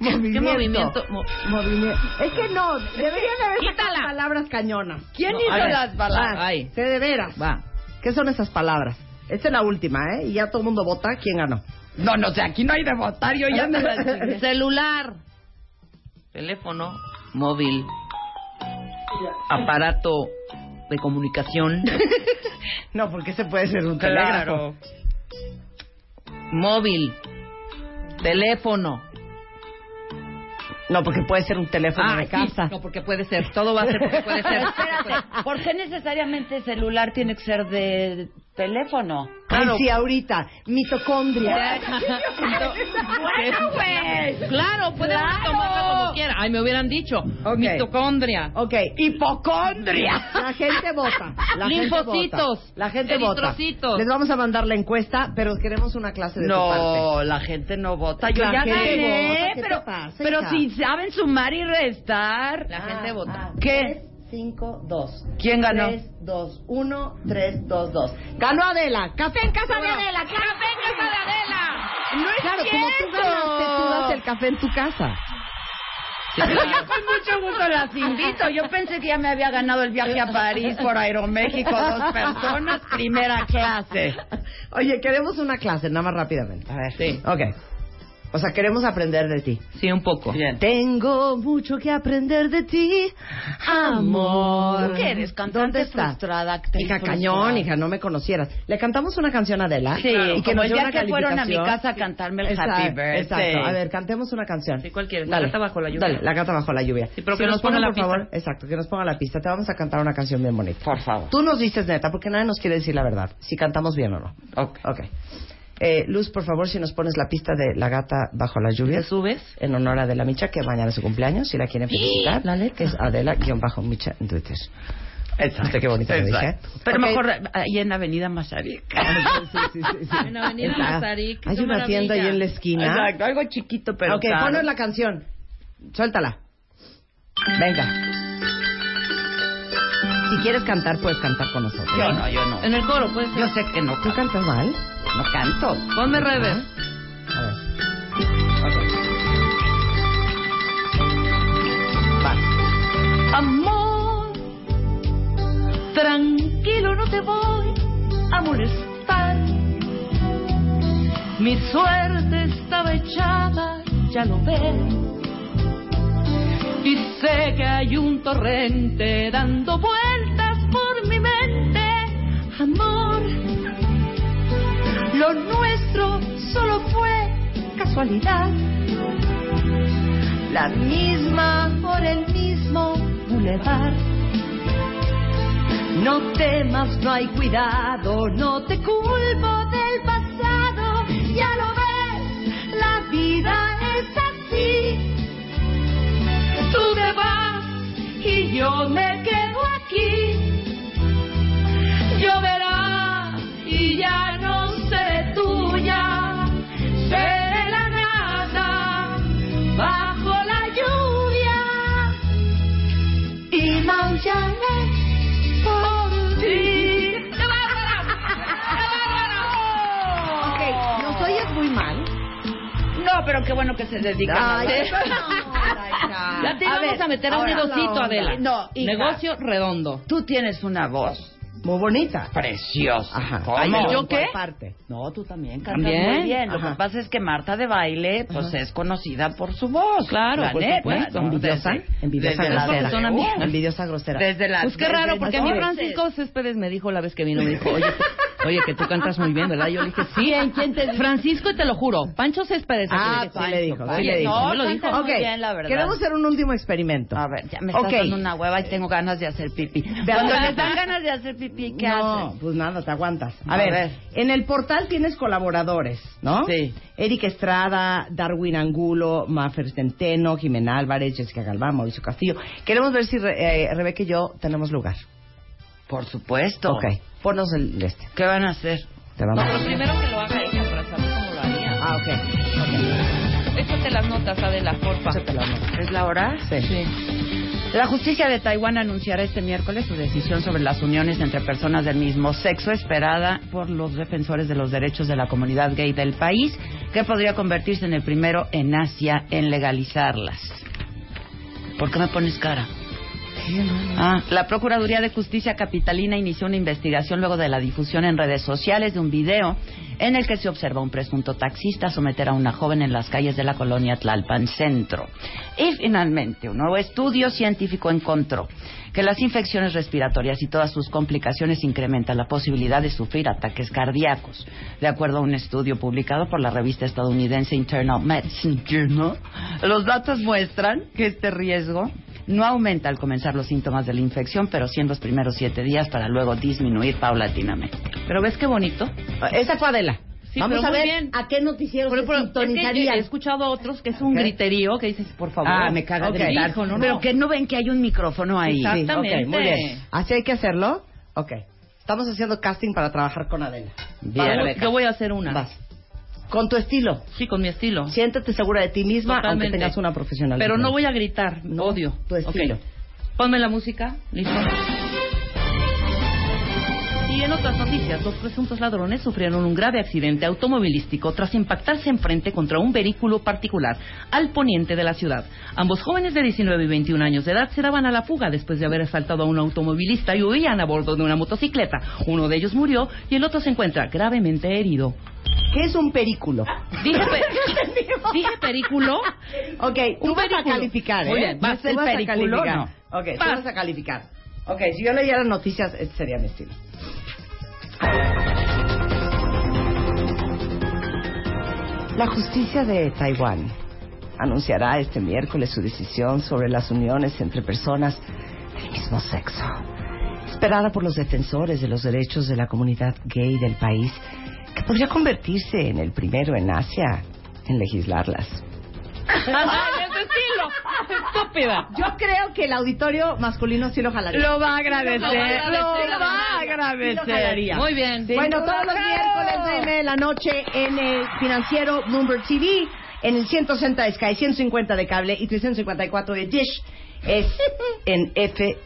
Movimiento. movimiento? Mo- Movimiento. Es que no, deberían haber sacado Quítala. palabras cañonas. ¿Quién No, hizo ver. las palabras? Ay. sé de veras. Va. ¿Qué son esas palabras? Esta es la última, ¿eh? Y ya todo el mundo vota. ¿Quién ganó? No, no sé, aquí no hay de votar, yo ya me la. Celular. Teléfono. Móvil. Aparato de comunicación. No, porque ese puede ser un Claro. telégrafo. Móvil. Teléfono. No, porque puede ser un teléfono Ah, de sí. casa. No, porque puede ser. Todo va a ser porque puede ser. Espérate, ¿por qué necesariamente celular tiene que ser de teléfono? Ay, sí, ahorita. Mitocondria. bueno, pues. Claro, puede uno tomarla como quiera. Ay, me hubieran dicho. Ok. Mitocondria. Ok. Hipocondria. La gente vota. La Linfocitos. Gente vota. La gente vota. Les vamos a mandar la encuesta, pero queremos una clase de tu parte. No, la gente no vota. Yo La ya gente gané, vota, ¿qué te pero, pasa, pero si saben sumar y restar. La gente vota. Ah, ¿Qué? 5, 2. ¿Quién ganó? 3, 2, 1, 3, 2, 2. Ganó Adela. Café en casa de Adela. Café en casa de Adela. No es Claro, como tú cierto. ganaste, tú das el café en tu casa. Pero yo con mucho gusto las invito. Yo pensé que ya me había ganado el viaje a París por Aeroméxico, dos personas, primera clase. Oye, queremos una clase, nada más rápidamente. A ver. Sí. Ok. O sea, queremos aprender de ti. Sí, un poco. Bien. Tengo mucho que aprender de ti, amor. ¿Tú qué eres? ¿Cantante ¿Dónde está? frustrada, actriz Hija, frustrada? cañón, hija, no me conocieras. ¿Le cantamos una canción a Adela? Sí, y que como nos el dé día una que fueron a mi calificación. casa a cantarme el Exacto, Happy Birthday. Exacto. A ver, cantemos una canción. Sí, ¿cuál quieres? La Dale. gata bajo la lluvia. Dale, la gata bajo la lluvia. Sí, pero Si que nos ponga la por pista. favor. Exacto, que nos ponga la pista. Te vamos a cantar una canción bien bonita. Por favor. Tú nos dices neta, porque nadie nos quiere decir la verdad. Si cantamos bien o no. Ok. Ok. Eh, Luz, por favor, si nos pones la pista de La Gata Bajo la Lluvia. ¿Te subes? En honor a Adela Micha, que mañana es su cumpleaños, si la quieren felicitar. La letra. Que es Adela-Micha en Twitter. ¿Viste qué bonito lo dije? Exacto. Pero mejor ahí en Avenida Mazarik. Sí, sí, sí, sí. En Avenida Mazarik, Hay una tienda ahí en la esquina. Exacto, algo chiquito pero ok, caro. ponos la canción. Suéltala. Venga. Si quieres cantar, puedes cantar con nosotros. Yo no, yo no. En el coro, pues. Yo sé que no ¿Tú canto. cantas mal? No canto. Ponme rever. A ver. Amor, tranquilo, no te voy a molestar. Mi suerte estaba echada, ya lo ves. Y sé que hay un torrente dando vueltas por mi mente. Amor, lo nuestro solo fue casualidad. La misma por el mismo bulevar. No temas, no hay cuidado, no te culpo del pasado. Ya lo ves, la vida es así. Tú te vas y yo me quedo No, pero qué bueno que se dedican a Ay, hacer. Ya te A vamos ver, a meter a un ahora, negocito. Adela. No, hija. Negocio redondo. Tú tienes una voz Muy bonita. preciosa. Ajá. ¿Cómo? Ay, ¿yo ¿por qué? parte? No, tú también cantas ¿También? muy bien. Lo Ajá. que pasa es que Marta de baile, pues es conocida por su voz. Claro, la por neta, supuesto. ¿no? Envidiosa. Envidiosa desde la grosera. Son amigas. Envidiosa grosera. Desde la, Pues qué raro, porque a mí Francisco Céspedes me dijo la vez que vino, me dijo, oye, oye, que tú cantas muy bien, ¿verdad? Yo le dije, sí. ¿Quién te Francisco, y te lo juro. Pancho Céspedes. Ah, sí le dijo, sí le dijo. no, me lo dijo. canta Ok, muy bien, la verdad. queremos hacer un último experimento. A ver, ya me estás Ok. dando una hueva y tengo ganas de hacer pipí. Cuando les dan ganas de hacer pipí, ¿qué no, pues nada, te aguantas. A, A ver, ver. en el portal tienes colaboradores, ¿no? Sí. Eric Estrada, Darwin Angulo, Mafer Centeno, Jimena Álvarez, Jessica Galván, Mauricio Castillo. Queremos ver si Re- eh, Rebeca y yo tenemos lugar. Por supuesto. Ok, ponnos el este. ¿Qué van a hacer? Te vamos No, pero primero que lo haga ella. Ah, ok. Échate las notas, Adela, porfa. Échate las notas. ¿Es la hora? Sí. La justicia de Taiwán anunciará este miércoles su decisión sobre las uniones entre personas del mismo sexo esperada por los defensores de los derechos de la comunidad gay del país, que podría convertirse en el primero en Asia en legalizarlas. ¿Por qué me pones cara? Ah, la Procuraduría de Justicia Capitalina inició una investigación luego de la difusión en redes sociales de un video en el que se observa un presunto taxista someter a una joven en las calles de la colonia Tlalpan Centro. Y finalmente, un nuevo estudio científico encontró que las infecciones respiratorias y todas sus complicaciones incrementan la posibilidad de sufrir ataques cardíacos. De acuerdo a un estudio publicado por la revista estadounidense Internal Medicine Journal, los datos muestran que este riesgo no aumenta al comenzar los síntomas de la infección, pero sí en los primeros siete días para luego disminuir paulatinamente. Pero ves qué bonito. Esa fue Adela. Sí, Vamos a ver bien. a qué noticiero Pero, pero, que he escuchado a otros que es un griterío que dices, por favor. Ah, me caga Ok. gritar. Hijo, no, no. Pero que no ven que hay un micrófono ahí. Exactamente. Muy bien. ¿Así hay que hacerlo? Ok. Estamos haciendo casting para trabajar con Adela. Bien. Yo voy a hacer una. Vas. Con tu estilo. Sí, con mi estilo. Siéntete segura de ti misma, Totalmente. aunque tengas una profesional. Pero no voy a gritar, No, odio. tu estilo. Ok. Ponme la música, listo. Y en otras noticias, dos presuntos ladrones sufrieron un grave accidente automovilístico tras impactarse enfrente contra un vehículo particular al poniente de la ciudad. Ambos jóvenes de 19 y 21 años de edad se daban a la fuga después de haber asaltado a un automovilista y huían a bordo de una motocicleta. Uno de ellos murió y el otro se encuentra gravemente herido. ¿Qué es un perículo? Dije, pe- dije perículo. Ok, tú Un vas a calificar, ¿eh? Muy bien, Vas- ¿vas tú el vas a perículo? calificar. Ok, tú Vas. vas a calificar. Ok, si yo leyera noticias, este sería mi estilo. La justicia de Taiwán anunciará este miércoles su decisión sobre las uniones entre personas del mismo sexo, esperada por los defensores de los derechos de la comunidad gay del país, que podría convertirse en el primero en Asia en legislarlas. ¡Ay, ese estilo! ¡Estúpida! Yo creo que el auditorio masculino sí lo jalaría. Lo va a agradecer. Lo va a agradecer, Sí lo jalaría. Muy bien. Bueno, todos los miércoles 9 de la noche en el financiero Bloomberg TV, en el 160 de Sky, 150 de cable y 354 de Dish, es en F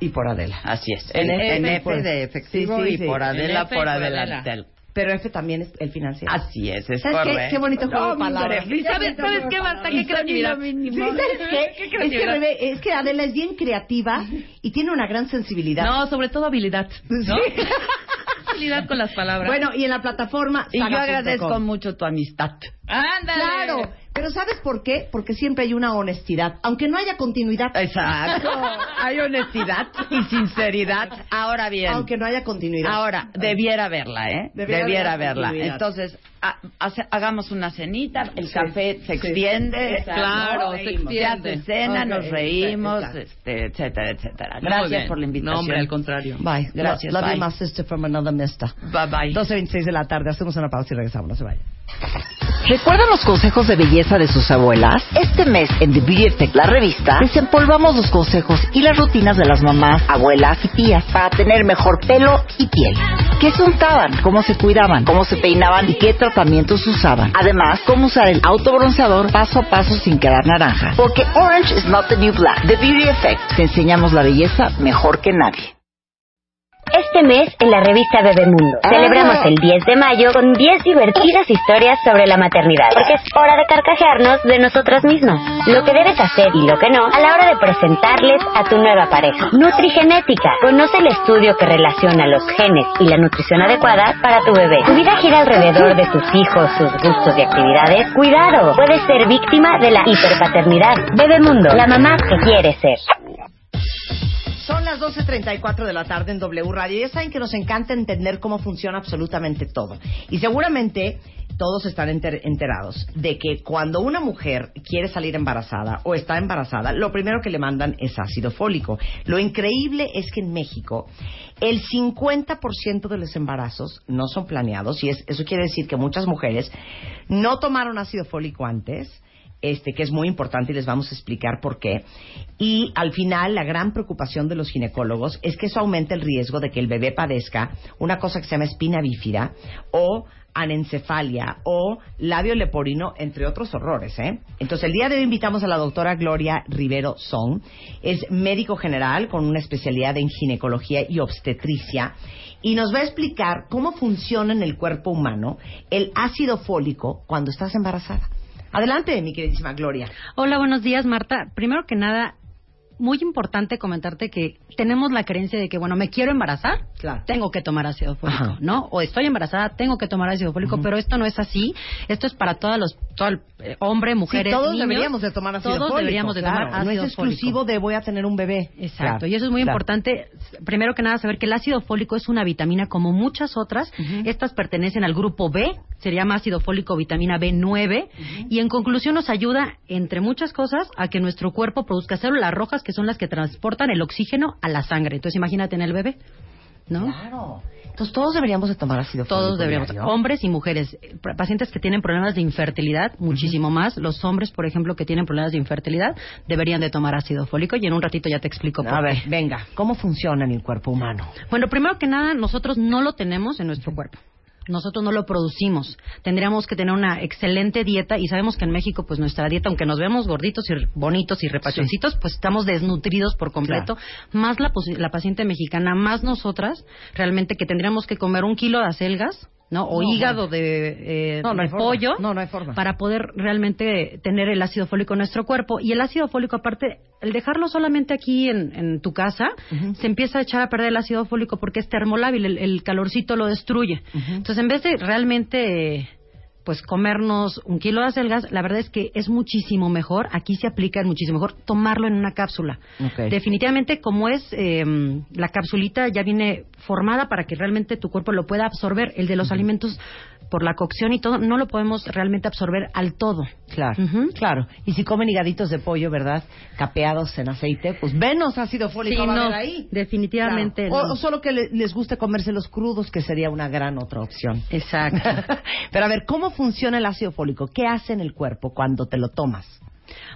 y por Adela. Así es. En En, F, en F de efectivo Sí, sí, y sí. por Adela, F por por Adela. Adela. Pero F también es el financiero. Así es, es ¿Sabes qué? correcto. Qué bonito juego de palabras. ¿Y sabes, sabes qué, Marta? Qué creatividad. Sí, ¿sabes qué? Qué Es que, creatividad. Rebe- es que Adela es bien creativa y tiene una gran sensibilidad. No, sobre todo habilidad. ¿no? Sí. habilidad con las palabras. Bueno, y en la plataforma Y yo agradezco mucho tu amistad. ándale. Claro, pero ¿sabes por qué? Porque siempre hay una honestidad, aunque no haya continuidad. Exacto. Hay honestidad y sinceridad. Ahora bien. Aunque no haya continuidad. Ahora, debiera verla, ¿eh? Debiera Debiera, haber verla. Entonces, ha- hace- hagamos una cenita, el Sí, café se sí. extiende. Exacto. Claro, se reímos. Se hace extiende. cena, Ok, nos reímos, exacto. este, etcétera, etcétera. Gracias por la invitación. No, hombre, al contrario. Bye. Gracias, Love bye. you, my sister from another mister. Bye bye. 12.26 de la tarde. Hacemos una pausa y regresamos. No se vayan. ¿Recuerdan los consejos de belleza de sus abuelas? Este mes en The Beauty Effect, la revista, desempolvamos los consejos y las rutinas de las mamás, abuelas y tías para tener mejor pelo y piel. ¿Qué se untaban? ¿Cómo se cuidaban? ¿Cómo se peinaban? ¿Y qué tratamientos usaban? Además, cómo usar el autobronceador paso a paso sin quedar naranja. Porque orange is not the new black. The Beauty Effect. Te enseñamos la belleza mejor que nadie. Este mes, en la revista Bebemundo, celebramos el 10 de mayo con 10 divertidas historias sobre la maternidad. Porque es hora de carcajearnos de nosotras mismas. Lo que debes hacer y lo que no a la hora de presentarles a tu nueva pareja. Nutrigenética. Conoce el estudio que relaciona los genes y la nutrición adecuada para tu bebé. Tu vida gira alrededor de tus hijos, sus gustos y actividades. Cuidado, puedes ser víctima de la hiperpaternidad. Bebemundo, la mamá que quiere ser. Son las 12.34 de la tarde en W Radio. Ya saben que nos encanta entender cómo funciona absolutamente todo. Y seguramente todos están enter- enterados de que cuando una mujer quiere salir embarazada o está embarazada, lo primero que le mandan es ácido fólico. Lo increíble es que en México el 50% de los embarazos no son planeados y es- eso quiere decir que muchas mujeres no tomaron ácido fólico antes este, que es muy importante y les vamos a explicar por qué. Y al final, la gran preocupación de los ginecólogos es que eso aumenta el riesgo de que el bebé padezca una cosa que se llama espina bífida o anencefalia o labio leporino, entre otros horrores. ¿eh? Entonces, el día de hoy invitamos a la doctora Gloria Rivero Song. Es médico general con una especialidad en ginecología y obstetricia y nos va a explicar cómo funciona en el cuerpo humano el ácido fólico cuando estás embarazada. Adelante, mi queridísima Gloria. Hola, buenos días, Marta. Primero que nada, muy importante comentarte que tenemos la creencia de que, bueno, me quiero embarazar, tengo que tomar ácido fólico, Ajá. ¿no? O estoy embarazada, tengo que tomar ácido fólico, pero esto no es así. Esto es para todos los, todo el, hombre, mujeres, Sí, todos niños. deberíamos de tomar ácido Todos fólico, deberíamos de claro. tomar ácido No es fólico. exclusivo de voy a tener un bebé. Exacto, Claro, y eso es muy claro. importante. Primero que nada, saber que el ácido fólico es una vitamina como muchas otras. Estas pertenecen al grupo B, se llama ácido fólico vitamina B9, y en conclusión nos ayuda, entre muchas cosas, a que nuestro cuerpo produzca células rojas que son las que transportan el oxígeno a la sangre. Entonces imagínate en el bebé, ¿no? Claro. Entonces todos deberíamos de tomar ácido fólico. Todos deberíamos, diario. hombres y mujeres, Eh, pa- pacientes que tienen problemas de infertilidad, muchísimo más. Los hombres, por ejemplo, que tienen problemas de infertilidad, deberían de tomar ácido fólico y en un ratito ya te explico por A qué. ver, venga, ¿cómo funciona en el cuerpo humano? Bueno, primero que nada, nosotros no lo tenemos en nuestro cuerpo. Nosotros no lo producimos. Tendríamos que tener una excelente dieta y sabemos que en México, pues nuestra dieta, aunque nos vemos gorditos y bonitos y repachoncitos, pues estamos desnutridos por completo. Más la, la paciente mexicana, más nosotras, realmente que tendríamos que comer un kilo de acelgas, ¿no? O No, hígado de, eh, No, no de pollo No, no hay forma. para poder realmente tener el ácido fólico en nuestro cuerpo. Y el ácido fólico, aparte, el dejarlo solamente aquí en, en tu casa, se empieza a echar a perder el ácido fólico porque es termolábil, el, el calorcito lo destruye. Entonces, en vez de realmente... eh, pues comernos un kilo de acelgas, la verdad es que es muchísimo mejor, aquí se aplica es muchísimo mejor tomarlo en una cápsula. Definitivamente, como es eh, la capsulita ya viene formada para que realmente tu cuerpo lo pueda absorber, el de los alimentos por la cocción y todo, no lo podemos realmente absorber al todo. Claro, claro. Y si comen higaditos de pollo, ¿verdad? Capeados en aceite, pues menos ácido fólico Sí, va a no, haber ahí. definitivamente Claro. O, no. o solo que le- les guste comérselos crudos, que sería una gran otra opción. Exacto. Pero a ver, ¿cómo funciona el ácido fólico? ¿Qué hace en el cuerpo cuando te lo tomas?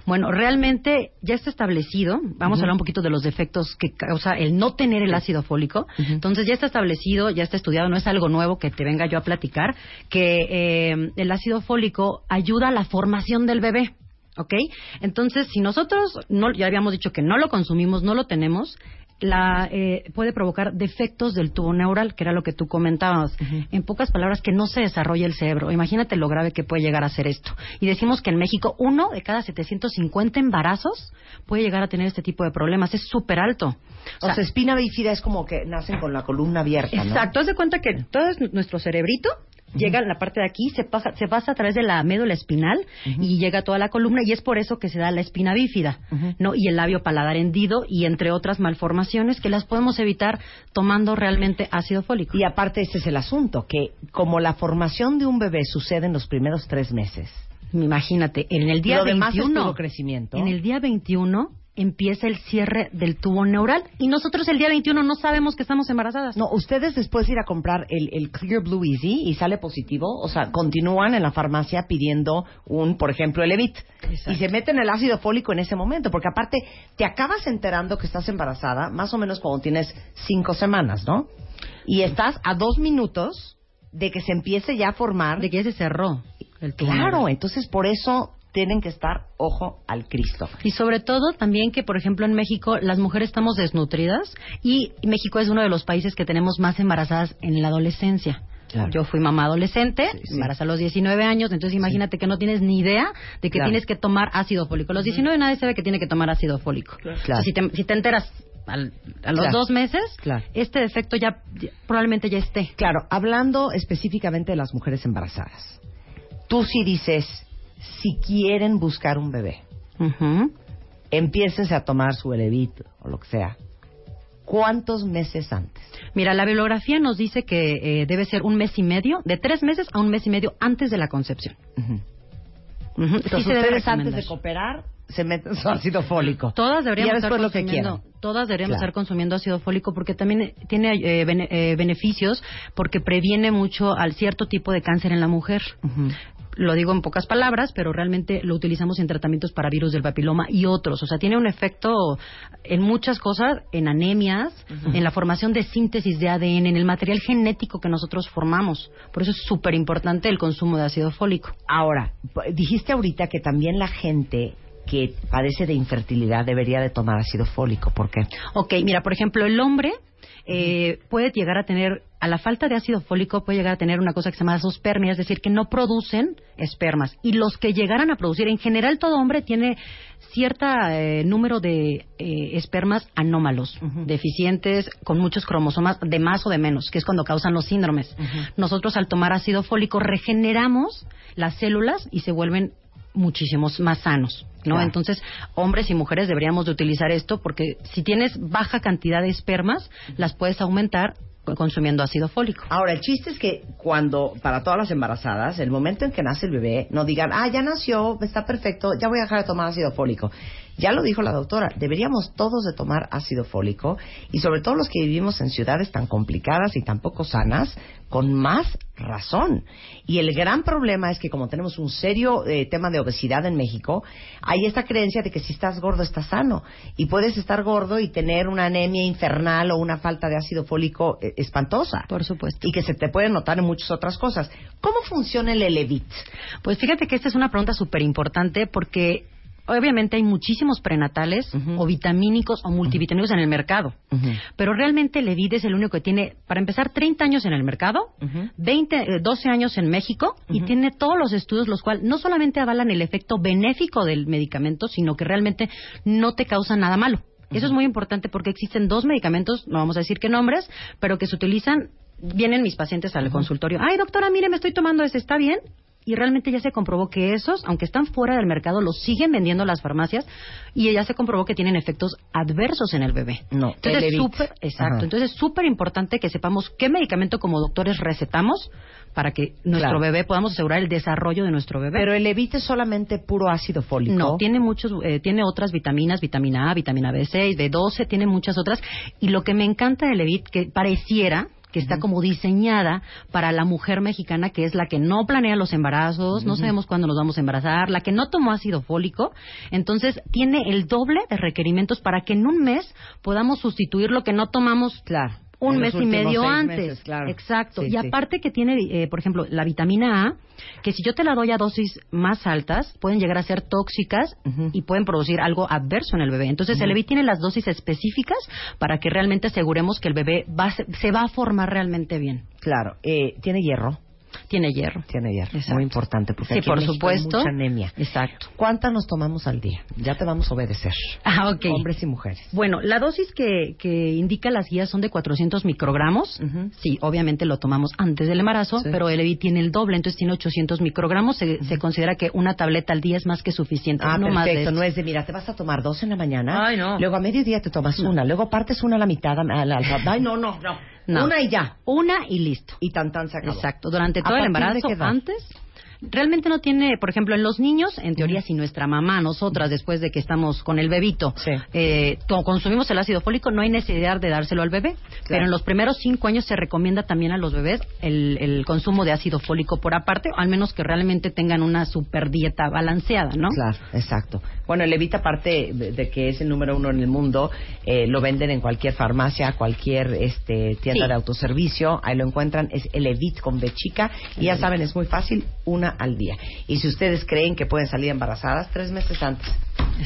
Bueno, realmente ya está establecido, vamos a hablar un poquito de los defectos que causa el no tener el ácido fólico. Entonces ya está establecido, ya está estudiado, no es algo nuevo que te venga yo a platicar, que eh, el ácido fólico ayuda a la formación del bebé. ¿Ok? Entonces, si nosotros no, ya habíamos dicho que no lo consumimos, no lo tenemos, la, eh, puede provocar defectos del tubo neural, que era lo que tú comentabas. En pocas palabras, que no se desarrolla el cerebro. Imagínate lo grave que puede llegar a ser esto. Y decimos que en México uno de cada 750 embarazos puede llegar a tener este tipo de problemas. Es súper alto. O sea, espina bífida es como que nacen con la columna abierta, ¿no? Exacto, haz de cuenta que todo es nuestro cerebrito llega en la parte de aquí, se pasa, se pasa a través de la médula espinal y llega a toda la columna y es por eso que se da la espina bífida, ¿no? Y el labio paladar hendido y entre otras malformaciones que las podemos evitar tomando realmente ácido fólico. Y aparte, este es el asunto, que como la formación de un bebé sucede en los primeros tres meses. Imagínate, en el día Lo demás es 21, puro crecimiento. en el día 21 empieza el cierre del tubo neural y nosotros el día 21 no sabemos que estamos embarazadas. No, ustedes después de ir a comprar el, el Clear Blue Easy y sale positivo, o sea, continúan en la farmacia pidiendo un, por ejemplo, el Evit. Y se meten el ácido fólico en ese momento, porque aparte te acabas enterando que estás embarazada más o menos cuando tienes cinco semanas, ¿no? Y estás a dos minutos de que se empiece ya a formar. De que ya se cerró el tubo Claro, neural. entonces por eso tienen que estar ojo al Cristo. Y sobre todo también que, por ejemplo, en México las mujeres estamos desnutridas y México es uno de los países que tenemos más embarazadas en la adolescencia. Claro. Yo fui mamá adolescente, embarazada a los 19 años, entonces imagínate que no tienes ni idea de que Claro. tienes que tomar ácido fólico. A los 19 nadie sabe que tiene que tomar ácido fólico. Claro. Si, te, si te enteras al- a los dos meses, este defecto ya, ya- probablemente ya esté. Claro, hablando específicamente de las mujeres embarazadas, tú sí dices, si quieren buscar un bebé, empieces a tomar su Elevit o lo que sea. ¿Cuántos meses antes? Mira, la bibliografía nos dice que eh, debe ser un mes y medio, de tres meses a un mes y medio antes de la concepción. Ujú. Sí Entonces ustedes antes de cooperar se meten su ácido fólico. Todas deberíamos estar después lo que consumiendo, todas deberíamos Claro. estar consumiendo ácido fólico porque también tiene eh, bene- eh, beneficios porque previene mucho al cierto tipo de cáncer en la mujer. Lo digo en pocas palabras, pero realmente lo utilizamos en tratamientos para virus del papiloma y otros. O sea, tiene un efecto en muchas cosas, en anemias, en la formación de síntesis de ADN, en el material genético que nosotros formamos. Por eso es súper importante el consumo de ácido fólico. Ahora, dijiste ahorita que también la gente que padece de infertilidad debería de tomar ácido fólico. ¿Por qué? Ok, mira, por ejemplo, el hombre eh, puede llegar a tener, a la falta de ácido fólico, puede llegar a tener una cosa que se llama zoospermia, es decir, que no producen espermas. Y los que llegaran a producir, en general todo hombre tiene cierto número de eh, espermas anómalos, deficientes, con muchos cromosomas de más o de menos, que es cuando causan los síndromes. Nosotros al tomar ácido fólico regeneramos las células y se vuelven muchísimos más sanos, ¿no? Claro. Entonces, hombres y mujeres deberíamos de utilizar esto porque si tienes baja cantidad de espermas, las puedes aumentar consumiendo ácido fólico. Ahora, el chiste es que cuando, para todas las embarazadas, el momento en que nace el bebé, no digan, ah, ya nació, está perfecto, ya voy a dejar de tomar ácido fólico. Ya lo dijo la doctora, deberíamos todos de tomar ácido fólico y sobre todo los que vivimos en ciudades tan complicadas y tan poco sanas, con más razón. Y el gran problema es que como tenemos un serio eh, tema de obesidad en México, hay esta creencia de que si estás gordo estás sano y puedes estar gordo y tener una anemia infernal o una falta de ácido fólico eh, espantosa. Por supuesto. Y que se te puede notar en muchas otras cosas. ¿Cómo funciona el Elevit? Pues fíjate que esta es una pregunta súper importante porque obviamente hay muchísimos prenatales o vitamínicos o multivitamínicos en el mercado. Pero realmente el Evit es el único que tiene, para empezar, 30 años en el mercado, 20, eh, 12 años en México y tiene todos los estudios los cuales no solamente avalan el efecto benéfico del medicamento, sino que realmente no te causa nada malo. Eso es muy importante porque existen dos medicamentos, no vamos a decir qué nombres, pero que se utilizan, vienen mis pacientes al consultorio, ay doctora, mire, me estoy tomando ese, ¿está bien? Y realmente ya se comprobó que esos, aunque están fuera del mercado, los siguen vendiendo las farmacias y ya se comprobó que tienen efectos adversos en el bebé. No, Entonces, súper, exacto. Ajá. Entonces, es súper importante que sepamos qué medicamento como doctores recetamos para que nuestro Claro. bebé podamos asegurar el desarrollo de nuestro bebé. Pero el Elevit es solamente puro ácido fólico. No, tiene muchos, eh, tiene otras vitaminas, vitamina A, vitamina B6, B12, tiene muchas otras. Y lo que me encanta de Levit, que pareciera que está como diseñada para la mujer mexicana, que es la que no planea los embarazos, no sabemos cuándo nos vamos a embarazar, la que no tomó ácido fólico, entonces tiene el doble de requerimientos para que en un mes podamos sustituir lo que no tomamos Claro. Un mes y medio antes. meses, claro. Exacto. Sí, y sí. aparte que tiene, eh, por ejemplo, la vitamina A, que si yo te la doy a dosis más altas, pueden llegar a ser tóxicas y pueden producir algo adverso en el bebé. Entonces, el. Levit tiene las dosis específicas para que realmente aseguremos que el bebé va, se va a formar realmente bien. Claro. Eh, ¿Tiene hierro? Tiene hierro. Tiene hierro. Exacto. Muy importante, porque Sí, aquí en por hay supuesto. mucha anemia. Exacto. ¿Cuántas nos tomamos al día? Ya te vamos a obedecer. Ah, ok. Hombres y mujeres. Bueno, la dosis que, que indica las guías son de 400 microgramos. Sí, obviamente lo tomamos antes del embarazo, Sí. pero el EVI tiene el doble, entonces tiene 800 microgramos. Se, se considera que una tableta al día es más que suficiente. Ah, no más de perfecto. No es de, mira, te vas a tomar dos en la mañana. Ay, no. Luego a mediodía te tomas una. Luego partes una a la mitad. a la- a- Ay, no, no, no. No. Una y ya. Una y listo. Y tan tan se acabó. Exacto. Durante ¿A todo el de embarazo, antes. Realmente no tiene, por ejemplo, en los niños, en teoría, si nuestra mamá, nosotras, después de que estamos con el bebito, eh, consumimos el ácido fólico, no hay necesidad de dárselo al bebé. Pero en los primeros cinco años se recomienda también a los bebés el, el consumo de ácido fólico por aparte, al menos que realmente tengan una super dieta balanceada, ¿no? Claro, exacto. Bueno, el Evita, aparte de, que es el número uno en el mundo, eh, lo venden en cualquier farmacia, cualquier este, tienda Sí. de autoservicio. Ahí lo encuentran. Es el Evit con B chica. Y ya saben, es muy fácil, una al día. Y si ustedes creen que pueden salir embarazadas, tres meses antes.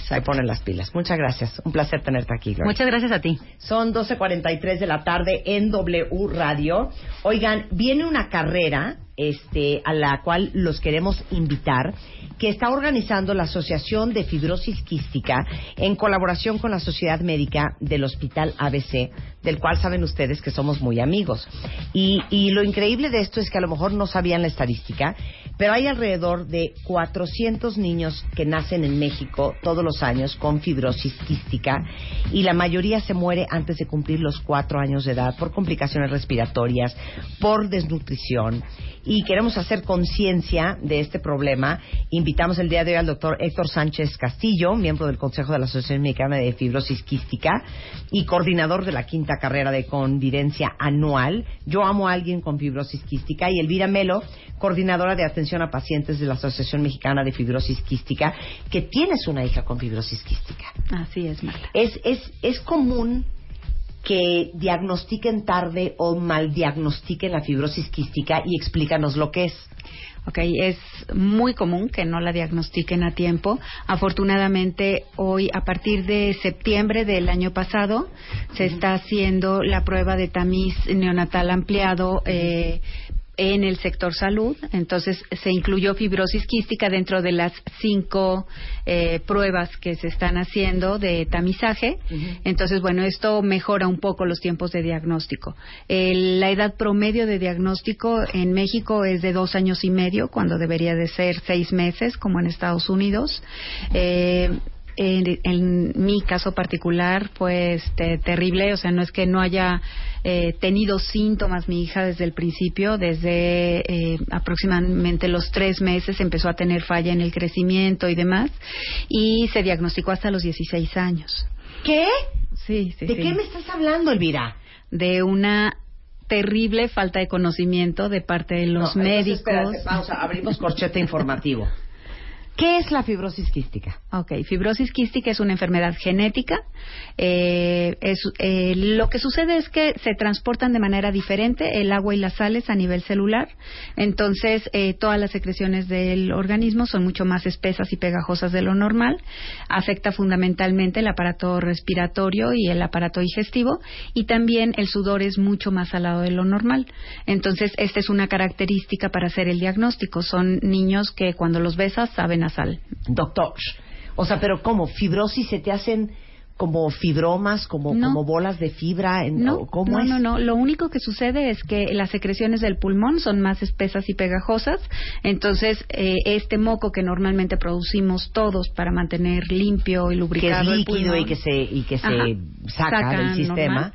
Se ponen las pilas. Muchas gracias. Un placer tenerte aquí, Gloria. Muchas gracias a ti. Son 12.43 de la tarde en W Radio. Oigan, viene una carrera este, a la cual los queremos invitar, que está organizando la Asociación de Fibrosis Quística en colaboración con la Sociedad Médica del Hospital ABC, del cual saben ustedes que somos muy amigos. Y, y lo increíble de esto es que a lo mejor no sabían la estadística, pero hay alrededor de 400 niños que nacen en México todos los años con fibrosis quística y la mayoría se muere antes de cumplir los cuatro años de edad por complicaciones respiratorias, por desnutrición. Y queremos hacer conciencia de este problema. Invitamos el día de hoy al doctor Héctor Sánchez Castillo, miembro del Consejo de la Asociación Mexicana de Fibrosis Quística y coordinador de la quinta carrera de convivencia anual. Yo amo a alguien con fibrosis quística y Elvira Melo, coordinadora de atención a pacientes de la Asociación Mexicana de Fibrosis Quística, que tienes una hija con fibrosis quística. Así es, Marta. Es, es, es común que diagnostiquen tarde o mal diagnostiquen la fibrosis quística y explícanos lo que es. Ok, es muy común que no la diagnostiquen a tiempo. Afortunadamente, hoy, a partir de septiembre del año pasado, se está haciendo la prueba de tamiz neonatal ampliado eh, en el sector salud. Entonces, se incluyó fibrosis quística dentro de las cinco eh, pruebas que se están haciendo de tamizaje. Entonces, bueno, esto mejora un poco los tiempos de diagnóstico. El- la edad promedio de diagnóstico en México es de dos años y medio, cuando debería de ser seis meses, como en Estados Unidos. Eh, en, en mi caso particular fue este, terrible, o sea, no es que no haya eh, tenido síntomas mi hija desde el principio, desde eh, aproximadamente los tres meses empezó a tener falla en el crecimiento y demás, y se diagnosticó hasta los 16 años. ¿Qué? Sí, sí, ¿De sí. qué me estás hablando, Elvira? De una terrible falta de conocimiento de parte de los No, médicos. espérate, pausa, abrimos corchete informativo. ¿Qué es la fibrosis quística? Ok, fibrosis quística es una enfermedad genética. Eh, es, eh, lo que sucede es que se transportan de manera diferente el agua y las sales a nivel celular. Entonces, eh, todas las secreciones del organismo son mucho más espesas y pegajosas de lo normal. Afecta fundamentalmente el aparato respiratorio y el aparato digestivo. Y también el sudor es mucho más salado de lo normal. Entonces, esta es una característica para hacer el diagnóstico. Son niños que cuando los besas saben a sal. Doctor, o sea, pero ¿cómo? ¿Fibrosis se te hacen como fibromas, como, No. como bolas de fibra? En, No, ¿Cómo no, es? no, no. Lo único que sucede es que las secreciones del pulmón son más espesas y pegajosas. Entonces, eh, este moco que normalmente producimos todos para mantener limpio y Que es lubricado el líquido pulmón, y que se, y que se Ajá. saca, Saca del sistema. normal.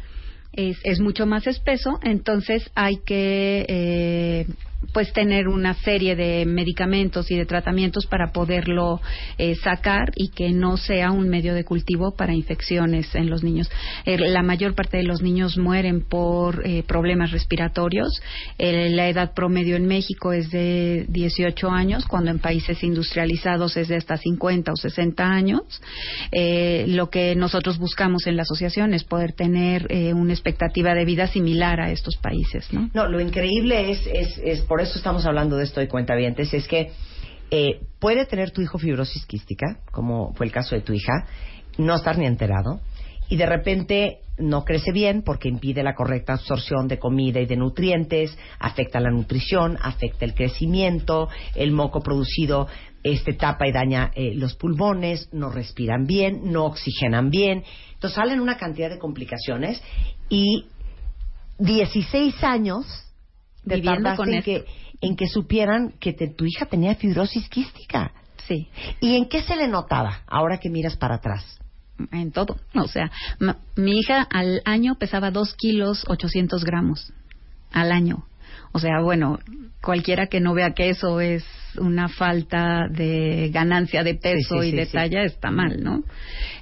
es, es mucho más espeso, entonces hay que eh, pues tener una serie de medicamentos y de tratamientos para poderlo eh, sacar y que no sea un medio de cultivo para infecciones en los niños. Eh, la mayor parte de los niños mueren por eh, problemas respiratorios. Eh, la edad promedio en México es de 18 años, cuando en países industrializados es de hasta 50 o 60 años. Eh, lo que nosotros buscamos en la asociación es poder tener una expectativa de vida similar a estos países, ¿no? No, lo increíble es, es, eso estamos hablando de esto de cuentavientes, es que eh, puede tener tu hijo fibrosis quística, como fue el caso de tu hija, no estar ni enterado, y de repente no crece bien porque impide la correcta absorción de comida y de nutrientes, afecta la nutrición, afecta el crecimiento, el moco producido este tapa y daña eh, los pulmones, no respiran bien, no oxigenan bien, entonces salen una cantidad de complicaciones y 16 años te Viviendo con en esto. que, en que supieran que te- tu hija tenía fibrosis quística. Sí. ¿Y en qué se le notaba ahora que miras para atrás? en todo. O sea, ma- mi hija al año pesaba 2 kilos 800 gramos. Al año. O sea, bueno, cualquiera que no vea que eso es una falta de ganancia de peso sí, y de talla está mal, ¿no?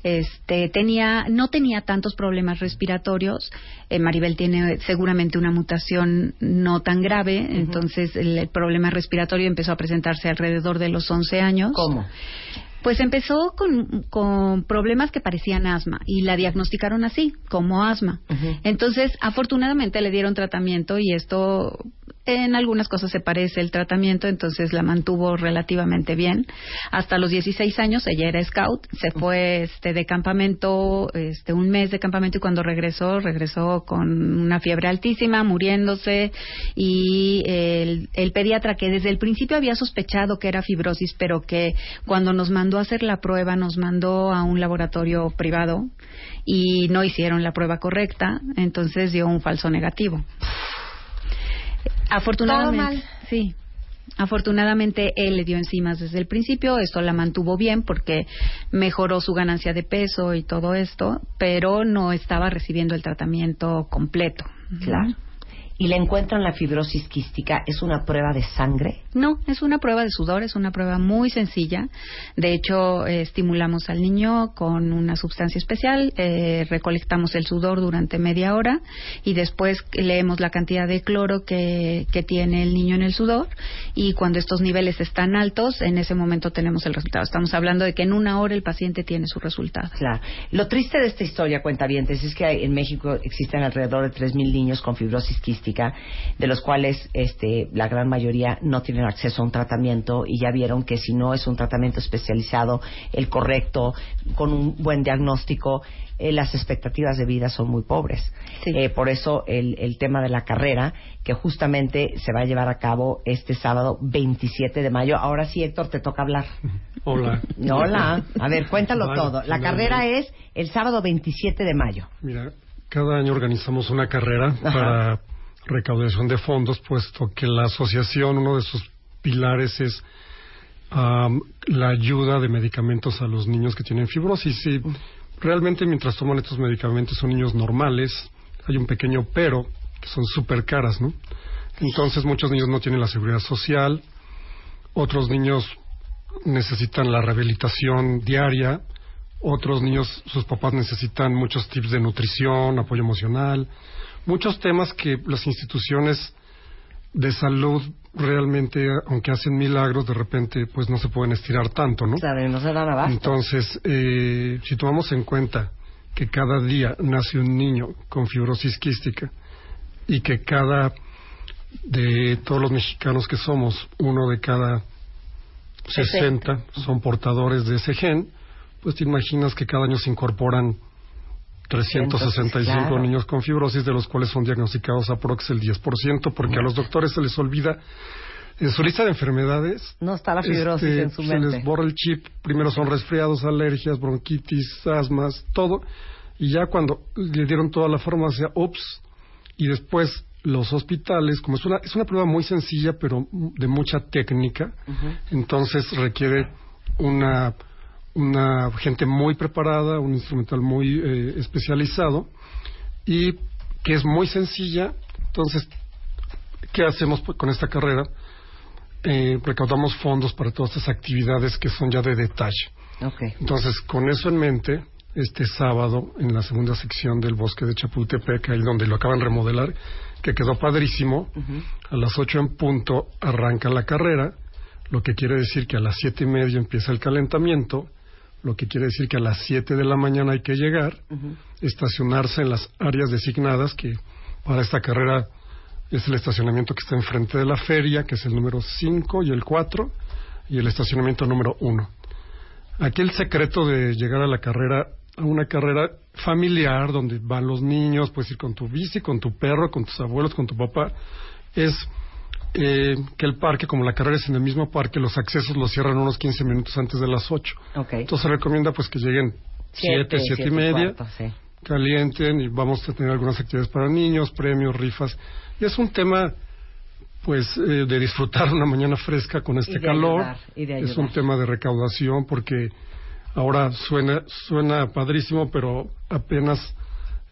Este tenía no tenía tantos problemas respiratorios. Eh, Maribel tiene seguramente una mutación no tan grave, entonces el, el problema respiratorio empezó a presentarse alrededor de los 11 años. ¿Cómo? Pues empezó con, con problemas que parecían asma y la diagnosticaron así, como asma. Entonces, afortunadamente le dieron tratamiento y esto en algunas cosas se parece el tratamiento, entonces la mantuvo relativamente bien. Hasta los 16 años ella era scout, se fue este de campamento, este un mes de campamento y cuando regresó, regresó con una fiebre altísima, muriéndose y el, el pediatra que desde el principio había sospechado que era fibrosis, pero que cuando nos mandó a hacer la prueba nos mandó a un laboratorio privado y no hicieron la prueba correcta, entonces dio un falso negativo. Afortunadamente, Todo mal. sí. Afortunadamente él le dio enzimas desde el principio, esto la mantuvo bien porque mejoró su ganancia de peso y todo esto, pero no estaba recibiendo el tratamiento completo. Claro. ¿Y le encuentran la fibrosis quística? ¿Es una prueba de sangre? No, es una prueba de sudor, es una prueba muy sencilla. De hecho, eh, estimulamos al niño con una sustancia especial, eh, recolectamos el sudor durante media hora y después leemos la cantidad de cloro que, que tiene el niño en el sudor y cuando estos niveles están altos, en ese momento tenemos el resultado. Estamos hablando de que en una hora el paciente tiene su resultado. Claro. Lo triste de esta historia, cuentavientes, es que en México existen alrededor de 3.000 niños con fibrosis quística, de los cuales este, la gran mayoría no tienen acceso a un tratamiento y ya vieron que si no es un tratamiento especializado, el correcto, con un buen diagnóstico, eh, las expectativas de vida son muy pobres. Eh, por eso el, el tema de la carrera, que justamente se va a llevar a cabo este sábado 27 de mayo. Ahora sí, Héctor, te toca hablar. Hola. Hola. A ver, cuéntalo Vale, todo. La carrera es el sábado 27 de mayo. Mira, cada año organizamos una carrera para recaudación de fondos, puesto que la asociación, uno de sus pilares es la ayuda de medicamentos a los niños que tienen fibrosis. Y realmente mientras toman estos medicamentos son niños normales, hay un pequeño pero, que son súper caras, ¿no? Entonces muchos niños no tienen la seguridad social, otros niños necesitan la rehabilitación diaria, otros niños, sus papás necesitan muchos tips de nutrición, apoyo emocional, muchos temas que las instituciones de salud realmente, aunque hacen milagros, de repente pues no se pueden estirar tanto, ¿no? Claro, no se dan abasto. Entonces, eh, si tomamos en cuenta que cada día nace un niño con fibrosis quística y que cada de todos los mexicanos que somos, uno de cada 60 son portadores de ese gen, pues te imaginas que cada año se incorporan 365 claro. niños con fibrosis, de los cuales son diagnosticados aprox el 10%, porque a los doctores se les olvida en su lista de enfermedades. No está la fibrosis este, en su se mente. les borra el chip. Primero son resfriados, alergias, bronquitis, asmas, todo. Y ya cuando le dieron toda la farmacia, ups. Y después los hospitales, como es una, es una prueba muy sencilla, pero de mucha técnica, entonces requiere una, una gente muy preparada, un instrumental muy eh, especializado y que es muy sencilla. Entonces, ¿qué hacemos pues, con esta carrera? Eh, recaudamos fondos para todas estas actividades que son ya de detalle. Okay. Entonces, con eso en mente, este sábado, en la segunda sección del bosque de Chapultepec, ahí donde lo acaban de remodelar, que quedó padrísimo, a las ocho en punto arranca la carrera, lo que quiere decir que a las siete y media empieza el calentamiento, lo que quiere decir que a las siete de la mañana hay que llegar, estacionarse en las áreas designadas, que para esta carrera es el estacionamiento que está enfrente de la feria, que es el número 5 y el 4, y el estacionamiento número 1. Aquí el secreto de llegar a la carrera, a una carrera familiar, donde van los niños, puedes ir con tu bici, con tu perro, con tus abuelos, con tu papá, es eh, que el parque, como la carrera es en el mismo parque, los accesos los cierran unos 15 minutos antes de las 8. Okay. Entonces se recomienda pues que lleguen 7, 7 y media, cuarto, sí. calienten y vamos a tener algunas actividades para niños, premios, rifas. Y es un tema pues eh, de disfrutar una mañana fresca con este Y de calor. ayudar, y de es un tema de recaudación porque ahora suena suena padrísimo, pero apenas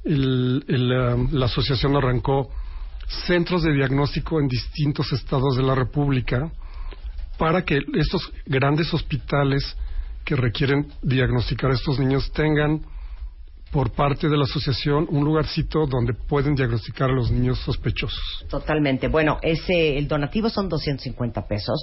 el- el, um, la asociación arrancó centros de diagnóstico en distintos estados de la República para que estos grandes hospitales que requieren diagnosticar a estos niños tengan por parte de la asociación un lugarcito donde pueden diagnosticar a los niños sospechosos. Totalmente. Bueno, ese, el donativo son 250 pesos.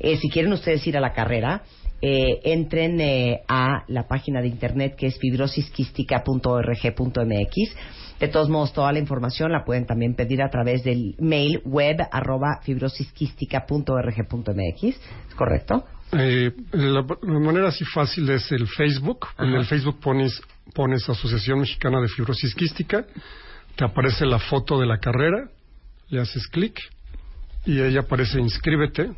Eh, si quieren ustedes ir a la carrera, eh, entren eh, a la página de internet que es fibrosisquística.org.mx. De todos modos, toda la información la pueden también pedir a través del mail web arroba fibrosisquística.org.mx. ¿Es correcto? Eh, la, la manera así fácil es el Facebook. En el Facebook pones, pones Asociación Mexicana de Fibrosis Quística, te aparece la foto de la carrera, le haces clic y ahí aparece inscríbete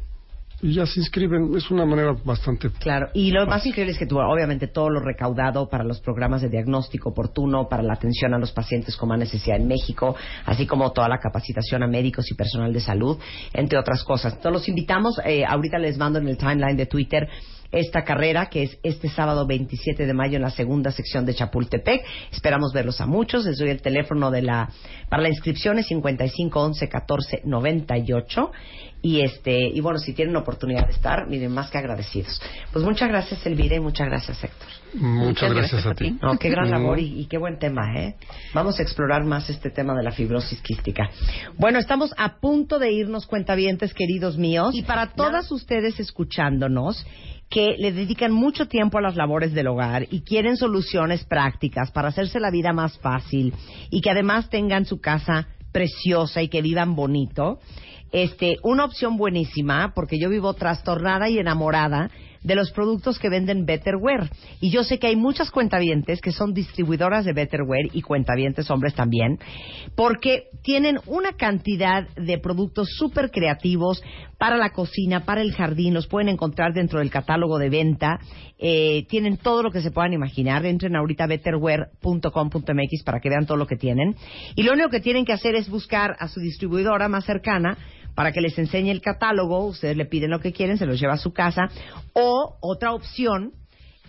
y ya se inscriben. Es una manera bastante Claro, y lo más increíble es que tú, obviamente, todo lo recaudado para los programas de diagnóstico oportuno, para la atención a los pacientes con más necesidad en México, así como toda la capacitación a médicos y personal de salud, entre otras cosas. Entonces, los invitamos, eh, ahorita les mando en el timeline de Twitter esta carrera que es este sábado 27 de mayo en la segunda sección de Chapultepec. Esperamos verlos a muchos. Les doy el teléfono de la para la inscripción es 55 11 14 98 Y este y bueno, si tienen oportunidad de estar, miren, más que agradecidos. Pues muchas gracias Elvira y muchas gracias Héctor. Muchas, gracias, a ti. No, qué gran Mm. labor y, y qué buen tema, ¿eh? Vamos a explorar más este tema de la fibrosis quística. Bueno, estamos a punto de irnos, cuentavientes queridos míos. Y para todas ustedes escuchándonos, que le dedican mucho tiempo a las labores del hogar y quieren soluciones prácticas para hacerse la vida más fácil y que además tengan su casa preciosa y que vivan bonito. Este, una opción buenísima, porque yo vivo trastornada y enamorada de los productos que venden Betterware. Y yo sé que hay muchas cuentavientes que son distribuidoras de Betterware y cuentavientes hombres también, porque tienen una cantidad de productos súper creativos para la cocina, para el jardín, los pueden encontrar dentro del catálogo de venta, eh, tienen todo lo que se puedan imaginar, entren ahorita a betterware.com.mx para que vean todo lo que tienen. Y lo único que tienen que hacer es buscar a su distribuidora más cercana para que les enseñe el catálogo, ustedes le piden lo que quieren, se los lleva a su casa, o otra opción,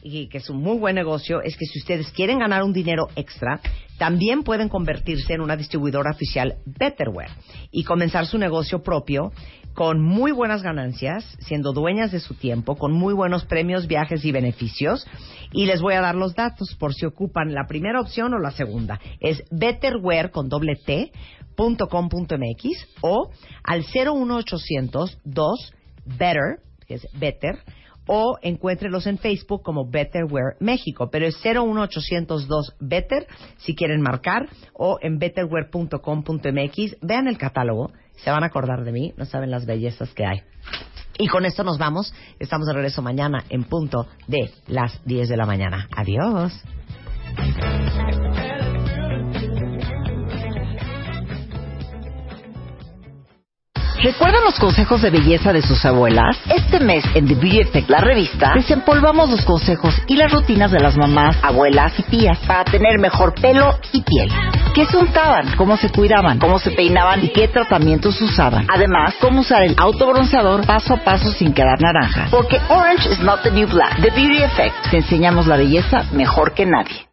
y que es un muy buen negocio, es que si ustedes quieren ganar un dinero extra, también pueden convertirse en una distribuidora oficial Betterware y comenzar su negocio propio con muy buenas ganancias, siendo dueñas de su tiempo, con muy buenos premios, viajes y beneficios. Y les voy a dar los datos por si ocupan la primera opción o la segunda. Es betterware con doble T punto com punto MX o al 01800 2 better, que es better, o encuéntrelos en Facebook como Betterware México, pero es 01802 Better si quieren marcar o en betterware.com.mx. Vean el catálogo, se van a acordar de mí, no saben las bellezas que hay. Y con esto nos vamos, estamos de regreso mañana en punto de las 10 de la mañana. Adiós. ¿Recuerdan los consejos de belleza de sus abuelas? Este mes en The Beauty Effect, la revista, desempolvamos los consejos y las rutinas de las mamás, abuelas y tías para tener mejor pelo y piel. ¿Qué se untaban? ¿Cómo se cuidaban? ¿Cómo se peinaban? ¿Y qué tratamientos usaban? Además, cómo usar el autobronceador paso a paso sin quedar naranja. Porque orange is not the new black. The Beauty Effect. Te enseñamos la belleza mejor que nadie.